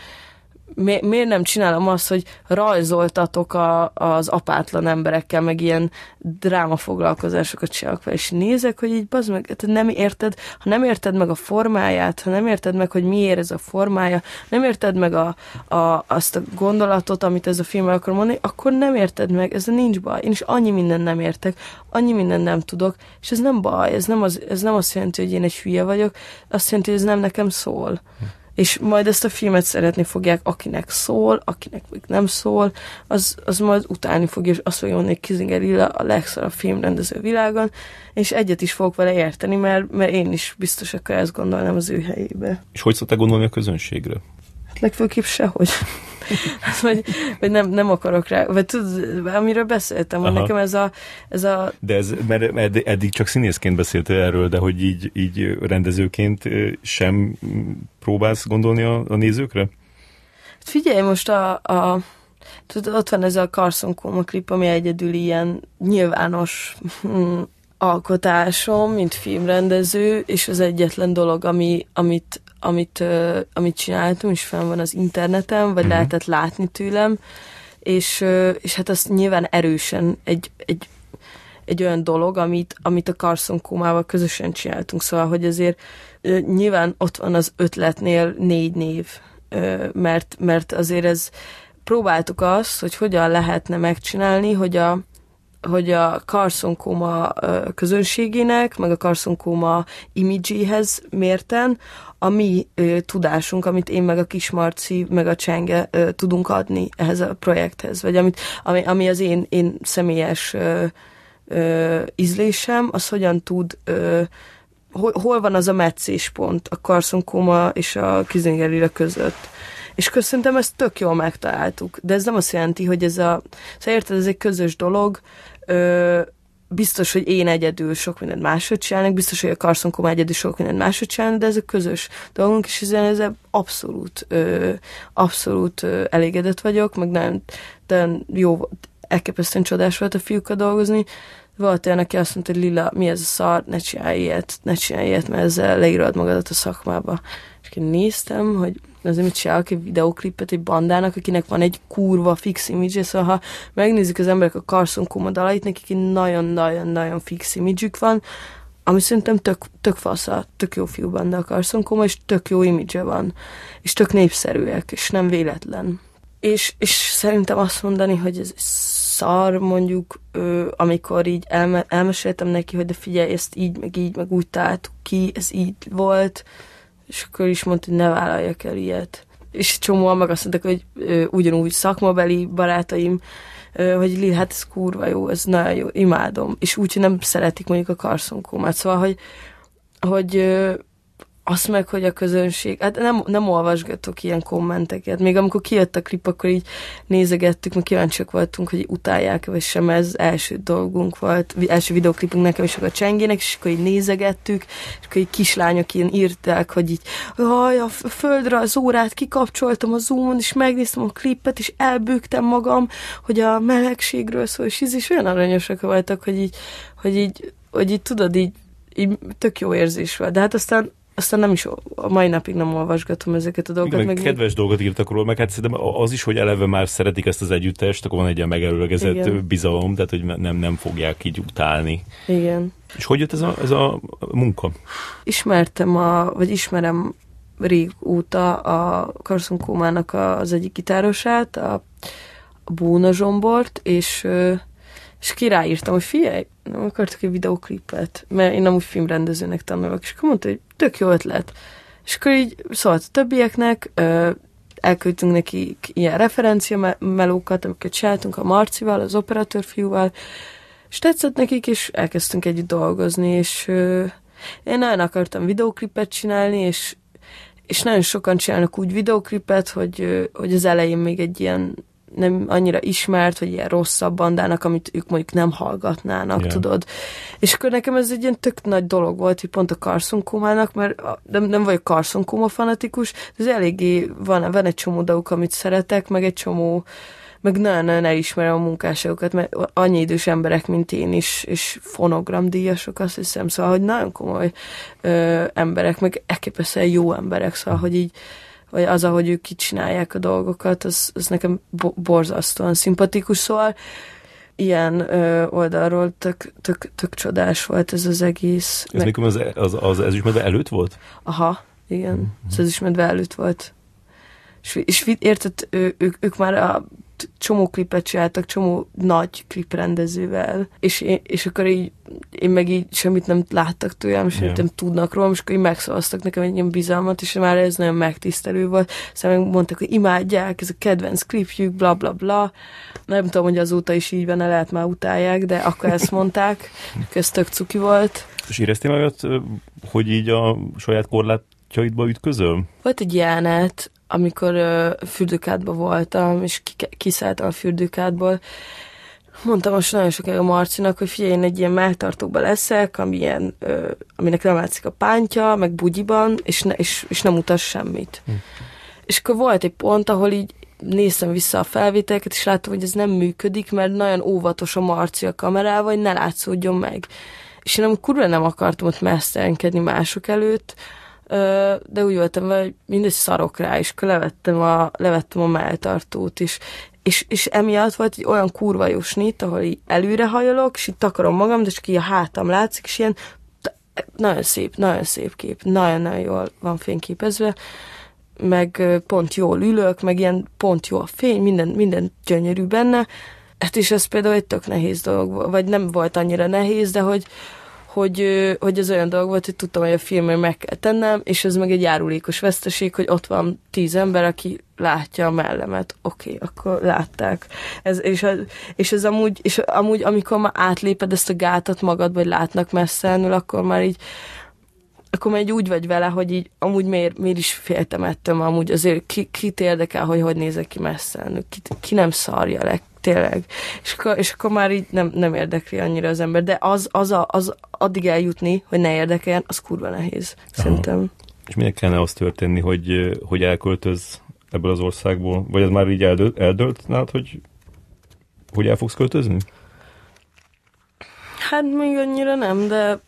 mi, miért nem csinálom azt, hogy rajzoltatok a, az apátlan emberekkel, meg ilyen drámafoglalkozásokat csinálok fel, és nézek, hogy így bazd meg, hát nem érted, ha nem érted meg a formáját, ha nem érted meg, hogy miért ez a formája, nem érted meg a, a, azt a gondolatot, amit ez a film akar mondani, akkor nem érted meg, ez nincs baj. Én is annyi minden nem értek, annyi minden nem tudok, és ez nem baj, ez nem, az, ez nem azt jelenti, hogy én egy hülye vagyok, azt jelenti, hogy ez nem nekem szól és majd ezt a filmet szeretni fogják, akinek szól, akinek még nem szól, az, az majd utálni fogja, és azt fogja mondani, hogy Kizinger Illa a legszarabb filmrendező világon, és egyet is fogok vele érteni, mert, mert én is biztos akkor ezt gondolnám az ő helyébe. És hogy szoktál gondolni a közönségre? Legfőképp sehogy. vagy, vagy nem, nem akarok rá, vagy tudod, amiről beszéltem, hogy nekem ez a, ez a... De ez, mert eddig csak színészként beszéltél erről, de hogy így, így rendezőként sem próbálsz gondolni a, a nézőkre? Hát figyelj, most a, a tudod, ott van ez a Carson Coma klip, ami egyedül ilyen nyilvános hm, alkotásom, mint filmrendező, és az egyetlen dolog, ami, amit, amit, uh, amit csináltam, és fenn van az interneten, vagy uh-huh. lehetett látni tőlem, és, uh, és hát az nyilván erősen egy, egy, egy olyan dolog, amit, amit a Carson Kómával közösen csináltunk, szóval, hogy azért uh, nyilván ott van az ötletnél négy név, uh, mert, mert azért ez próbáltuk azt, hogy hogyan lehetne megcsinálni, hogy a, hogy a karszonkóma közönségének, meg a karszonkóma imidzséhez mérten a mi tudásunk, amit én meg a Kismarci, meg a Csenge tudunk adni ehhez a projekthez, vagy amit, ami, ami az én, én személyes ö, ö, ízlésem, az hogyan tud ö, hol, hol van az a meccéspont a karszonkóma és a kizingerire között. És köszöntem, ezt tök jól megtaláltuk. De ez nem azt jelenti, hogy ez a... Szóval érted, ez egy közös dolog, ö, biztos, hogy én egyedül sok mindent máshogy csinálnak, biztos, hogy a Carson Koma egyedül sok mindent máshogy csinálnak, de ez a közös dolgunk, és ezen ezzel abszolút, ö, abszolút ö, elégedett vagyok, meg nagyon, nagyon jó, elképesztően csodás volt a fiúkkal dolgozni. Volt olyan, aki azt mondta, hogy Lila, mi ez a szar, ne csinálj ilyet, ne csinálj ilyet, mert ezzel leírod magadat a szakmába. És én néztem, hogy azért mit csinálok egy videoklipet egy bandának, akinek van egy kurva fix image szóval ha megnézik az emberek a Carson Koma dalait, nekik egy nagyon-nagyon-nagyon fix image van, ami szerintem tök, tök fasza, tök jó fiú banda a Carson Koma, és tök jó image van, és tök népszerűek, és nem véletlen. És, és szerintem azt mondani, hogy ez szar, mondjuk, ö, amikor így elme, elmeséltem neki, hogy de figyelj, ezt így, meg így, meg úgy találtuk ki, ez így volt, és akkor is mondta, hogy ne vállaljak el ilyet. És csomóan meg azt mondták, hogy ö, ugyanúgy szakmabeli barátaim hogy Lil, hát ez kurva jó, ez nagyon jó, imádom. És úgy, hogy nem szeretik mondjuk a karszonkómát. Szóval, hogy, hogy azt meg, hogy a közönség, hát nem, nem olvasgatok ilyen kommenteket. Még amikor kijött a klip, akkor így nézegettük, mert kíváncsiak voltunk, hogy utálják vagy sem, ez első dolgunk volt, első videoklipünk nekem is a csengének, és akkor így nézegettük, és akkor így kislányok ilyen írták, hogy így, haj, a földre az órát kikapcsoltam a zoomon, és megnéztem a klipet, és elbőgtem magam, hogy a melegségről szól, és ez is olyan aranyosak voltak, hogy így, hogy így, hogy így tudod, így, így tök jó érzés volt. De hát aztán aztán nem is, a mai napig nem olvasgatom ezeket a dolgokat. meg, meg kedves dolgot írtak róla, meg hát szerintem az is, hogy eleve már szeretik ezt az együttest, akkor van egy ilyen megelőlegezett Igen. bizalom, tehát hogy nem, nem fogják így utálni. Igen. És hogy jött ez a, ez a munka? Ismertem, a, vagy ismerem régóta a Carson Kómának az egyik gitárosát, a, a Bóna Zsombort, és és kiráírtam, hogy figyelj, nem akartok egy videoklipet, mert én nem úgy filmrendezőnek tanulok, és akkor mondta, hogy tök jó ötlet. És akkor így szólt a többieknek, elküldtünk neki ilyen referencia melókat, amiket csináltunk a Marcival, az operatőr fiúval, és tetszett nekik, és elkezdtünk együtt dolgozni, és én nagyon akartam videoklipet csinálni, és és nagyon sokan csinálnak úgy videoklipet, hogy, hogy az elején még egy ilyen nem annyira ismert, vagy ilyen rosszabb bandának, amit ők mondjuk nem hallgatnának, yeah. tudod. És akkor nekem ez egy ilyen tök nagy dolog volt, hogy pont a Carson Kumának, mert nem, nem vagyok Carson Kuma fanatikus, de ez eléggé van, van egy csomó dolgok, amit szeretek, meg egy csomó meg nagyon-nagyon elismerem a munkásságokat, mert annyi idős emberek, mint én is, és fonogramdíjasok, azt hiszem, szóval, hogy nagyon komoly ö, emberek, meg elképesztően jó emberek, szóval, hogy így vagy az, ahogy ők kicsinálják a dolgokat, az, az nekem borzasztóan szimpatikus, szóval ilyen ö, oldalról tök, tök, tök csodás volt ez az egész. Ez Meg... az, az, az ezüstmedve előtt volt? Aha, igen, mm-hmm. az ezüstmedve előtt volt. És, és érted, ő, ők, ők már a csomó klipet csináltak, csomó nagy kliprendezővel, és, én, és akkor így én meg így semmit nem láttak tőlem, semmit yeah. nem tudnak rólam, és akkor így megszavaztak nekem egy ilyen bizalmat, és már ez nagyon megtisztelő volt. Szóval mondtak, hogy imádják, ez a kedvenc klipjük, bla bla bla. Nem tudom, hogy azóta is így van, lehet már utálják, de akkor ezt mondták, ez tök cuki volt. És éreztél meg, hogy így a saját korlátjaidba ütközöl? Volt egy jelenet, amikor uh, fürdőkádban voltam, és kiszálltam a fürdőkádból, mondtam most nagyon sokáig a Marcinak, hogy figyelj, én egy ilyen melltartóba leszek, amilyen, ö, aminek nem látszik a pántja, meg bugyiban, és, ne, és, és nem utas semmit. Hm. És akkor volt egy pont, ahol így néztem vissza a felvételeket, és láttam, hogy ez nem működik, mert nagyon óvatos a Marci a kamerával, hogy ne látszódjon meg. És én nem kurva nem akartam ott mesztelenkedni mások előtt, de úgy voltam hogy mindegy szarok rá, és levettem a, levettem a melltartót is, és, és emiatt volt egy olyan kurva jó snit, ahol így előre hajolok, és itt takarom magam, de csak így a hátam látszik, és ilyen nagyon szép, nagyon szép kép, nagyon-nagyon jól van fényképezve, meg pont jól ülök, meg ilyen pont jó a fény, minden, minden gyönyörű benne, hát és ez például egy tök nehéz dolog, vagy nem volt annyira nehéz, de hogy, hogy, hogy ez olyan dolog volt, hogy tudtam, hogy a filmért meg kell tennem, és ez meg egy járulékos veszteség, hogy ott van tíz ember, aki látja a mellemet. Oké, okay, akkor látták. Ez, és, és ez amúgy, és amúgy, amikor már átléped ezt a gátat magad, vagy látnak messzenül, akkor már így akkor így úgy vagy vele, hogy így amúgy miért, miért is féltem ettől, amúgy azért ki, kit érdekel, hogy hogy nézek ki messzenül, ki, ki nem szarja le, tényleg. És akkor, és akkor már így nem, nem érdekli annyira az ember, de az, az, a, az addig eljutni, hogy ne érdekeljen, az kurva nehéz, Aha. szerintem. És minek kellene az történni, hogy, hogy elköltöz ebből az országból? Vagy ez már így eldölt, eldölt nálad, hogy, hogy el fogsz költözni? Hát még annyira nem, de...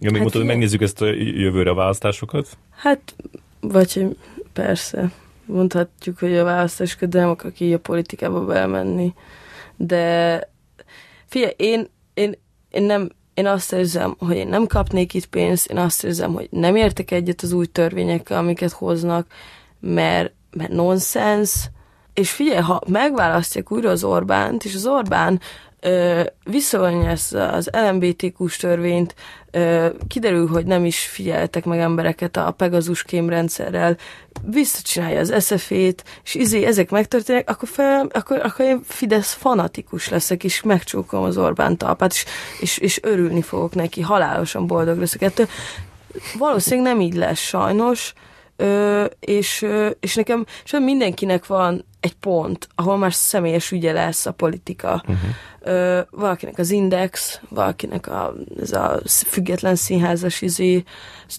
Ja, még hát mondtad, hogy megnézzük ezt a jövőre a választásokat? Hát, vagy persze mondhatjuk, hogy a választásokat, de nem akar ki a politikába belmenni. De figyelj, én, én, én nem, én azt érzem, hogy én nem kapnék itt pénzt, én azt érzem, hogy nem értek egyet az új törvényekkel, amiket hoznak, mert, mert nonsens, és figyelj, ha megválasztják újra az Orbánt, és az Orbán ö, visszavonja ezt az LMBTQ törvényt, kiderül, hogy nem is figyeltek meg embereket a Pegasus kémrendszerrel, visszacsinálja az SZF-ét, és izé, ezek megtörténnek, akkor, fel, akkor, akkor én Fidesz fanatikus leszek, és megcsókom az Orbán talpát, és, és, és örülni fogok neki, halálosan boldog leszek ettől. Valószínűleg nem így lesz sajnos, Ö, és, és nekem és mindenkinek van egy pont, ahol már személyes ügye lesz a politika. Uh-huh. Ö, valakinek az Index, valakinek a, ez a független színházas izé,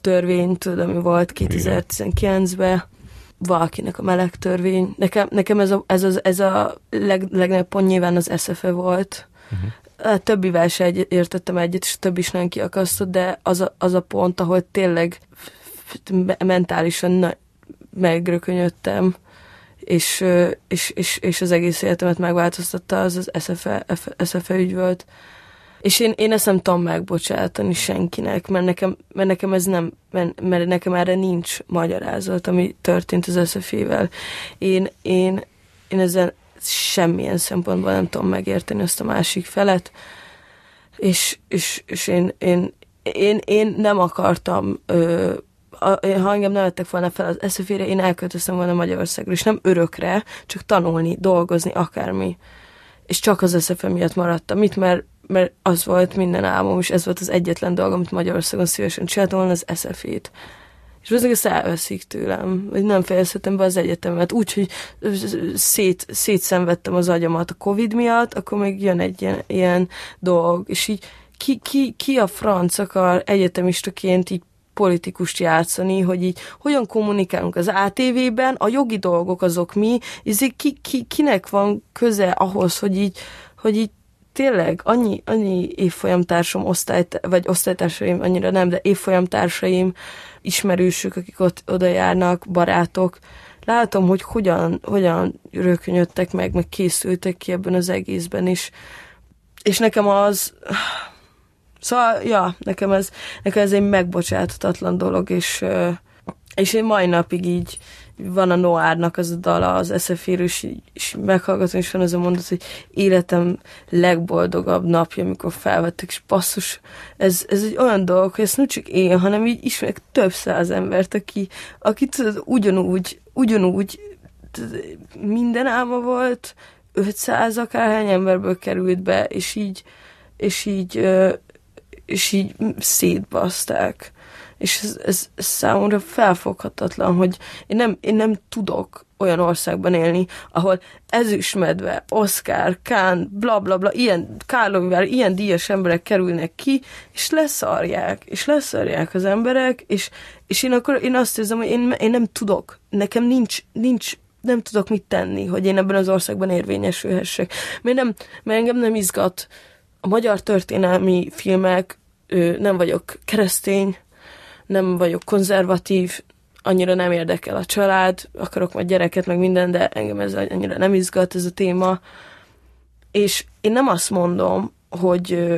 törvény, tudom, mi volt 2019-ben, valakinek a meleg törvény. Nekem, nekem ez, a, ez, az, ez a leg, legnagyobb pont nyilván az SFE volt. Uh-huh. A többivel se egy, értettem egyet, és több is nem kiakasztott, de az a, az a pont, ahol tényleg mentálisan na, megrökönyödtem, és, és, és, és az egész életemet megváltoztatta, az az SFE, SFE ügy volt. És én, én ezt nem tudom megbocsátani senkinek, mert nekem, mert nekem ez nem, mert, mert nekem erre nincs magyarázat, ami történt az SFE-vel. Én, én, én ezzel semmilyen szempontból nem tudom megérteni azt a másik felet, és, és, és én, én, én, én nem akartam ö, ha engem nem vettek volna fel az eszefére, én elköltöztem volna Magyarországra, és nem örökre, csak tanulni, dolgozni, akármi. És csak az eszefe miatt maradtam mit mert, mert az volt minden álmom, és ez volt az egyetlen dolgom, amit Magyarországon szívesen csináltam volna, az eszefét. És az ezt elveszik tőlem, hogy nem fejezhetem be az egyetemet. Úgy, hogy szét, szétszenvedtem az agyamat a Covid miatt, akkor még jön egy ilyen, ilyen dolog, és így ki, ki, ki a franc akar egyetemistaként így politikust játszani, hogy így hogyan kommunikálunk az ATV-ben, a jogi dolgok azok mi, és ki, ki, kinek van köze ahhoz, hogy így, hogy így tényleg annyi, annyi évfolyamtársam, osztályt, vagy osztálytársaim, annyira nem, de évfolyamtársaim, ismerősök, akik ott oda járnak, barátok, látom, hogy hogyan, hogyan rökönyödtek meg, meg készültek ki ebben az egészben, és, és nekem az, Szóval, ja, nekem ez, nekem ez egy megbocsáthatatlan dolog, és, és én mai napig így van a Noárnak az a dala, az eszeféről, és, és meghallgatom, és van az a mondat, hogy életem legboldogabb napja, amikor felvettek, és basszus, ez, ez egy olyan dolog, hogy ezt nem csak én, hanem így ismerek több száz embert, aki, aki tudod, ugyanúgy, ugyanúgy minden álma volt, 500 akárhány emberből került be, és így, és így és így szétbaszták. És ez, ez, ez számomra felfoghatatlan, hogy én nem, én nem tudok olyan országban élni, ahol ezüstmedve, Oscar, Kán, bla bla ilyen Kárlomivel, ilyen díjas emberek kerülnek ki, és leszarják, és leszarják az emberek, és, és én akkor én azt érzem, hogy én, én nem tudok, nekem nincs, nincs nem tudok mit tenni, hogy én ebben az országban érvényesülhessek. Mert, nem, mert engem nem izgat a magyar történelmi filmek, nem vagyok keresztény, nem vagyok konzervatív, annyira nem érdekel a család, akarok majd gyereket, meg minden, de engem ez annyira nem izgat ez a téma. És én nem azt mondom, hogy,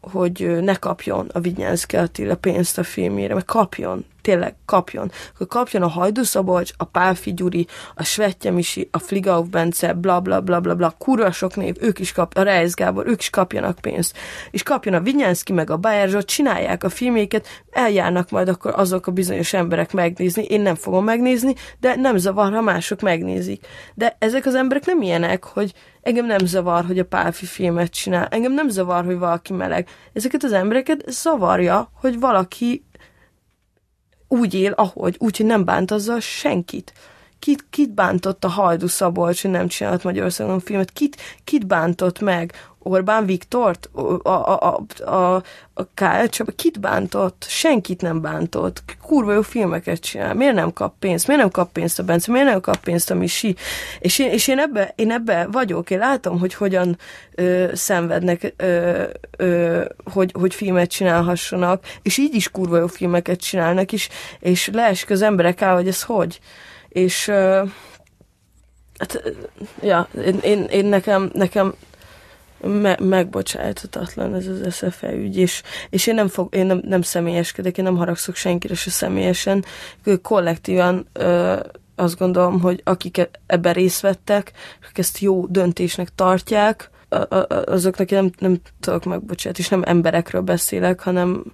hogy ne kapjon a Vigyánszki Attila pénzt a filmére, mert kapjon, tényleg kapjon. Akkor kapjon a Hajdu Szabolcs, a Pálfi Gyuri, a Svetje Misi, a Fligauf Bence, bla bla bla bla bla, kurva sok név, ők is kap, a Reis Gábor, ők is kapjanak pénzt. És kapjon a Vinyánszki meg a Bayer csinálják a filméket, eljárnak majd akkor azok a bizonyos emberek megnézni, én nem fogom megnézni, de nem zavar, ha mások megnézik. De ezek az emberek nem ilyenek, hogy engem nem zavar, hogy a Pálfi filmet csinál, engem nem zavar, hogy valaki meleg. Ezeket az embereket zavarja, hogy valaki úgy él, ahogy, úgy, hogy nem bánt azzal senkit. Kit, kit bántott a Hajdu Szabolcs, hogy nem csinált Magyarországon filmet? Kit, kit bántott meg? Orbán Viktort? A, a, a, a, a Kál Csaba? Kit bántott? Senkit nem bántott. Kurva jó filmeket csinál. Miért nem kap pénzt? Miért nem kap pénzt a Bence? Miért nem kap pénzt a Misi? És én, és én, ebbe, én ebbe vagyok. Én látom, hogy hogyan ö, szenvednek, ö, ö, hogy, hogy filmet csinálhassanak, és így is kurva jó filmeket csinálnak, és, és leesik az emberek el, hogy ez hogy. És ö, hát, ja, én, én, én nekem, nekem me- megbocsájthatatlan ez az SFE ügy, és, és én, nem, fog, én nem, nem személyeskedek, én nem haragszok senkire se személyesen, kollektívan ö, azt gondolom, hogy akik ebben részt vettek, akik ezt jó döntésnek tartják, azoknak én nem, nem tudok megbocsát, és nem emberekről beszélek, hanem,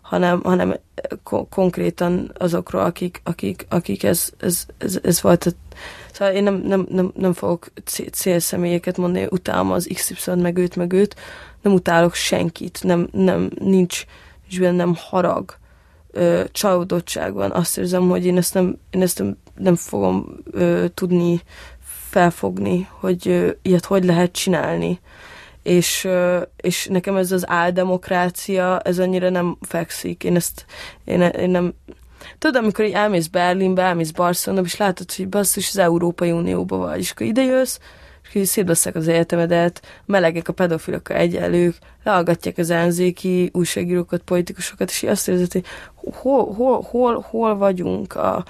hanem, hanem ko- konkrétan azokról, akik, akik, akik ez, ez, ez, ez volt. Szóval én nem, nem, nem, nem fogok célszemélyeket mondani, utálom az XY meg őt, meg őt, nem utálok senkit, nem, nem nincs, nincs bennem harag, ö, csalódottság van. Azt érzem, hogy én ezt nem, én ezt nem, nem fogom ö, tudni felfogni, hogy ö, ilyet hogy lehet csinálni. És, ö, és nekem ez az áldemokrácia, ez annyira nem fekszik. Én ezt, én, én nem, Tudod, amikor így elmész Berlinbe, elmész Barcelona, és látod, hogy basszus az Európai Unióba vagy, és akkor ide jössz, és így szétbasszák az egyetemedet, melegek a pedofilok egyenlők, leallgatják az ellenzéki újságírókat, politikusokat, és így azt érzed, hogy hol, hol, hol, hol vagyunk a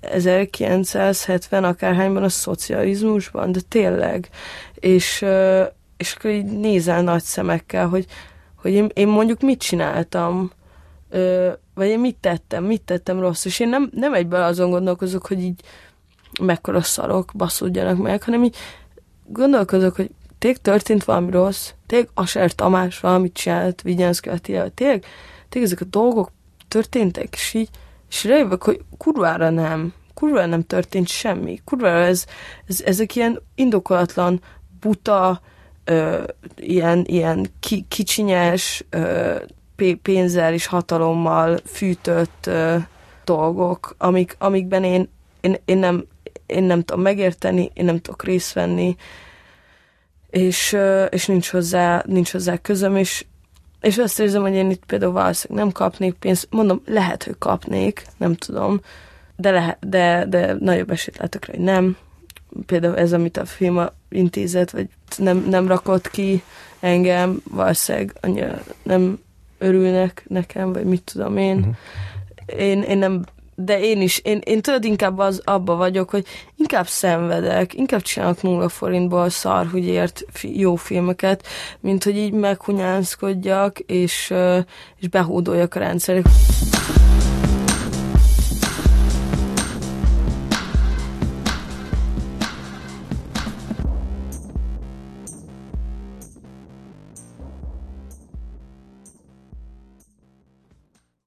1970 akárhányban a szocializmusban, de tényleg. És, és akkor így nézel nagy szemekkel, hogy, hogy én, én mondjuk mit csináltam, vagy én mit tettem, mit tettem rossz, és én nem, nem egyből azon gondolkozok, hogy így mekkora szarok baszódjanak meg, hanem így gondolkozok, hogy tényleg történt valami rossz, tényleg Aser Tamás valamit csinált Vigyánszki Attila, tényleg, tényleg ezek a dolgok történtek, és így, és rájövök, hogy kurvára nem, kurvára nem történt semmi, kurvára ez, ez ezek ilyen indokolatlan, buta, ö, ilyen, ilyen ki, kicsinyes, ö, pénzzel és hatalommal fűtött ö, dolgok, amik, amikben én, én, én, nem, én nem tudom megérteni, én nem tudok részt venni, és, és nincs, hozzá, nincs hozzá közöm, és, és azt érzem, hogy én itt például valószínűleg nem kapnék pénzt, mondom, lehet, hogy kapnék, nem tudom, de, lehet, de, de nagyobb esélyt látok rá, hogy nem. Például ez, amit a film intézet, vagy nem, nem rakott ki engem, valószínűleg annyira nem örülnek nekem, vagy mit tudom én. Uh-huh. Én, én nem de én is, én, én tudod, inkább az, abba vagyok, hogy inkább szenvedek, inkább csinálok nulla forintból szar, hogy ért jó filmeket, mint hogy így meghunyánszkodjak, és, és behódoljak a rendszerek.